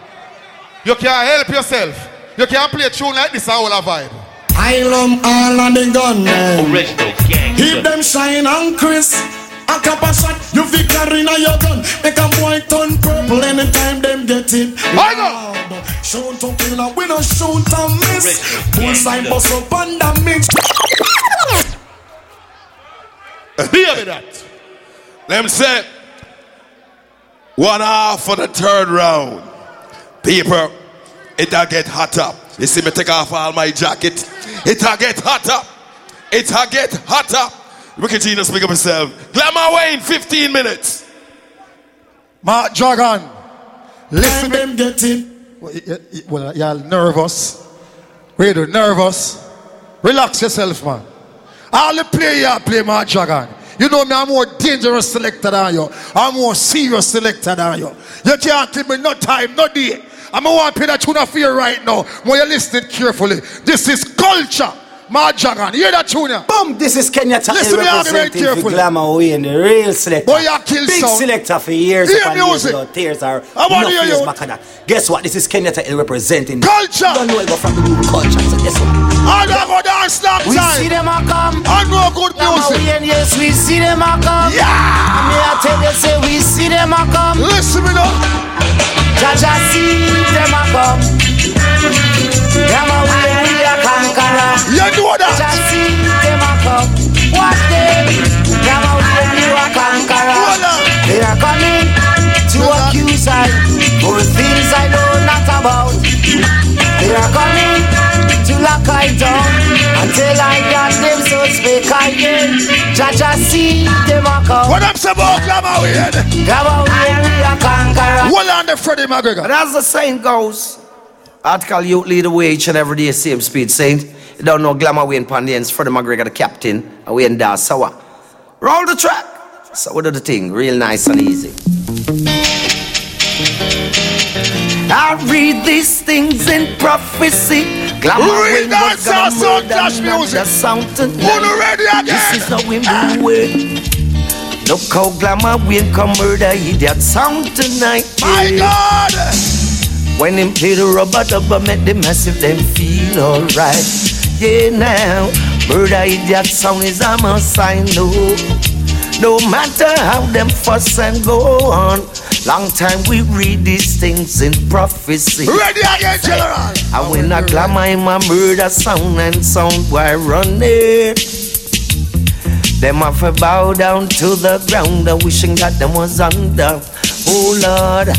You can't help yourself. You can't play a tune like this, all a vibe. I love all of the gun. Original gang. Keep them shine on crisp. A couple shot, you fi carry na your gun. Make a boy turn purple anytime them get it. I go. Shoot to kill and we no shoot and miss. Bullseye bust up and the mix. Hear me that. Them say one half for the third round. People, it'll get hotter. You see me take off all my jacket. It'll get hotter. It'll get hotter. Wicked Genius, pick up yourself. Glamour Wayne, 15 minutes. Mark Dragon, listen. them get it. Well, y- y- well, you're nervous. Wait, you nervous? Relax yourself, man. All the play you play, Mark Dragon. You know me, I'm more dangerous selector than you. I'm more serious selector than you. You can't give me no time, no day. I'm going to play that tune for you right now. When you're listening carefully. This is culture. Mark Dragon. You hear that tune? yeah? Boom, this is Kenya Tati Listen to me representing for. Glamour Wayne, the real selector. Oh, Boy, you kill Big sound. selector for years Hear upon years without tears or I wanna enough hear years you. back on that. Guess what? This is Kenya Tati representing Culture. Don't know it go from the new culture. So guess what? I don't go dance long We time. see them a come. I know good music. Wayne, yes, we see them a come. Yeah. And me I tell you, say we see them a come. Listen me now. Jaja see them a come. Glamour Wayne, we a conqueror. You know that. Jaja them a come. What them? Glamour Wayne, we a conqueror. They are coming to accuse I for things I know not about. They are coming to lock I down until I got them so speak again. Jaja see them a come. What I'm saying about Glamour Wayne? Glamour Wayne, we a conqueror. Hold on the Freddie McGregor. But as the saying goes, article youth lead the way each and every day, same speed, saint. You don't know Glamour Wayne Pandians, Freddie McGregor, the captain, and Wayne Da Sour. Roll the track. So we do the thing, real nice and easy. I read these things in prophecy. Glamour Wayne was gonna murder the sound tonight. This is how we do it. Look how Glamour Wayne come murder idiot sound tonight. My God! When him play the rubber dubber, make the massive them feel alright. Yeah, now murder idiot sound is a must sign no. No matter how them fuss and go on. Long time we read these things in prophecy. Ready again, General. I when I glamour in my murder sound and sound boy run it. Them have to bow down to the ground, wishing that them was under. Oh Lord,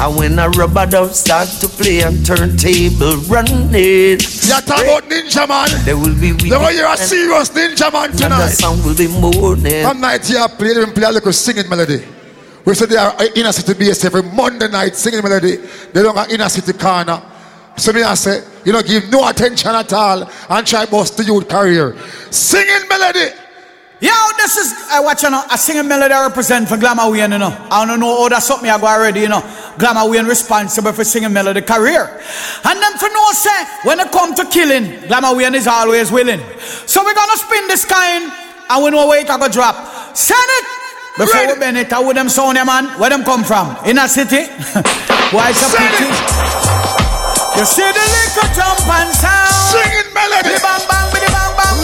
and when a rubber dub start to play and turntable run it. You talk about Ninja Man. There will be The way you're a serious Ninja Man And the tonight. sound will be morning. One night here, playing play them play a little singing melody. We said they are inner city base every Monday night singing melody. They don't have inner city corner. So me I say, you know, give no attention at all and try bust the youth career. Singing melody. Yo, this is I watch you know, a singing melody I represent for Glamour Wayne, you know. I don't know how that's something I go already, you know. Glamour Wayne responsible for singing melody career. And them for no say, when it come to killing, Glamour Wayne is always willing. So we're gonna spin this kind and we know where it a go drop. Send it! Before we bend it, how would them sound, man? Where them come from? In a city? <laughs> Why it's a pity? You see the liquor jump and sound. Singing melody. Bang bang, bang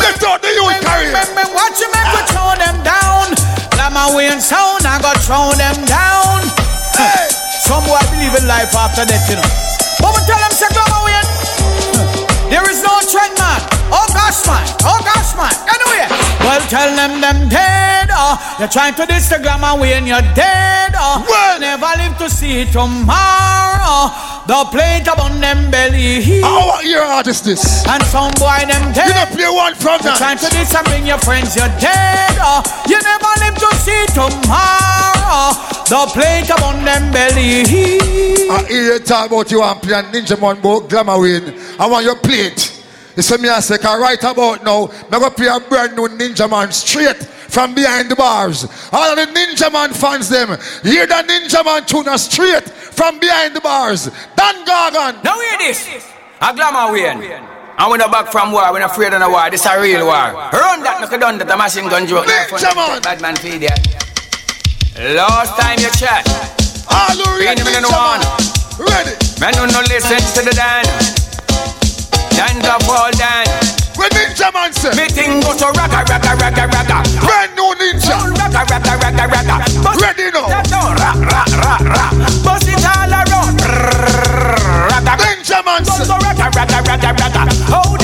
Lift out the youth. Bang bang, watch you make ah. we throw them down. Glamour Wayne sound, I got throw them down. Hey. Some boy believe in life after death, you know. But we tell them, say Glamour Wayne. There is no trend, man. Oh gosh, man. Oh gosh, man. Anyway, well, tell them them dead. Oh, you're trying to diss the glamour when you're dead. Uh. Oh, well, never live to see tomorrow. The plate upon them belly. How your artist this? And some boy them dead. You don't play one from that. trying to diss and bring your friends. You're dead. Oh, you never live to see tomorrow. The plate upon them belly. I hear you talk about you and play a Ninja Man about Glamour Wayne. I want your plate. You see me I say, cause right about now, I'm going to play a brand new Ninja Man straight from behind the bars. All of the Ninja Man fans them, hear the Ninja Man tune straight from behind the bars. Dan Gargan. Now hear this. A glamour Wayne. And we're not back from war, we're not afraid of no war. This a real war. Run that, no done that, a machine gun joke. Ninja man. Bad man feed ya. Last time you chat. All the Benjamin Ninja one. Man. Ready. Man no listen to the Dan. Dan go fall down. When Ninja Man say. Me thing go to ragga ragga ragga ragga. Brand new Ninja. Ragga ragga ragga ragga. Ready now. that down. Ra ra ra ra. Bust it all around. Ragga Ninja Man say. go ragga ragga ragga ragga. How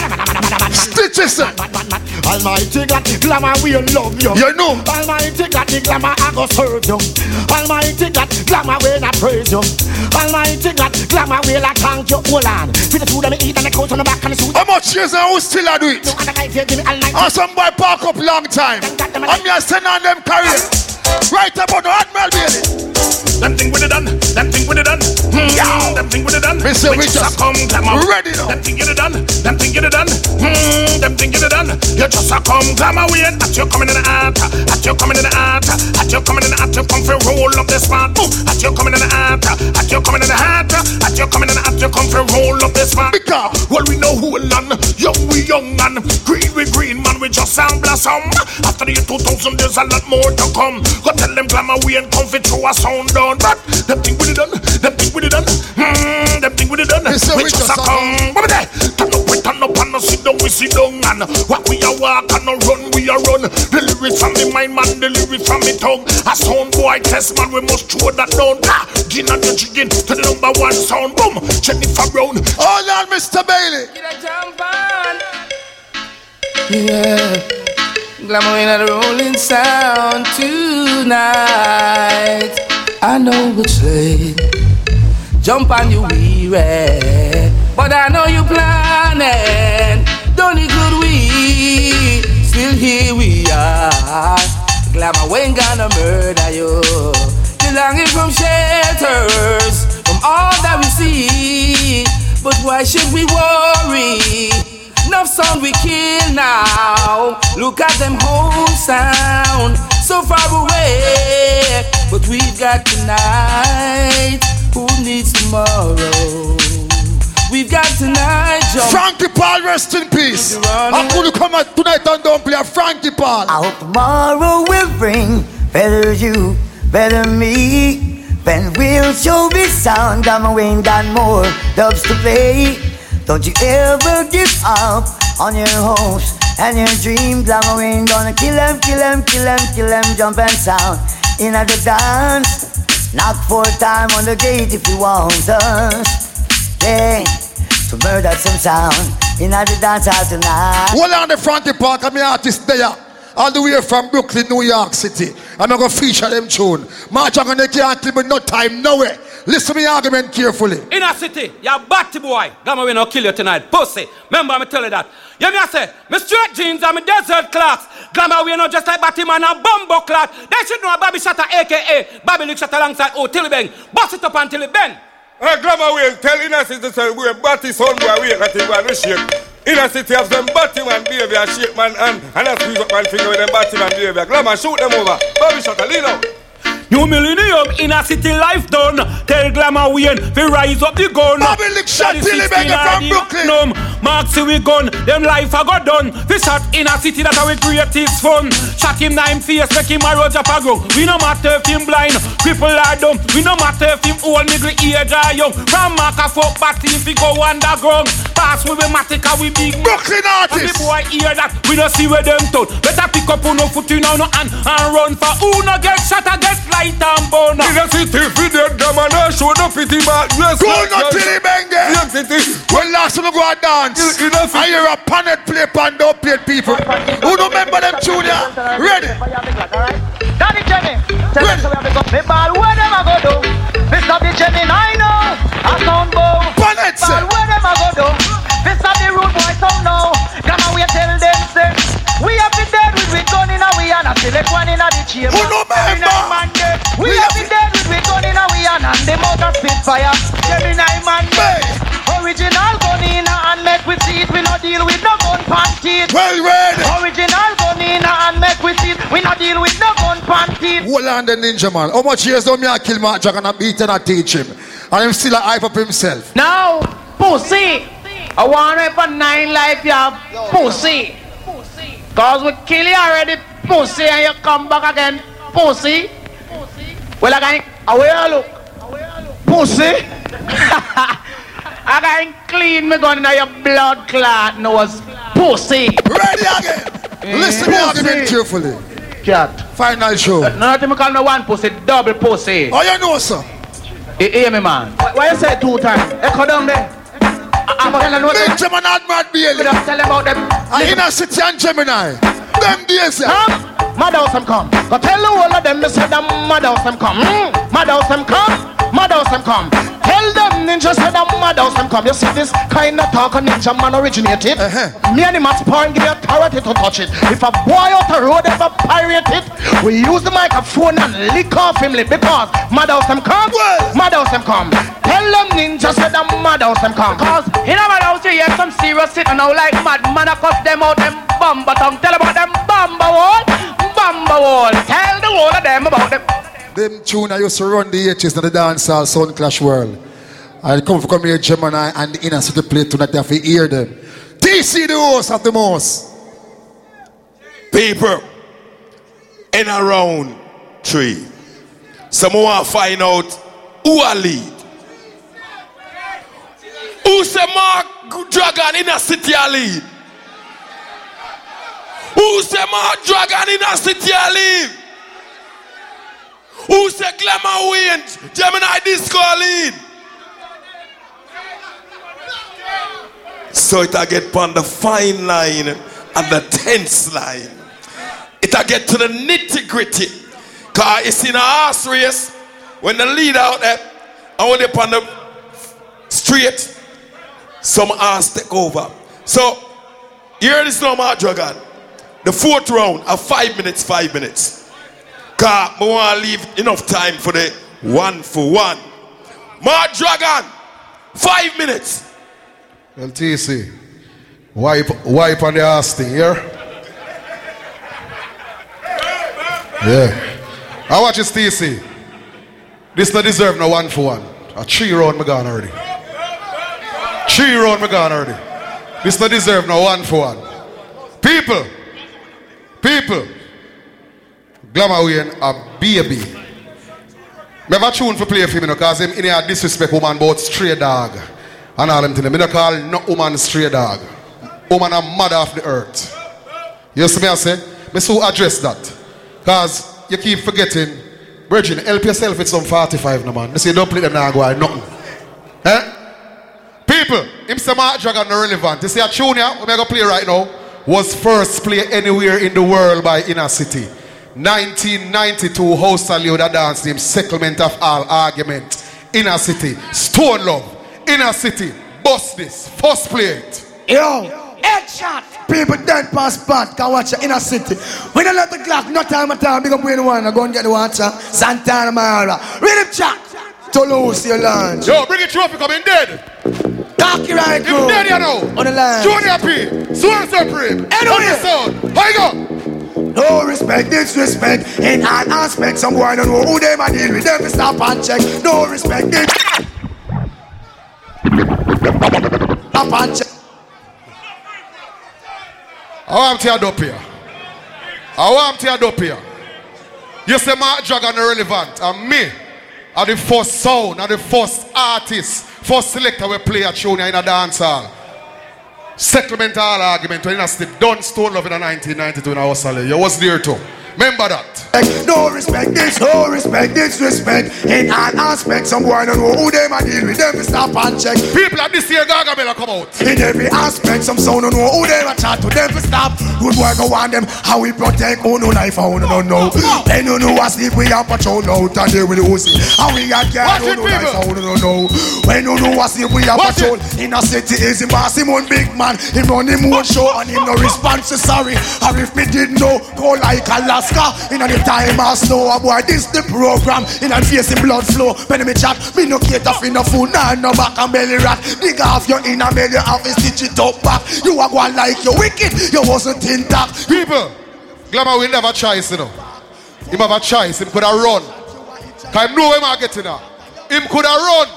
Stitches. Almighty God, glamour will love you. You know. Almighty God, the glamour I go serve you. Almighty God, glamour will I praise you. Almighty God, glamour will I thank you. Hold on, for the food I eat and the coat on the back and the suit. How much years and who still a do it? And the life you give me all night. And some boy park up long time. And me a send on them career. Right about the Admiral Bailey. Them thing with it done, them thing with it done. Hmm, them thing with it done. Me say we Which just a come glamour. ready now. Them thing get it done, them thing get it done. A come glamour wait at you coming in the heart, at you coming in the heart, at you coming in the heart. You come for roll up the spot. Boom, at you coming in the heart, at you coming in the heart, at you coming in the heart. You come for roll up the spot. Because well we know who will land. Young we young man, green we green man. We just sound blossom. After the year 2000, there's a lot more to come. Go tell them glamour we ain't comfy through a sound down. But them thing with it done, them thing with it done. Hmm, them thing with it done. We we just a come. What there? Sit down, we sit down and what we a walk and no run, we a run. The lyrics from the mind man, the lyrics from the tongue. A sound boy test man, we must throw that down. Ah, gin and the chicken to the number one sound. Boom, Jennifer Brown. Hold on, Mr. Bailey. Get a jump on. Yeah. Glamour in the rolling sound tonight. I know it's late. Jump on you weary, but I know you planning. Don't need good we. Still here we are. Glamour we ain't gonna murder you. You're longing from shelters, from all that we see. But why should we worry? Enough sound we kill now. Look at them home sound, so far away. But we've got tonight. Who needs tomorrow? We've got tonight, Joe. Frankie Paul, rest in peace. How could you come out tonight and don't play a Frankie Paul? I hope tomorrow will bring better you, better me. Then we'll show this sound. Got my wing, got more dubs to play. Don't you ever give up on your hopes and your dreams. I'm a wing, gonna kill them, kill them, kill them, kill them, jump and sound. In at the dance, knock four time on the gate if you want us. Yeah, to murder some sound. In the dance out tonight. Hold on the Frankie Paul, I'm the artist there. All the way from Brooklyn, New York City. I'm going to feature them tune. March on the can't tell me no time, nowhere. Listen to me argument carefully. In a city, you're a batty boy. Gamma we no kill you tonight. Pussy. Remember I me tell you that. You me I say, me straight jeans and me desert clocks. Glamour we no just like Batman and Bumbo clock. They should know a Bobby Shatter aka Bobby Lick Shatter alongside Oh Tilly Bang. Bust it up until it bend. Hey, Glamour we tell Inner City say we batty boy we that he want to shake. Inner City have them batty man behavior shake man hand and I squeeze up man finger with them batty man behavior. Glamour shoot them over. Bobby Shatter lean out. New millennium in a city life done. Tell Glamour Wayne fi rise up the gun. Lick shot Tilly Bang from Brooklyn. Maxi we gun, them life a go done. Fi shot in a city that our greatest fun. Shot him nine face, make him a road up a ground. We no matter if him blind, cripple or dumb. We no matter if him old, middle age or young. From Mark a fuck party if he go underground. Pass we be matic and we big. Brooklyn artist. And the boy hear that, we no see where them turn. Better pick up on no foot in no hand and run for who no get shot or get light and burn. In a city fi dead them and I show the pity back dress. Go no Tilly Bang there. Young city. When last time we go and dance, I hear a panel play pan don't play people. Who don't remember them junior? Ready? Daddy Jenny, tell them so we have to go. Me ball where them a go do? Mr. the Jenny, I know. A sound bow. Bonnet Ball where them a go do? Mr. the rude boy sound now. Come on, we tell them say. We have been dead with we gun in a we and a select one in a the chamber. Who no member? We have been dead with we gun in a we and and them out of spitfire. Gemini man Original gun in a and make we see it. We no deal with no gun pan teeth. Well read. Original gun in a and make we see it. We no deal with no gun pan teeth. Hold on the ninja man. How much years don't me I kill Mark Jack and I beat and I teach him? And him still a hype up himself. Now, pussy. I want to for nine life, you pussy. Cause we kill you already, pussy, and you come back again, pussy. Well, I can, where you look? Pussy. <laughs> I can clean me gun in your blood clot nose, pussy. Ready again. Mm. Listen to me argument carefully. Cat. Final show. No, nothing me call me one pussy, double pussy. Oh, you know, sir. Hey, hear me, man. Why, why you say two times? Echo down there. I'm gonna know that. Benjamin Admiral Bailey. Just tell them about them. And Inner City and Gemini. Them days, mad house them come. Go tell whole of them, they say them hmm. mad house them come. Mad house them come. Mad house them come. Tell them ninja say them mad house them come. You see this kind of talk a ninja man originated. Uh-huh. Me and him at point give you authority to touch it. If a boy out the road ever pirate it, we use the microphone and lick off him lip because mad house them come. Mad house them come. Tell them ninja say them mad house them come. Cause in a mad house you hear some serious sitting now like mad man a cuss them out them bamba tongue. Tell them about them bamba wall. Bamba wall. Tell the whole of them about them. Them tune I used to run the H's in the dancehall sound clash world. I come from here, Gemini and the inner city play tonight. You have to hear them. TC the host of the most. People in a round three. Some want to find out who a lead. Who say Mark Dragon in a city a lead? Who say Mark Dragon in a city a lead? Who say Glamour Wayne Gemini Disco lead? So it a get on the fine line and the tense line. it'll get to the nitty gritty. Cause it's in a horse race when the lead out there and on the straight, some horse take over. So here is no more dragon. The fourth round of five minutes, five minutes. Cause I want to leave enough time for the one for one. Mark Dragon, five minutes. Well, TC, wipe, wipe on the ass thing, here. Yeah. I watch this TC. This not deserve no one for one. A three round me gone already. Three round me gone already. This not deserve no one for one. People, people, Glamour Wayne a baby. Have tune for play for me because him in here disrespect woman about stray dog and all them things. Me not call no woman stray dog. Woman a mother of the earth. You see me I say? Me so address that. Because you keep forgetting, Virgin, help yourself with some 45 no man. They say don't play them now go nothing. Eh? People, him say Mark Dragon no relevant. You see a tune here, we to play right now, was first played anywhere in the world by Inner City. 1992 house salute a dance named Settlement of All Argument. Inner City, Stone Love, Inner City, Bust This, first play it. Yo, headshot. People dead past bad can watch it in a city. We don't let the clock, no time at all. Big up win one, go and get the watcher. Santana Mara. Read him chat. Toulouse, your lunch. Yo, bring it trophy coming dead. Cocky right You dead you know. On the line. Junior P, Swan Supreme, Anyway. on the sound. How you go? No respect, disrespect. In all aspects, some boy don't know who they might deal with. Them stop and check. No respect, dis- I up here. I want to up here. You say Mark Dragon irrelevant, and me are the first sound, and the first artist, first selector we play a tune in a dance hall. Settlement all argument when you still done stone love in a 1992 in our. You was there too. Remember that. No respect, this, no respect, disrespect. In all aspects, some boy don't know who they might deal with. Them stop and check. People like this here, Gaga Bella come out. In every aspect, some sound don't know who they might chat to. Them stop. Good boy go on them. How we protect who no life, how no don't know. They don't know us if we are patrol out and they will Uzi. How we got care who no life, how no don't know. When you know us if we are patrol in a city is him boss him one big man. Him run him one show and him no response. Sorry, or if me didn't know, go like Alaska. In a the time I snow, a boy this the program. In a face in blood flow. When me chat, me no cater for no food, nah no back and belly rat. Dig off your inner belly, have to stitch it up back. You are going like you wicked, you wasn't intact. People, Glamour will never choice, you know. Him have a choice, him could have run. Cause him know him are getting now. Him could have run.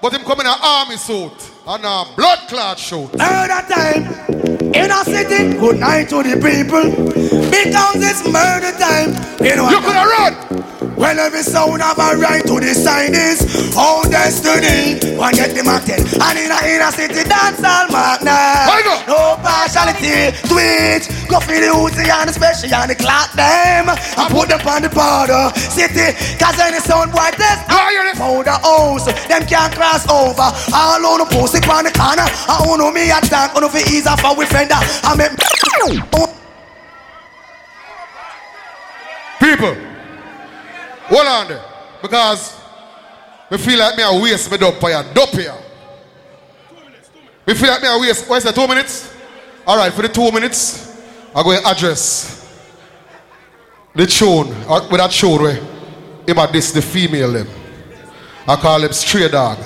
But him come in an army suit and a blood clot shoot. Murder time in a city. Good night to the people. Because it's murder time. You know You could have run. Well, every sound have a right to decide this. Our destiny. One get the market. And in a inner city dance all now. No partiality. Twitch. Go for the Uzi and especially on the clock them. I put them on the border city. Cause any sound boy test. Found a house. Them can't cross over. All on the post on the corner. I own me a tank. On the ease off our fender. I make. People, hold on there. Because we feel like me a waste me for you. Dub here. We feel like me a waste. What is that, two minutes? All right, for the two minutes, I'm going to address the tune, uh, with that tune where him at this, the female them. I call him stray dog.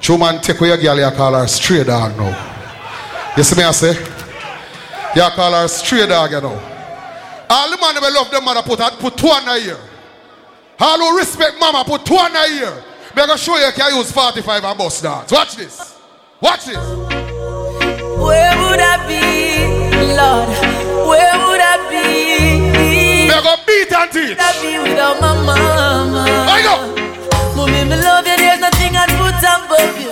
True man take away your girl, you call her stray dog now. You see me I say? You call her stray dog, you know. All the man who love them mother put, put two on a year. Who respect mama put two on a year. Me gonna show you can use 45 and bust dance. Watch this. Watch this. Where would I be, Lord? Where would I be? Me gonna beat and teach. Would I be without my mama? I go. Mommy, me love you. There's nothing I'd put above you.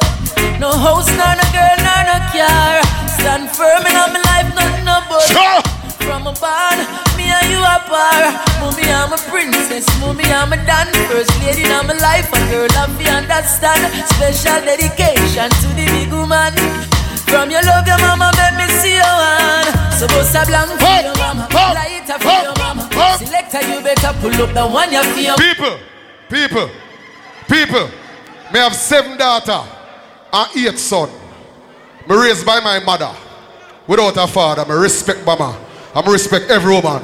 No house, nor no girl, nor no car. Stand firm in all my life, nothing about sure. From a barn, and you are par. Mommy, I'm a princess. Mommy, I'm a dan. First lady in my life. A girl, I fi understand. Special dedication to the big woman. From your love, your mama, make me see your hand. So bust a blank for your mama. Light better for your mama. Selector, you better pull up the one you feel. People, people, people. Me have seven daughter and eight son. Me raised by my mother without a father. Me respect mama. I me respect every woman.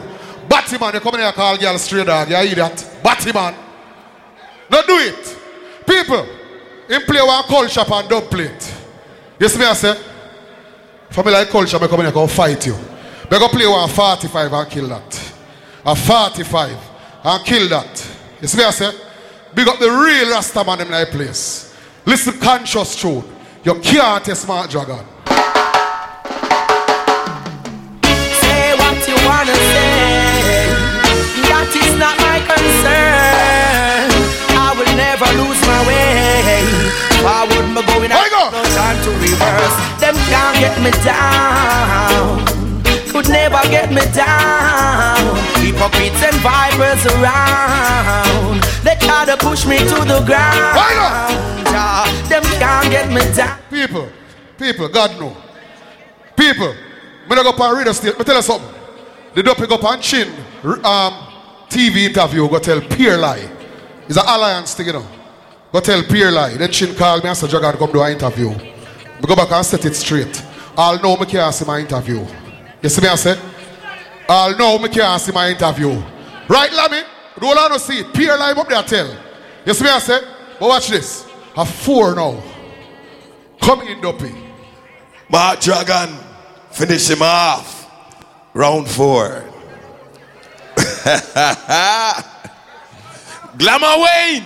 Batty man, you come in here call girl straight dog. You hear that? Batty man. No do it. People, him play one culture and dub plate. You see me I say? For me like culture, me come in here go fight you. Me go play one 45 and kill that. A 45 and kill that. You see me I say? Big up the real Rasta man in that place. Listen conscious tune. You can't a smart dragon. Say what you wanna say. That is not my concern. I will never lose my way. Forward me going, I got no time to reverse. Them can't get me down. Could never get me down. Hypocrites and vipers around. They try to push me to the ground. Them can't get me down. People, people, God know. People, me not go up and read a state. Tell you something. The don't pick up and chin um, TV interview go tell Peer Lie. It's an alliance thing, you know. Go tell Peer Lie. Then chin call me and say, Dragon, come do an interview. Me go back and set it straight. I'll know me can't see my interview. You see me I say? I'll know me can't see my interview. Right, Lammy? Roll on to see. Peer Lie up there tell. You see me I say? But watch this. A four now. Come in, Duppy. Mark Dragon, finish him off. Round four. <laughs> Glamour Wayne,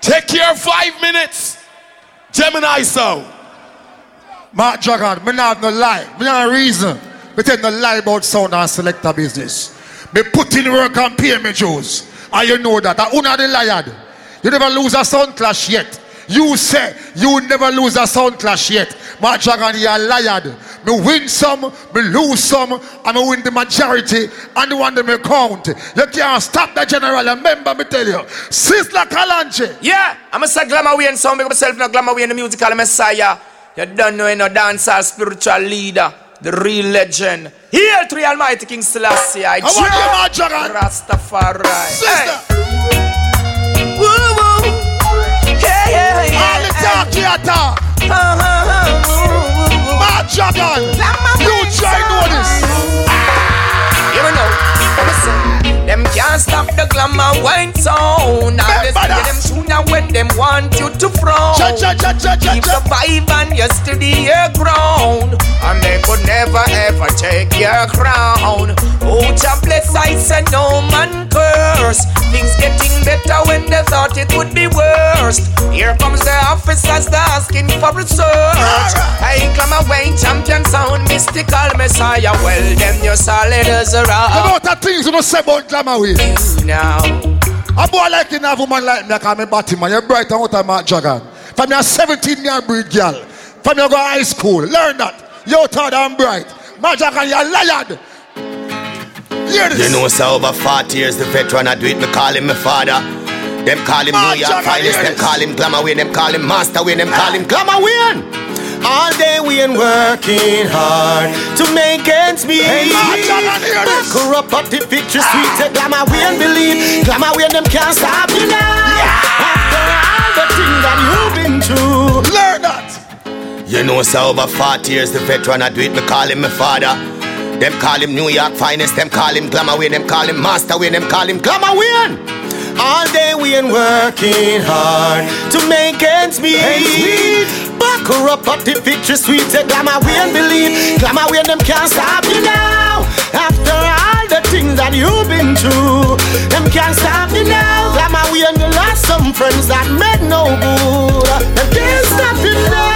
take your five minutes. Gemini sound. Mark Dragon, me not have no lie. Me not reason. Me tell no lie about sound and selector business. Me put in work and pay me Joes. And you know that. I una the liar. You never lose a sound clash yet. You say you will never lose a sound clash yet. Mark Dragon, you are liar. Me win some, me lose some, and me win the majority, and the one that me count. You can't stop the general. Remember me tell you. Sister Kalanche. Yeah, I'm a say glamour way and sound, make myself no glamour way in the musical messiah. You don't know no dancer, spiritual leader, the real legend. To the Almighty King Selassie. I How are you? Rastafari. Sister. Woo Uh, uh, uh, all the talk here talk. Uh-huh. Dragon. You try know this. You know. Listen, them can't stop the glamour Wayne sound. And they say them sooner when them want you to frown. Cha, cha, cha, cha, cha, Keep cha. the vibe and you steady your ground. And they could never ever take your crown. Oh, Jah bless, I say no man curse. Things getting better when they thought it would be worse. Here comes the officers, they asking for a search. I glamour Wayne champion sound, mystical messiah. Well, them you solid as a rock. amount of things you don't say about glamour way. Now. A boy like you, a woman like me, I call me Batty man. You're bright and what a Mark Dragon. From your 17 year breed girl. From your go high school. Learn that. You're tall and bright. Mark Dragon, you're liar. Hear this. You know, so over 40 years, the veteran, I do it, me call him my father. Them call him New York finest, them call him Glamour Wayne, them call him Master Wayne, them call him Glamour Wayne. All day we ain't working hard to make ends meet. Hey, Mark Dragon, hear this. Back her up, but the picture sweet. Say Glamour Wayne believe, Glamour Wayne them can't stop you now. After all the things that you've been through. Learn that. You know, so over 40 years, the veteran, I do it, me call him my father. Them call him New York finest, them call him Glamour Wayne, them call him Master Wayne, them call him Glamour Wayne. All day we ain't working hard to make ends meet. Back her up, but the victory sweet. Say Glamour Wayne believe, Glamour Wayne, them can't stop you now. After all the things that you've been through, them can't stop you now. Glamour Wayne, you lost some friends that made no good. Them can't stop you now.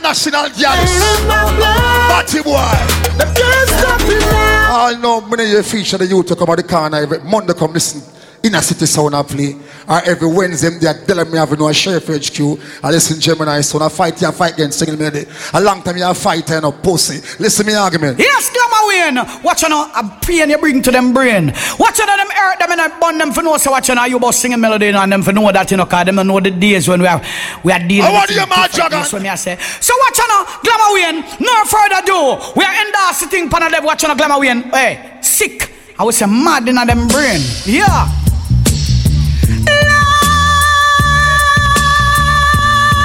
International girls. In my blood. Batty boy. Them can't stop you now. All know many of you feature the youth to come out the corner every Monday come listen inner city sound I play. Or every Wednesday they are telling me I have no sheriff HQ. I listen to Gemini sound. I fight you fight against single melody. A long time you have fight and a pussy. Listen me argument. Yes, Glamour Wayne. Watch on a pain you bring to them brain. Watch on them hurt them and I burn them for no. so watch on you about singing melody and them for know that you know cause them know the days when we are we are dealing I want with you, the man, differentness when me I say. So watch on Glamour Wayne. No further ado. We are endorsing thing pan a dev watch on Glamour Wayne. Hey, sick. I was a mad in them brain. Yeah.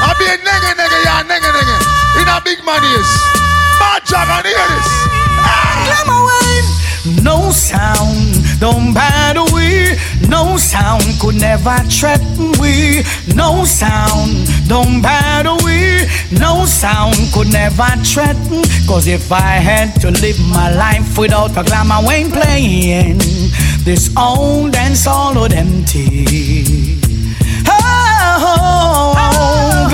I be a nigga, nigga, yeah, nigga, nigga. In a big money is. Bad jog and hear this. Ah! No sound, don't bad we. No sound could never threaten we. No sound, don't bad we. No sound could never threaten. Cause if I had to live my life without a glamour Wayne playing, this old all would empty.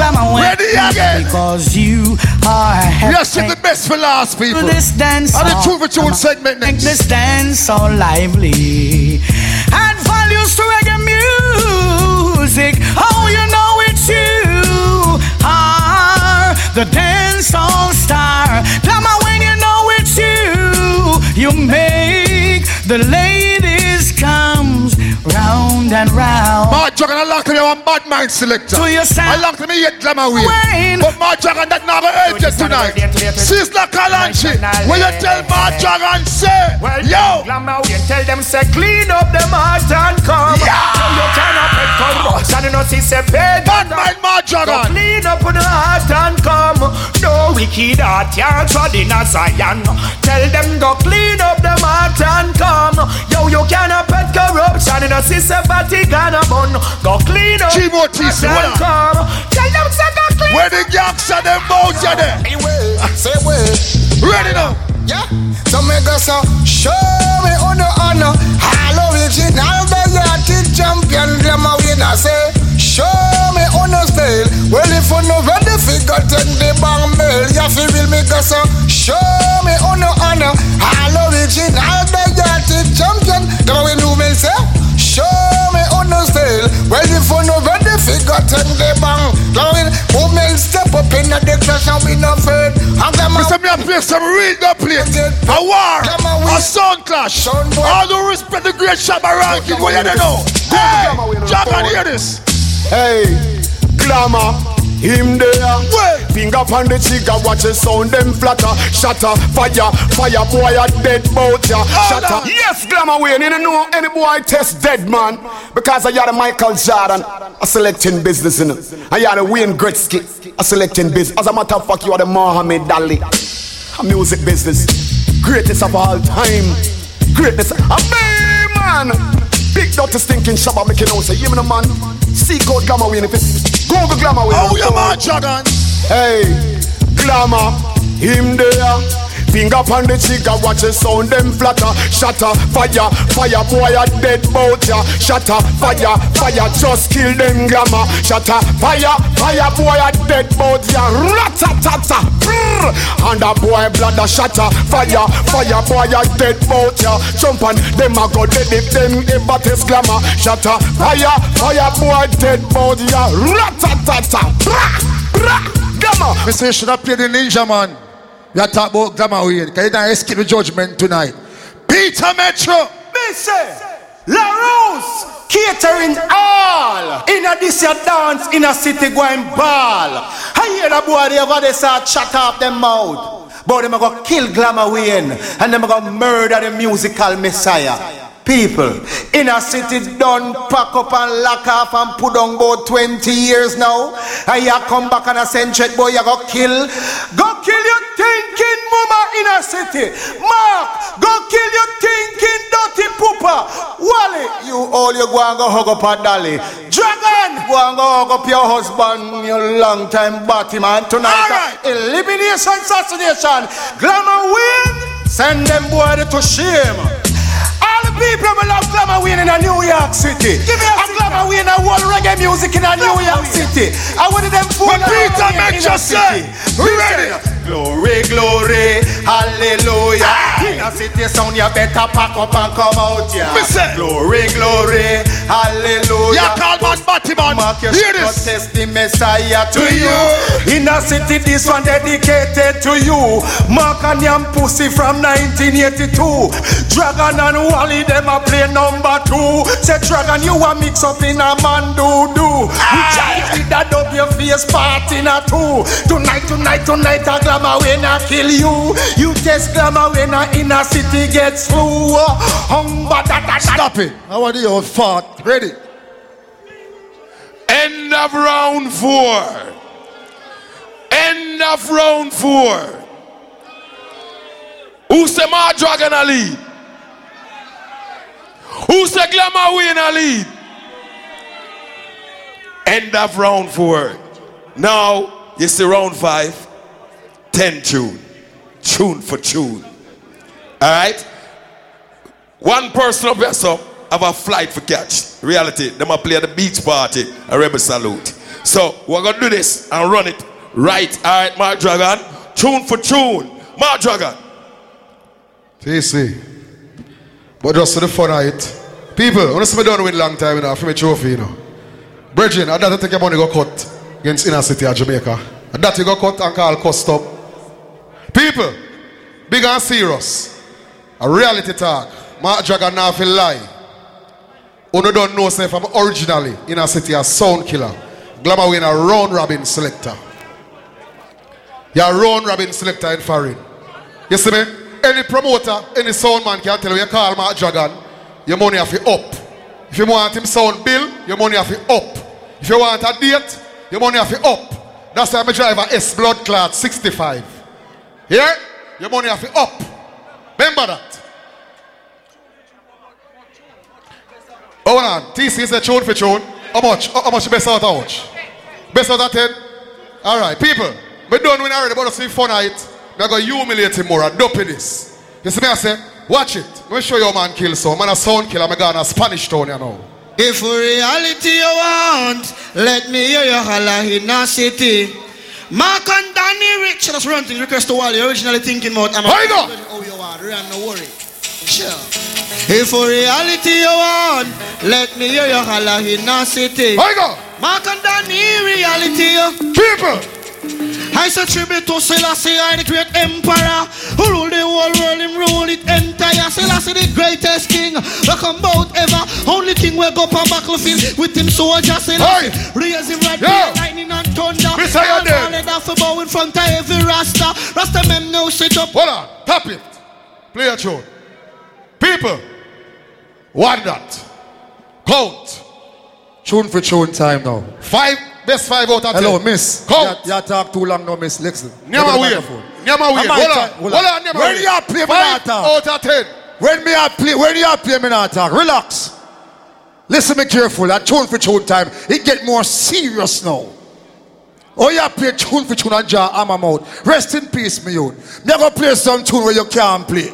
Glamour. Ready again. Because you are happy. Yes, it's the best for last people. This dance And the truth for tune segment Make this dance so lively. Add values to reggae music. Oh, you know it's you are the dance one bad mind selector. To your sound. I locked me yet glamour. Wayne. But my Jagan, that never help you tonight. Sister Kalanchi, will you tell my Jagan say, well, yo, Glamour Wayne tell them say clean up them heart and come. Yeah. So you cannot pet corruption. You know see say pay. bad mind my Go Jagan. clean up the heart and come. No wicked heart can't trod in a Zion. Tell them go clean up them heart and come. Yo, you cannot pet corruption in a sister Vatican a bun. Go clean up G-Mo TC, heart what and up? come. Tell them say go clean Where the gangster them bout you there? Anyway, say way. Ready now? Yeah. So me go so show me on the honor honor. All original the yachty champion glamour winner say. Show me honor style. Well if you no ready figure take the bang mail. Yeah fi real me go so show me honor honor. All original the yachty champion. Ready figure take the bang. Glamour win women step up in the clash and we no afraid. And them Mr. Me, I play some real good play. A war, a sound clash. All the respect the great Shabba Rankin, what you don't know? Hey, Jagan, hear this. Hey, glamour, him there. Finger on the trigger, watch the sound them flatter. Shatter, fire, fire, boy a dead bout ya. Shatter. Yes, glamour Wayne, you don't know any boy test dead man. Because I had a Michael Jordan, a selecting business in it. I had a Wayne Gretzky, a selecting business. As a matter of fact, you are the Muhammad Ali, a music business. Greatest of all time. Greatness, a man, Big dirty stinking shabba making out say, you know man. Seek out glamour Wayne if it's Google glamour Wayne. Oh, yeah, man, Jagan. Hey, glamour, him there. Finger on the trigger, watch the sound them flatter. Shatter, fire, fire, boy a dead bout ya. Shatter, fire, fire, just kill them glamour. Shatter, fire, fire, boy a dead bout ya. Ratatata, brrr. And a boy blood a shatter. Fire, fire, boy a dead bout ya. Jump on them a go dead if them ever test glamour. Shatter, fire, fire, boy dead bout ya. Ratatata, brrr, brrr. Glamour. Me say should have played the Ninja Man. We are talking about Glamour Wayne, because you don't escape the judgment tonight. Peter Metro. Me say, La Rose catering all in a this your dance in a city going ball. I hear the boy over there start shut up them mouth. But them a go kill Glamour Wayne and them a go murder the musical messiah. People in a city done pack up and lock off and put on about 20 years now. And you come back and a century boy you go kill. Go kill your thinking mama in a city. Mark, go kill your thinking dirty pooper. Wally, you all you go and go hug up a dolly. Dragon, go and go hug up your husband, your long time body man. Tonight, elimination, assassination. Glamour Wayne, send them boy to shame. The people who love Glamour Wayne in a New York City. Give me a Glamour Wayne a world reggae music in a New York City. I wanted them fool When Peter Metro say, we ready. glory, glory, hallelujah. Ah. In a city sound, you better pack up and come out, yeah. Say. Glory, glory, hallelujah. Yeah, call man, Batman. Mark your Hear this. test the Messiah to you. In a city, this one dedicated to you. Mark and Yam Pussy from 1982. Dragon and Wally, them a play number two. Say Dragon, you a mix up in a man do do. We ah! charge with that up your face part in a two. Tonight, tonight, tonight, a glamour when I kill you. You just glamour when a inner city gets through. Humba da da da. Stop it. I want your fart. Ready. End of round four. End of round four. Who say my dragon a lead? Who say glamour Wayne a lead? End of round four. Now you see round five. Ten tune. Tune for tune. Alright? One person here so have a flight for catch. Reality, them a play at the beach party, a rebel salute. So we're gonna do this and run it right. Alright, Mark Dragon. Tune for tune. Mark Dragon. TC. But just for the fun of it. People, I to see me done with long time, you know, for trophy, you know. Bridging, I that take your money go cut against inner city of Jamaica. And that you go cut and call cost up. People, big and serious. A reality talk. Mark Dragon now feel lie. Uno don't know say from originally inner city a sound killer. Glamour win a round robin selector. You're round robin selector in foreign. You see me? Any promoter, any sound man can tell you, you call Mark Dragon, your money have to up. If you want him sound bill, your money have to up. If you want a date, your money have to up. That's why I'm a driver S blood clot 65. Yeah? Your money have to up. Remember that. Hold on. TC is a tune for tune. How much? How much best out of much? Best out of 10? Alright, people. We done win already, but see fun it. We're going to humiliate him more. Dope this. You see me, I say, watch it. Let me show you a man kill some. Man a sound killer. I'm going to Spanish town, you know. If reality you want, let me hear you holla in city. Mark and Danny Rich, that's run things. Request to Wally, originally thinking about. I'm you go? Oh, you are, Run, no worry. Sure. If reality you want, let me hear you holla in a city. You go? Mark and Danny, reality. People. I say tribute to Selassie, I the great emperor Who rule the whole world, him rule it entire Selassie the greatest king, that come about ever Only king will go on battlefield with him soldier Selassie Raise him right Yo. lightning and thunder Miss how you All there? all off a bow in front of every rasta Rasta men now sit up Hold on. Tap it. Play a tune. People. What that? Count. Tune for tune time now. Five. Best five out of ten. Hello, miss. Count. You, you talk too long now, miss. Listen. Nyama Give me the weird. microphone. Nyama weird. Am I Hold on. Hold on. Nyama When weird. you play, Five out of ten. When me a play, when you play, me not talk. Relax. Listen me careful. That tune for tune time, it get more serious now. Oh, you play tune for tune and jaw I'm mouth. Rest in peace, me youth. Me go play some tune where you can't play.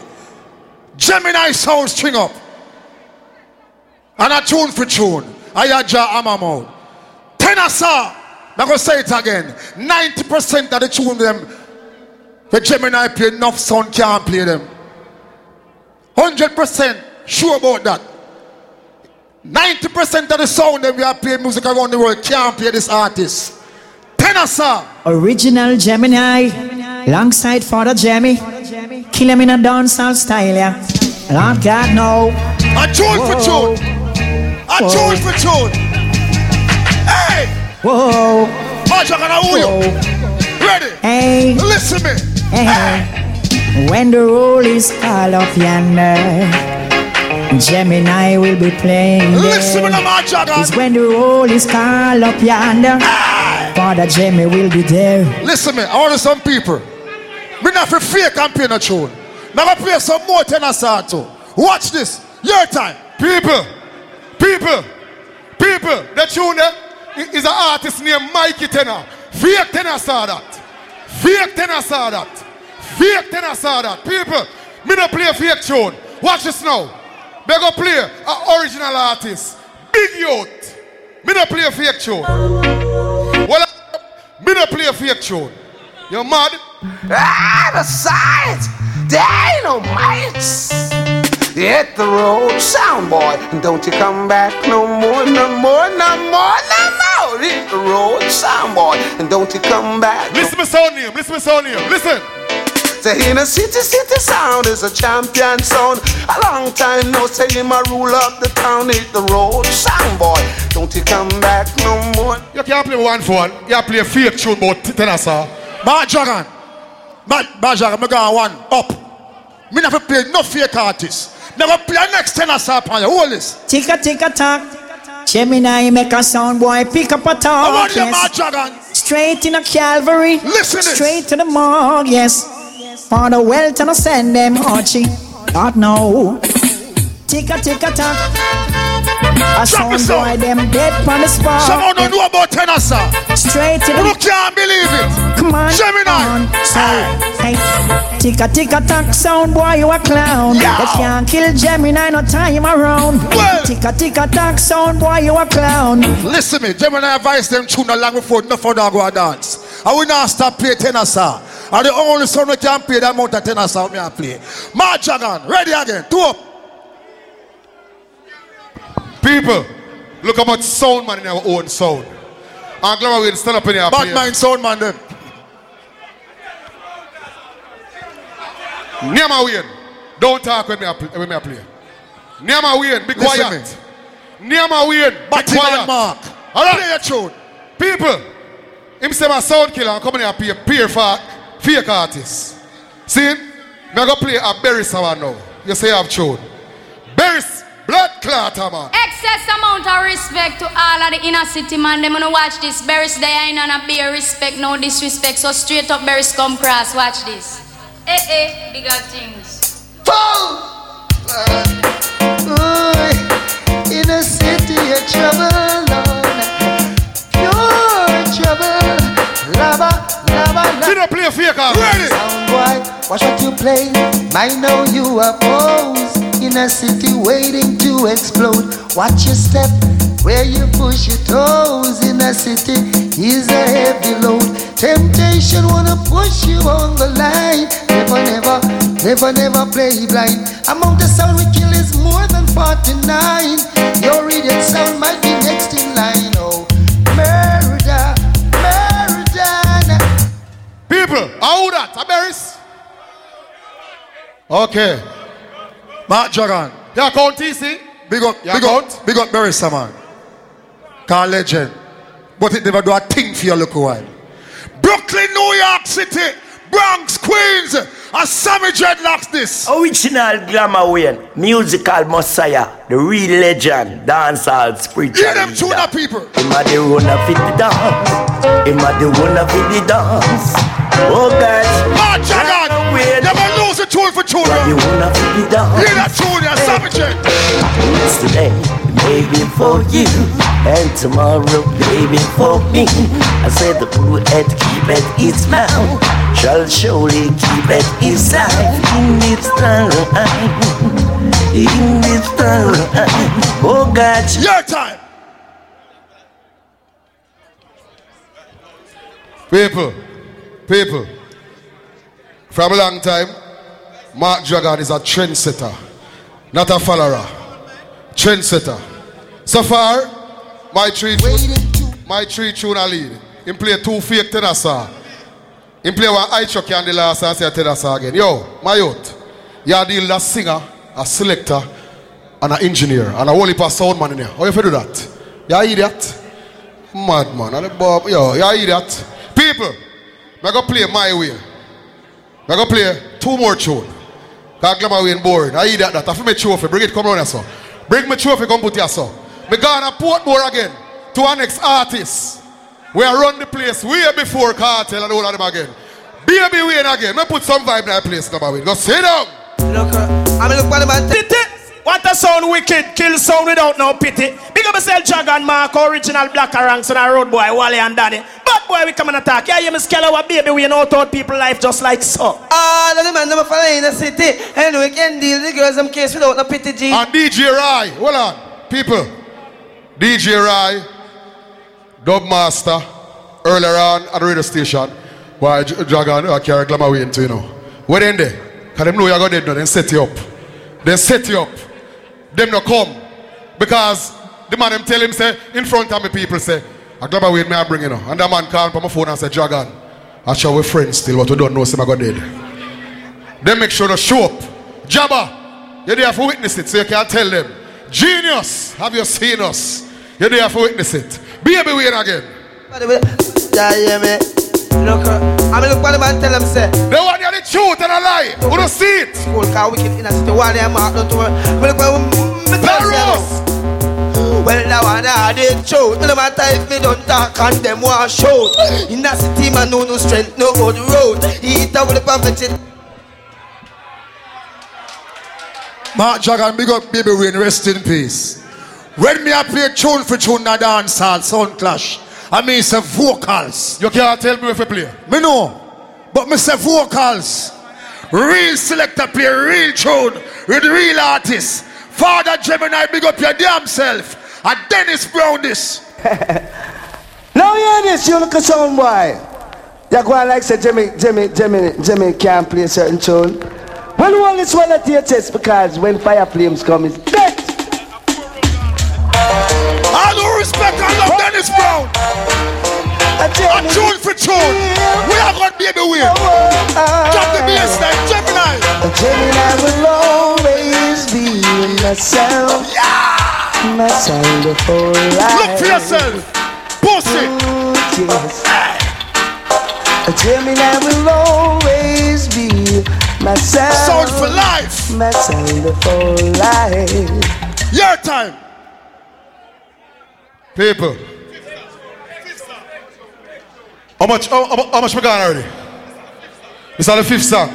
Gemini sound string up. And a tune for tune. I jaw I'm mouth. Tenor Saw. Me go say it again. 90% of the tune them, the Gemini play enough sound can't play them. 100% sure about that. 90% of the sound that we are playing music around the world can't play this artist. Tenor Saw. Original Gemini, alongside Father Jemmy. Kill him in a dancehall style, yeah. Lord God, no. A tune for tune. A tune for tune. Hey! Whoa. Watch out, gonna who you? Ready? Hey. Listen me. Hey. When the roll is called up yonder, Gemini will be playing Listen me there. now, my Jagan. It's when the roll is called up yonder, Father Jemmy will be there. Listen me, I want some people. Me not for fake and play no tune. Now I play some more Tenor Saw too. Watch this. Your time. People. People. People. The tune there i- is an artist named Mikey Tenor. Fake Tenor saw that. Fake Tenor saw that. Fake Tenor saw that. People. Me not play fake tune. Watch this now. They go play an original artist. Big youth. Me not play fake tune. Well, me not play fake tune. You mad? Ah, the sides, dynamites. Hit the road, sound boy, and don't you come back no more, no more, no more, no more. Hit the road, sound boy, and don't you come back. Listen to sound name, listen to sound name, listen. The inner city, city sound is a champion sound. A long time no say him a rule up the town, hit the road, sound boy. Don't you come back no more. You can't play one for one. You play a fake tune about Tennessee. Bad Dragon. Bad, bad Dragon, me go one up. Me never play no fake artist. Never play tenor upon you. Hold this. Ticka ticka tock. Gemini make a sound boy pick up a talk. I want yes. Dragon. Straight in a Calvary. Listen this. Straight to the morgue, yes. For the wealth and I send them Archie. God no. Ticka ticka tock. A sound boy them dead on the spot. Someone don't know about Tennessee. Straight to the You can't believe it. Come on, Gemini. So, hey, ticka ticka tock sound boy, you a clown. You can't kill Gemini, no time around. Ticka ticka tock sound boy, you a clown. Listen me, Gemini advice them to tune along before no for dog go dance. I will not stop play Tennessee. And the only son we can play that amount of Tennessee me I play. Mad Dragon, ready again, two up. People, look how much sound man in our own sound. And Glamour will stand up in here. Bad mind sound man them. Nyama Wayne, don't talk when me play. When me play. Nyama Wayne, be quiet. Nyama Wayne, be quiet. mark. All right. Play your tune. People, him say my sound killer and come in here pay, pay for fake artists. See, me go play a Berry Sour now. You say I have tune. Berry's blood clot, man. Excess amount of respect to all of the inner city man. Them gonna watch this. Berries they ain't be a respect, no disrespect. So straight up Berries come cross. Watch this. Eh eh, bigger things. In a city of trouble, Lord. Pure trouble. Lava, lava, lava. See no play fake artist. Ready. Watch what you play. Might know you are pose. In a city waiting to explode. Watch your step. Where you push your toes in a city is a heavy load. Temptation wanna push you on the line. Never, never, never, never play blind. Among the sound we kill is more than 49. Your idiot Okay. Mark Dragon. You count TC? Big up, You big count? up, big up Barista man. Call legend. But it never do a thing for your local a while. Brooklyn, New York City, Bronx, Queens, a Sammy Dreadlocks this. Original Glamour Wayne, musical messiah, the real legend, dancehall spiritual Hear them tune leader. up people. Him a the one of the dance, him a the one of the dance. Oh God, oh, Mark Dragon. Wayne, Never lose a tune for tune. the one of the dance. Hear that tune, yeah, Sammy Dread. It's today, maybe for you, and tomorrow, maybe for me. I said the blue head keep it its mouth, shall surely keep it its life in its time, in its time. Oh God, your time. People, people, from a long time, Mark Dragon is a trendsetter, not a follower. Trendsetter. So far, my three tune, my three tune a lead. Him play two fake Tenor Saw. Him play one eye chucky on the last and say Tenor Saw again. Yo, my youth, you deal a singer, a selector, and an engineer, and a whole heap of sound man in here. How you fi do that? You idiot? Madman. and the bob, yo, you idiot? People, I go play my way. I go play two more tune. Cause Glamour Wayne boring. I eat that. that. I feel my trophy. Bring it, come around here, so. Bring my trophy, come put here, so. Me gone to Portmore again to our next artist. We are run the place way before Kartel and all of them again. Baby Wayne again. Me put some vibe in that place, Glamour Wayne. Go sit down. Look, uh, I'm look for the man. Pity. What a sound wicked, kill sound without no pity. Big up yourself, Dragon Mark, original black ranks on a road boy, Wally and Danny. Bad boy, we come and attack. Yeah, you miss Keller, baby, we know out people life just like so. All of the man, them follow in the city. And we can deal the girls, them case without no pity, G. And DJ Rai. Hold on. People. DJ Rai, Dub Master, earlier on at the radio station. Why, J- Dragon, I carry glamour way into, you know. Where then there? Because them know you're going to dead now, then set you up. Then set you up. Them no come. Because the man them tell him, say, in front of me people say, I glamour way me I bring you know. And the man call on my phone and say, Dragon, I show we friends still, but we don't know say I go dead. Then make sure to show up. Jabba, you're there for witness it, so you can tell them. Genius, have you seen us? You're there for witness it. Be Baby win again. Look, I'm look what the man tell them say. They want you the truth and a lie. Who don't see it? School car wicked in a city. One day I'm out to work. Me look tell them. Well, now I know the truth. No matter if me don't talk and them want shout. In a city, man, no no strength, no good road. Eat up with the perfect Mark Dragon, big up Baby Wayne, rest in peace. When me I play tune for tune na dance hall, sound clash. I mean say vocals. You can't tell me if I play. Me know. But me say vocals. Real selector play real tune with real artists. Father Gemini, big up your damn self. And Dennis Brown this. <laughs> Now hear this, you look a sound boy. You go on like say Jimmy, Jimmy, Jimmy, Jimmy can't play a certain tune. Well, you only swallow to your chest because when fire flames come, it's dead. Dennis Brown. A tune for tune. We are going baby wheel. Drop the bass line, Gemini. Gemini will always be my sound. My sound of whole life. Look for yourself. Pussy. Yes. A Gemini will always be my sound. Sound for life. My sound of whole life. Your time. People. How much, how, how, how much we got already? This is the fifth song.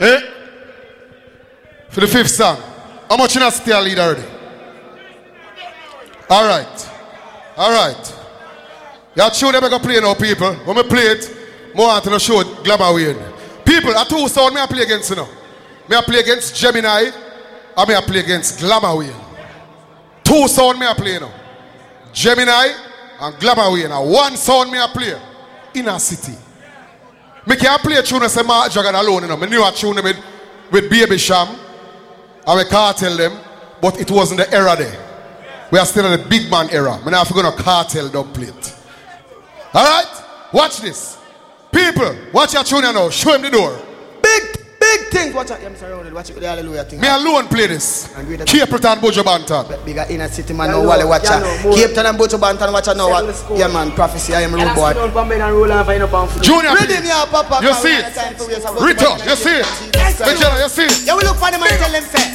Eh? For the fifth song. How much in a still lead already? All right. All right. You tune them I go play now, people. When we play it, more want to show glamour Wayne. People, a two sound me I play against you know. Me I play against Gemini, and me I play against Glamour Wayne. Two sound me I play now. Gemini and Glamour Wayne. And one sound me I play. Inner City. Me can't play a tune and say Mark Dragon alone, you know. Me knew a tune with, with Baby Cham. And we cartel them. But it wasn't the era there. We are still in the big man era. Me now going to cartel play it. Alright? Watch this. People, watch your tune now. Show him the door. Big, big things. Watch out. I'm surrounded. Watch it with the hallelujah thing. Me alone play this. Cape Town Buju Banton. Bigger inner city man, no wale watch out. Cape Town and Buju Banton watch out now. what? Yeah man, prophecy, I am rude boy. Junior, Ready please. me up, Papa. You see it? Rita, you see it? Angela, you see it? Yeah, we look for them and tell them say.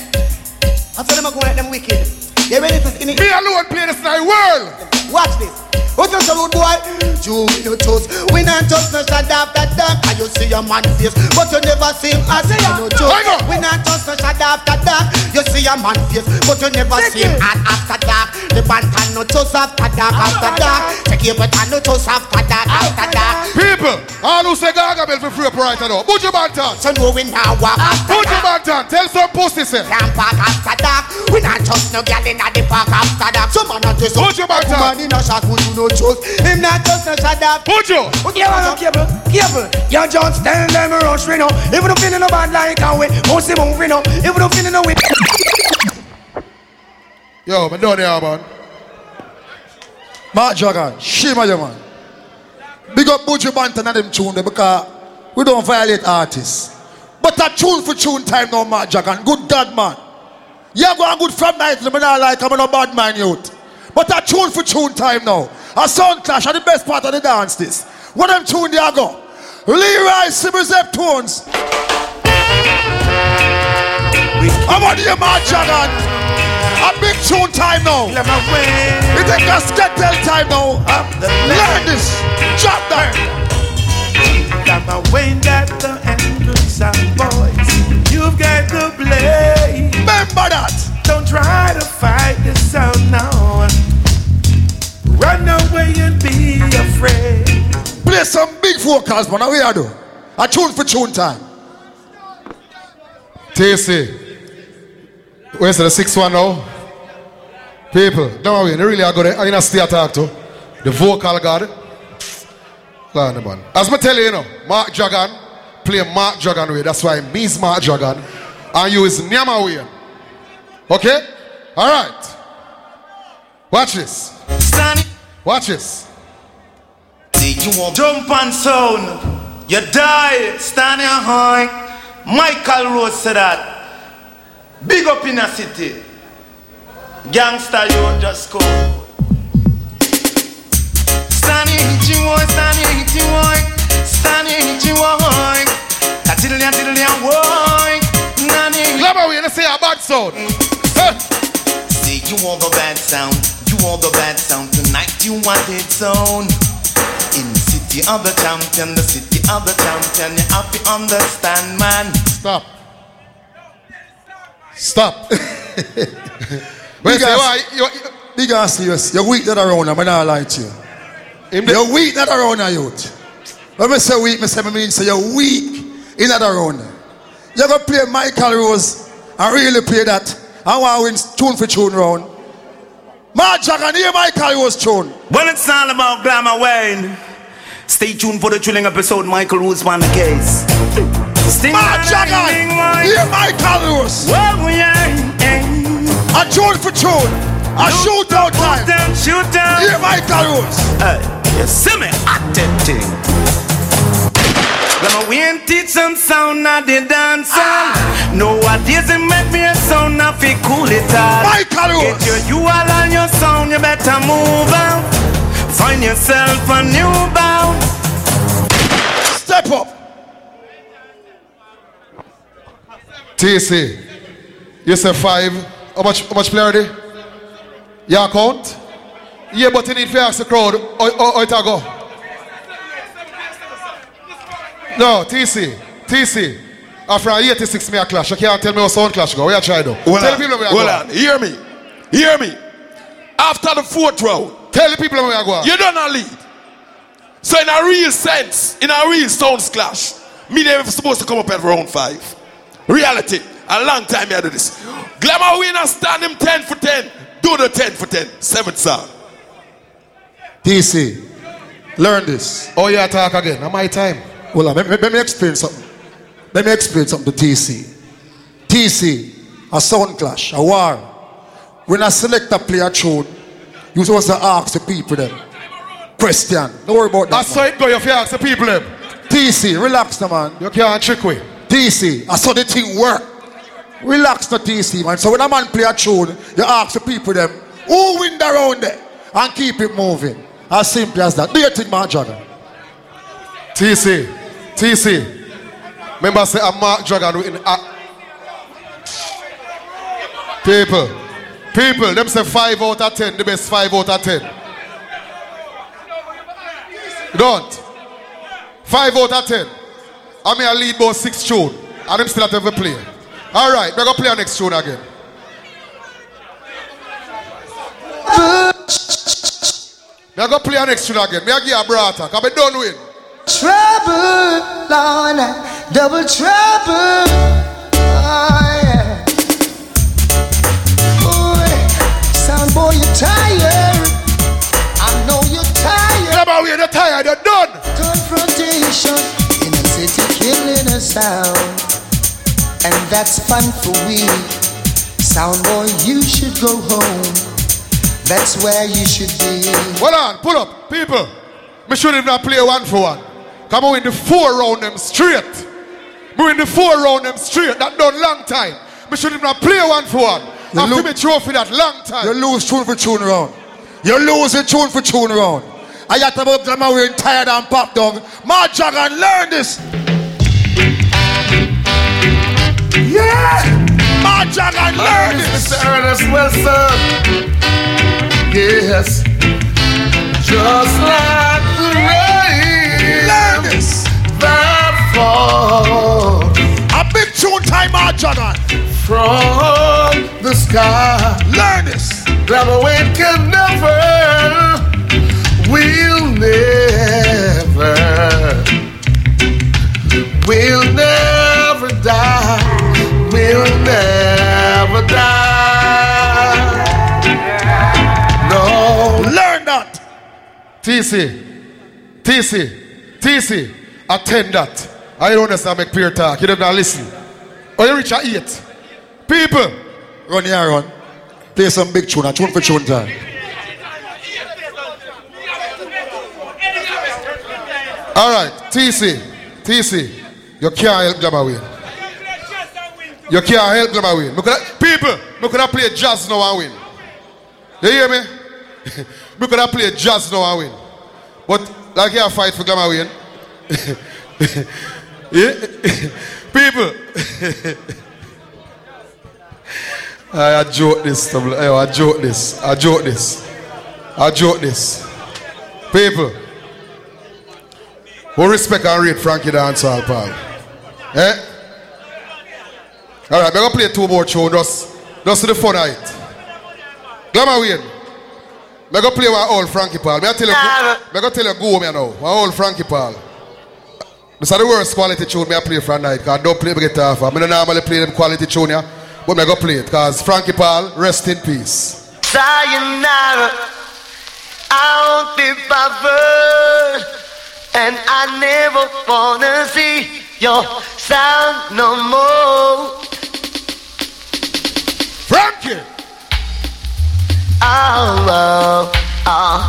I tell them I go let them wicked. You ready to in it? Me alone play this in the world. Watch this. What you say, boy? You no toes. We not just no shut after dark. And you see your man face, but you never see him as you no. We not just no shut after dark. You see your man face, but you never see him after dark. The bantan no toes after dark, after dark. Take your bantan no toes after dark, after dark. People, all who say Gargamel for free up right now. Buju Banton. So no we now walk after Buju Banton, tell some pussy say. Can't park after dark. We not just no gal in the park after dark. Some man not just Buju Banton. Man in a shot who you no choose. Him not just no shut up. Buju. Yeah, man, cable, cable. You just tell them rush me now. If you don't feeling no bad like a way, pussy moving up. If you don't feeling no way. Yo, me done here, man. Mark Dragon, shame on you, man. Big up Buju Banton and them tune there because we don't violate artists. But a tune for tune time now, Mark Dragon. Good God, man. You go on good from night, me not like I'm a bad man youth. But a tune for tune time now. A sound clash are the best part of the dance this. What them tune there go? Leroy Simmers tunes. I'm on the Mark Dragon. A big tune time now. It ain't just get tell time now. Learn this. Drop that. Got my way that the entrance of boys. You've got to play. Remember that. Don't try to fight the sound now. Run away and be afraid. Play some big vocals, man. How we are do? A tune for tune time. TC. Where's the sixth one now? People, don't worry, they really are good. I'm gonna stay talk to the vocal god. Go on, man. As me tell you, you know, Mark Dragon play Mark Dragon way. That's why me's Mark Dragon and you is Nyama way. Okay? All right. Watch this. Watch this. You want jump and sound. You die, standing high. Michael Rose said that. Big up in a city. Gangster, you just go. Standing hit you one, standing hit you one, standing hit you one. Tatillian, tillian, one. Nanny. Glamour, we say a bad sound. See, you want the bad sound. You want the bad sound. Tonight you want it sound. In the city of the champion, the city of the champion, you have to understand, man. Stop. Stop. <laughs> Big ass, big ass serious. You're weak that around, I'm not lie to you. You're weak that around a youth. When I say weak, I say I mean say you're weak in that around. You're gonna play Michael Rose and really play that. I want to win tune for tune round. Mark Dragon, hear Michael Rose tune. When it's all about Glamour Wayne, stay tuned for the chilling episode Michael Rose on the case. Sting Mark Dragon, hear Michael Rose. Well, we are. A tune for tune. A shootout time. Down, shoot down. Hear my Rose. Hey, you see me acting thing. Gonna win teach some sound of the dance ah. Nowadays it make me a sound of it cool it all Michael Get your you all on your sound, you better move out Find yourself a new bound Step up TC, you say five. How much, how much player are they? You count? Yeah, but you need to ask the crowd. How, how, how it go? No, TC, TC. After 86 me a clash, you can't tell me how sound clash go. Where you try though? Hold tell on, the people where I hold go. on. Hear me. Hear me. After the fourth round, tell the people where I go. You don't lead. So in a real sense, in a real sounds clash, me they were supposed to come up at round five. Reality, a long time I do this. Glamour winner stand him 10 for 10. Do the 10 for 10. Seventh song. TC, learn this. Oh, yeah, talk again. Now my time. Well, let me, let me explain something. Let me explain something to TC. TC, a sound clash, a war. When I select a player tune, you supposed to ask the people them. Question. Don't worry about that. I saw it go, if you have to ask the people them. TC, relax the man. You can't trick me. TC, I saw the thing work. Relax the TC, man. So when a man play a tune, you ask the people them, who win the round there? And keep it moving. As simple as that. Do you think, Mark Jordan? TC, TC. Remember, say I'm Mark Dragon in. Uh, people, people, them say 5 out of 10, the best 5 out of 10. Don't. 5 out of 10. I mean, I lead about 6 tune, and them still have to play. All right, we're going to play our next tune again. We're going to play our next tune again. Me give you a brata, because done with. Trouble, Lord, double trouble. Oh, yeah. Boy, sound boy, you're tired. I know you're tired. Come on, you're tired, you're done. Confrontation in a city killing a sound. And that's fun for we. Sound boy, you should go home. That's where you should be. Hold on, pull up, people. Me should have not play one for one. Come on, win the four round them straight. Me win the four round them straight. That done long time. Me should have not play one for one. You After lo- me trophy that long time. You lose tune for tune round. You lose a tune for tune round. I got about glamour wearing tired and pop down. My Jagan, learn this. Yeah! Mark Dragon, learn this. Mr. Ernest Wilson. Yes. Just like the rain. Learn this. That falls. A big tune time, Mark Dragon. From the sky. Learn this. Glamour Wayne can never. We'll never. We'll never never die. No. Learn that. TC, TC, TC, attend that. I don't understand make peer talk. You don't listen. Or you reach at eight. People. Run here, run. Play some big tune, a tune for tune time. All right, TC, TC, you can't help Glamour win. You can't help Glamour win. Me coulda- people, we could have played jazz now and win. You hear me? <laughs> we could have played jazz now and win. But like you fight for Glamour win. <laughs> <laughs> people. I, I joke this. I, joke this. I joke this. I joke this. People. Who respect and rate Frankie Dancehall, pal? Eh? Alright, I'm going to play two more tunes just, just to the fun of it. Glamour Wayne. I'm going to play one old Frankie Paul. I'm tell you, I'm going to tell you go me now. One old Frankie Paul. This is the worst quality tune I play for a night because I don't play the guitar for. I don't normally play them quality tune, yeah, but I'm going to play it because Frankie Paul, rest in peace. Sayonara, I'll be bothered, and I never wanna see your sound no more. Frankie! Oh, oh, oh,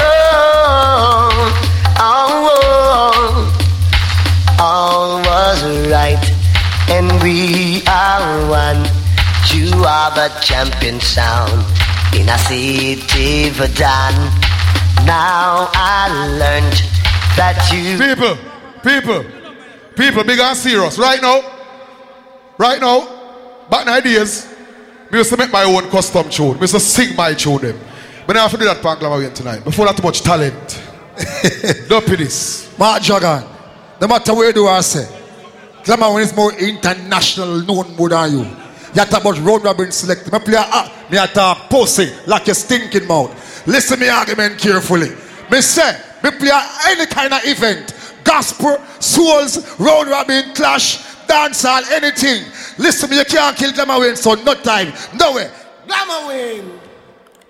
oh, oh, oh, all was right, and we are one. You are the champion sound in a city for done. Now I learned that you. People, people, people, big and serious. Right now, right now, back in days, me used to make my own custom tune. Me used to sing my tune them. But now I have to do that Pan Glamour again tonight. Before that too much talent. <laughs> Don't be this. Mark Dragon, no matter where do I say, Glamour is more international known more than you. You talk about round robin select. Me play a ah, me talk pussy like a stinking mouth. Listen me argument carefully. Me say, me play any kind of event. Gospel, souls, round robin, clash, dancehall, anything. Listen me, you can't kill Glamour Wayne, so no time, no way. Glamour Wayne,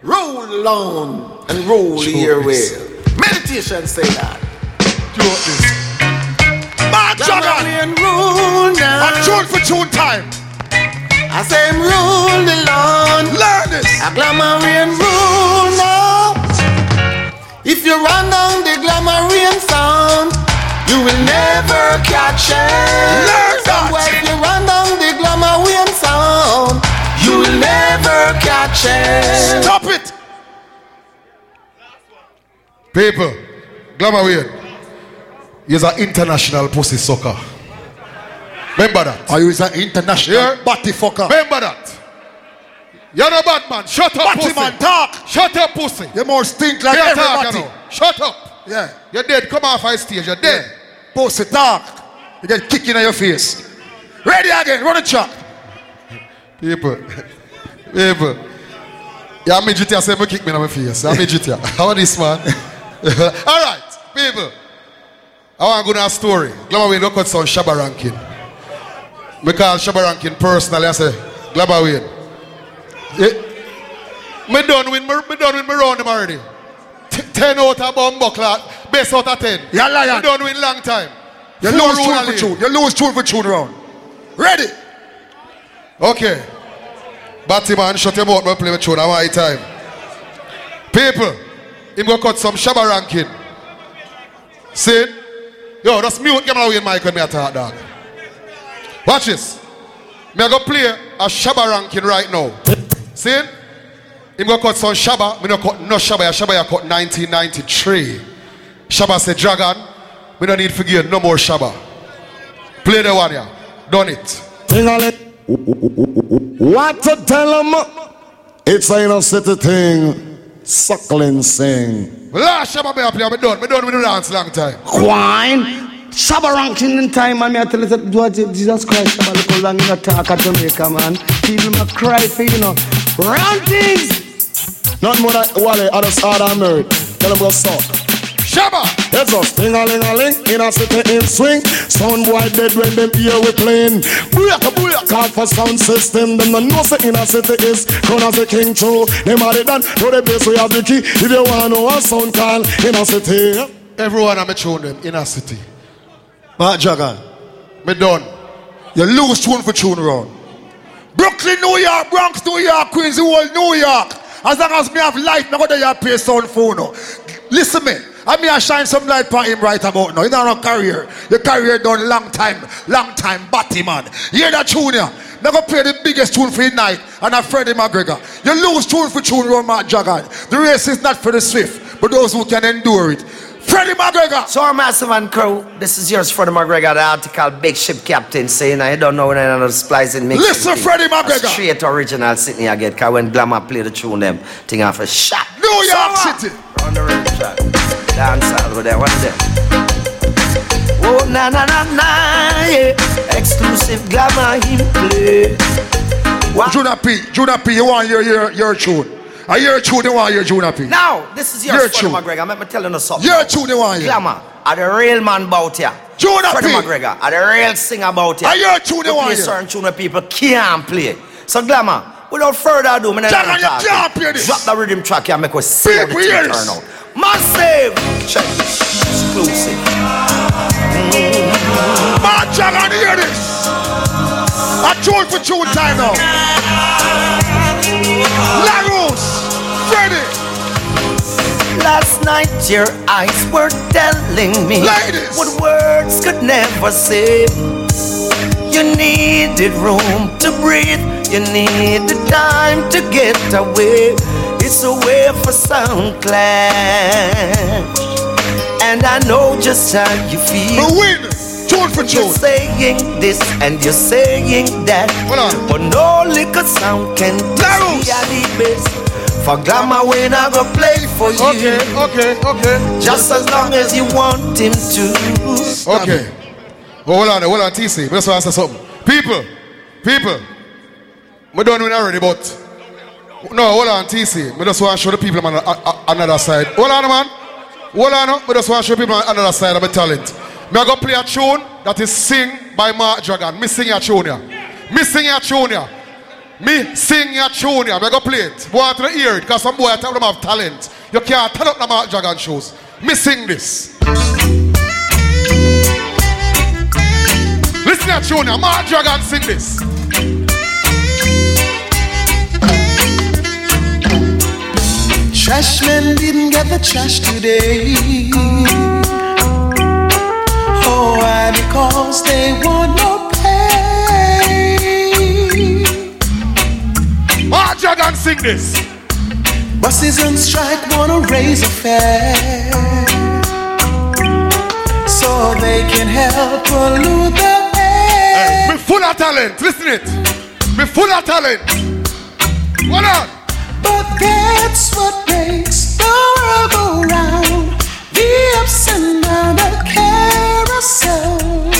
roll on and roll your way. Meditation say that. Mark Glamour Wayne, roll now. A tune for tune time. I say him rule the land. Learn this. A glamour rain rule now. If you run down the glamour rain sound, you will never catch it. Learn Somewhere if you run down the glamour rain sound, you will never catch it. Stop it. People, Glamour Wayne. He's an international pussy sucker. Remember that. Are you an international Yeah. body fucker? Remember that. You're no bad man. Shut up, Batty pussy. man, talk. Shut up, pussy. You more stink like Can't talk, everybody. you know. Shut up. Yeah. You're dead. Come off our stage. You're dead. Pussy talk. You get kicked in your face. Ready again, run the track. People. People. Yeah, midget here say me kick me in my face. Yeah, midget here. How this man? <laughs> All right, people. I want to go to a story. Glamour Wayne, look at some Shabba ranking. Me call Shabba personally. I say, Wayne. Yeah. Me done with me, done with me round already. T- ten out of bomb clock. Best out of ten. You liar. Me done with long time. You Four lose tune round for tune. You lose tune for tune round. Ready? Okay. Batman, shut your mouth, me play with tune. I want time. People, him go cut some Shabba ranking. See? Yo, just mute them away in mic when me attack dog. Watch this. Me I go play a Shabba ranking right now. See? Him go cut some Shabba. Me no cut no Shabba. Shabba I cut 1993. Shabba say Dragon. Me no need forget no more Shabba. Play the one yeah. Done it. What to tell them? It's a city thing. Suckling sing. Last Shabba me I play. Me done. Me done with the dance long time. Quine. Shabba ranking in time, man. Me I tell you that do Jesus Christ. Shabba look how long in attack at Jamaica, man. People me cry for you know. Rantings. Not more than Wally. I just hard and married. Tell them go suck. Shabba. It's us ding a ling a ling in a city in swing. Sound boy dead when them hear we playing. Booyaka booyaka for sound system. Them no know say in a city is crown as a king too. Them are the done to the place we have the key. If you want know a sound call in a city. Everyone I'm a tune them in a city. Mark Dragon. Me done. You lose tune for tune round. Brooklyn, New York, Bronx, New York, Queens, the whole New York. As long as me have light, me go there pay sound phone. no. Listen me. I mean I shine some light on him right about now. You know no career. Your career done long time, long time, batty man. Hear that tune go play the biggest tune for the night and a Freddie McGregor. You lose tune for tune Mark Dragon. The race is not for the swift, but those who can endure it. Freddie McGregor. So our massive and crew, this is yours, Freddie McGregor, the article Big Ship Captain saying I don't know when I'm know splicing mix. Listen, Freddie McGregor. Straight original Sydney I get, cause when Glamour play the tune them, thing off a shot. New York uh, City. On the rim track. Dance all over there, what's that? Oh na na na na, yeah. Exclusive Glamour him play. Juna P, Juna P, you want your your your tune. I hear tune, you want your Juna P. Now, this is Your yours, Freddie tune. McGregor. Let me tell you something. Your tune, you want you. Glamour, are the real man bout here. Juna Freddie P. McGregor, are the real singer about here. Are your tune, you We want you. certain tune people can't play. So Glamour, without further ado, me not Jack, you can't this. Drop the rhythm track here, make us see everything hear turn out. Massive! Check it. Exclusive. Man, Dragon, hear this. A tune for tune time now. Larus, Last night your eyes were telling me Ladies. what words could never say. You needed room to breathe. You needed time to get away. It's a way for sound clash. And I know just how you feel. The win. Tune for You're tune. saying this and you're saying that. Hold on. But no liquor sound can be the best. For glamour, when I go play for you. Okay, okay, okay. Just as long as you want him to. Okay. Hold on, hold on, TC. Let's answer something. People, people. We done win already, but no, hold on, TC. We just want to show the people on the- another side. Hold on, man. Hold on, we just want to show people on another side of my talent. Me I go play a tune that is sing by Mark Dragon. Me sing a tune here. Me sing a tune here. Me sing a tune here. Me go play it. Boy, I to hear it, because some boy tell them have talent. You can't turn up the Mark Dragon shows. Me sing this. Listen to tune here. Mark Dragon sing this. Trashmen didn't get the trash today. Oh, why? Because they want no Mark Dragon sing this. Buses on strike wanna raise a fare so they can help pollute the air. Me full of talent. Listen it. Me full of talent. Hold on. But that's what makes the world go round. The ups and downs of carousel.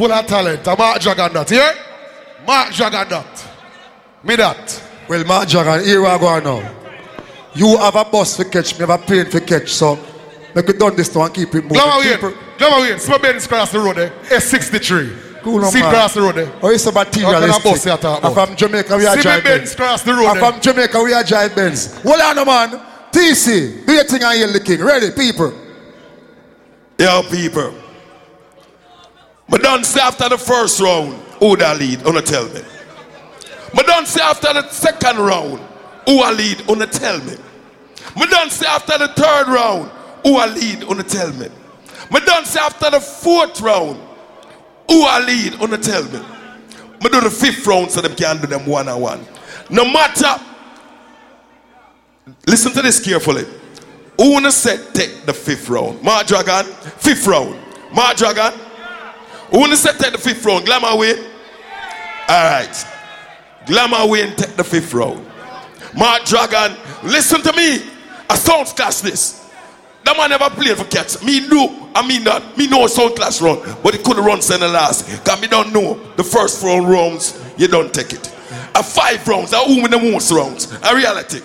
Full of talent. A Mark Dragon that. Yeah? Mark Dragon that. Me that. Well, Mark Dragon, here I go now. You have a bus to catch, me have a plane to catch, so make we done this now and keep it moving. Glamour Wayne. People- Glamour Wayne. Small Benz cross the road eh? there. S63. Cool on, See man. cross the road there. Oh, it's a materialistic. What kind of bus you talk I'm about? from Jamaica, we are See drive me Benz Benz. cross the road I'm from eh? Jamaica, we are drive Benz. Hold on, man. TC, do your thing and hear the king. Ready, people? Yo, people. But don't say after the first round, who that lead? Wanna tell me. But don't say after the second round, who a lead? Wanna tell me. But don't say after the third round, who a lead? Wanna tell me. But don't say after the fourth round, who a lead? Wanna tell me. But do the fifth round so them can do them one on one. No matter. Listen to this carefully. Who wanna take the fifth round? My Dragon, fifth round. My Dragon. Who wanna say take the fifth round? Glamour Wayne. All right. Glamour Wayne take the fifth round. Mark Dragon, listen to me. A sound clash this. That man never played for cats. Me do. I mean that. Me know sound clash run, but it couldn't run in the last. Cause me don't know the first four rounds. You don't take it. A five rounds. A who in the most rounds. A reality.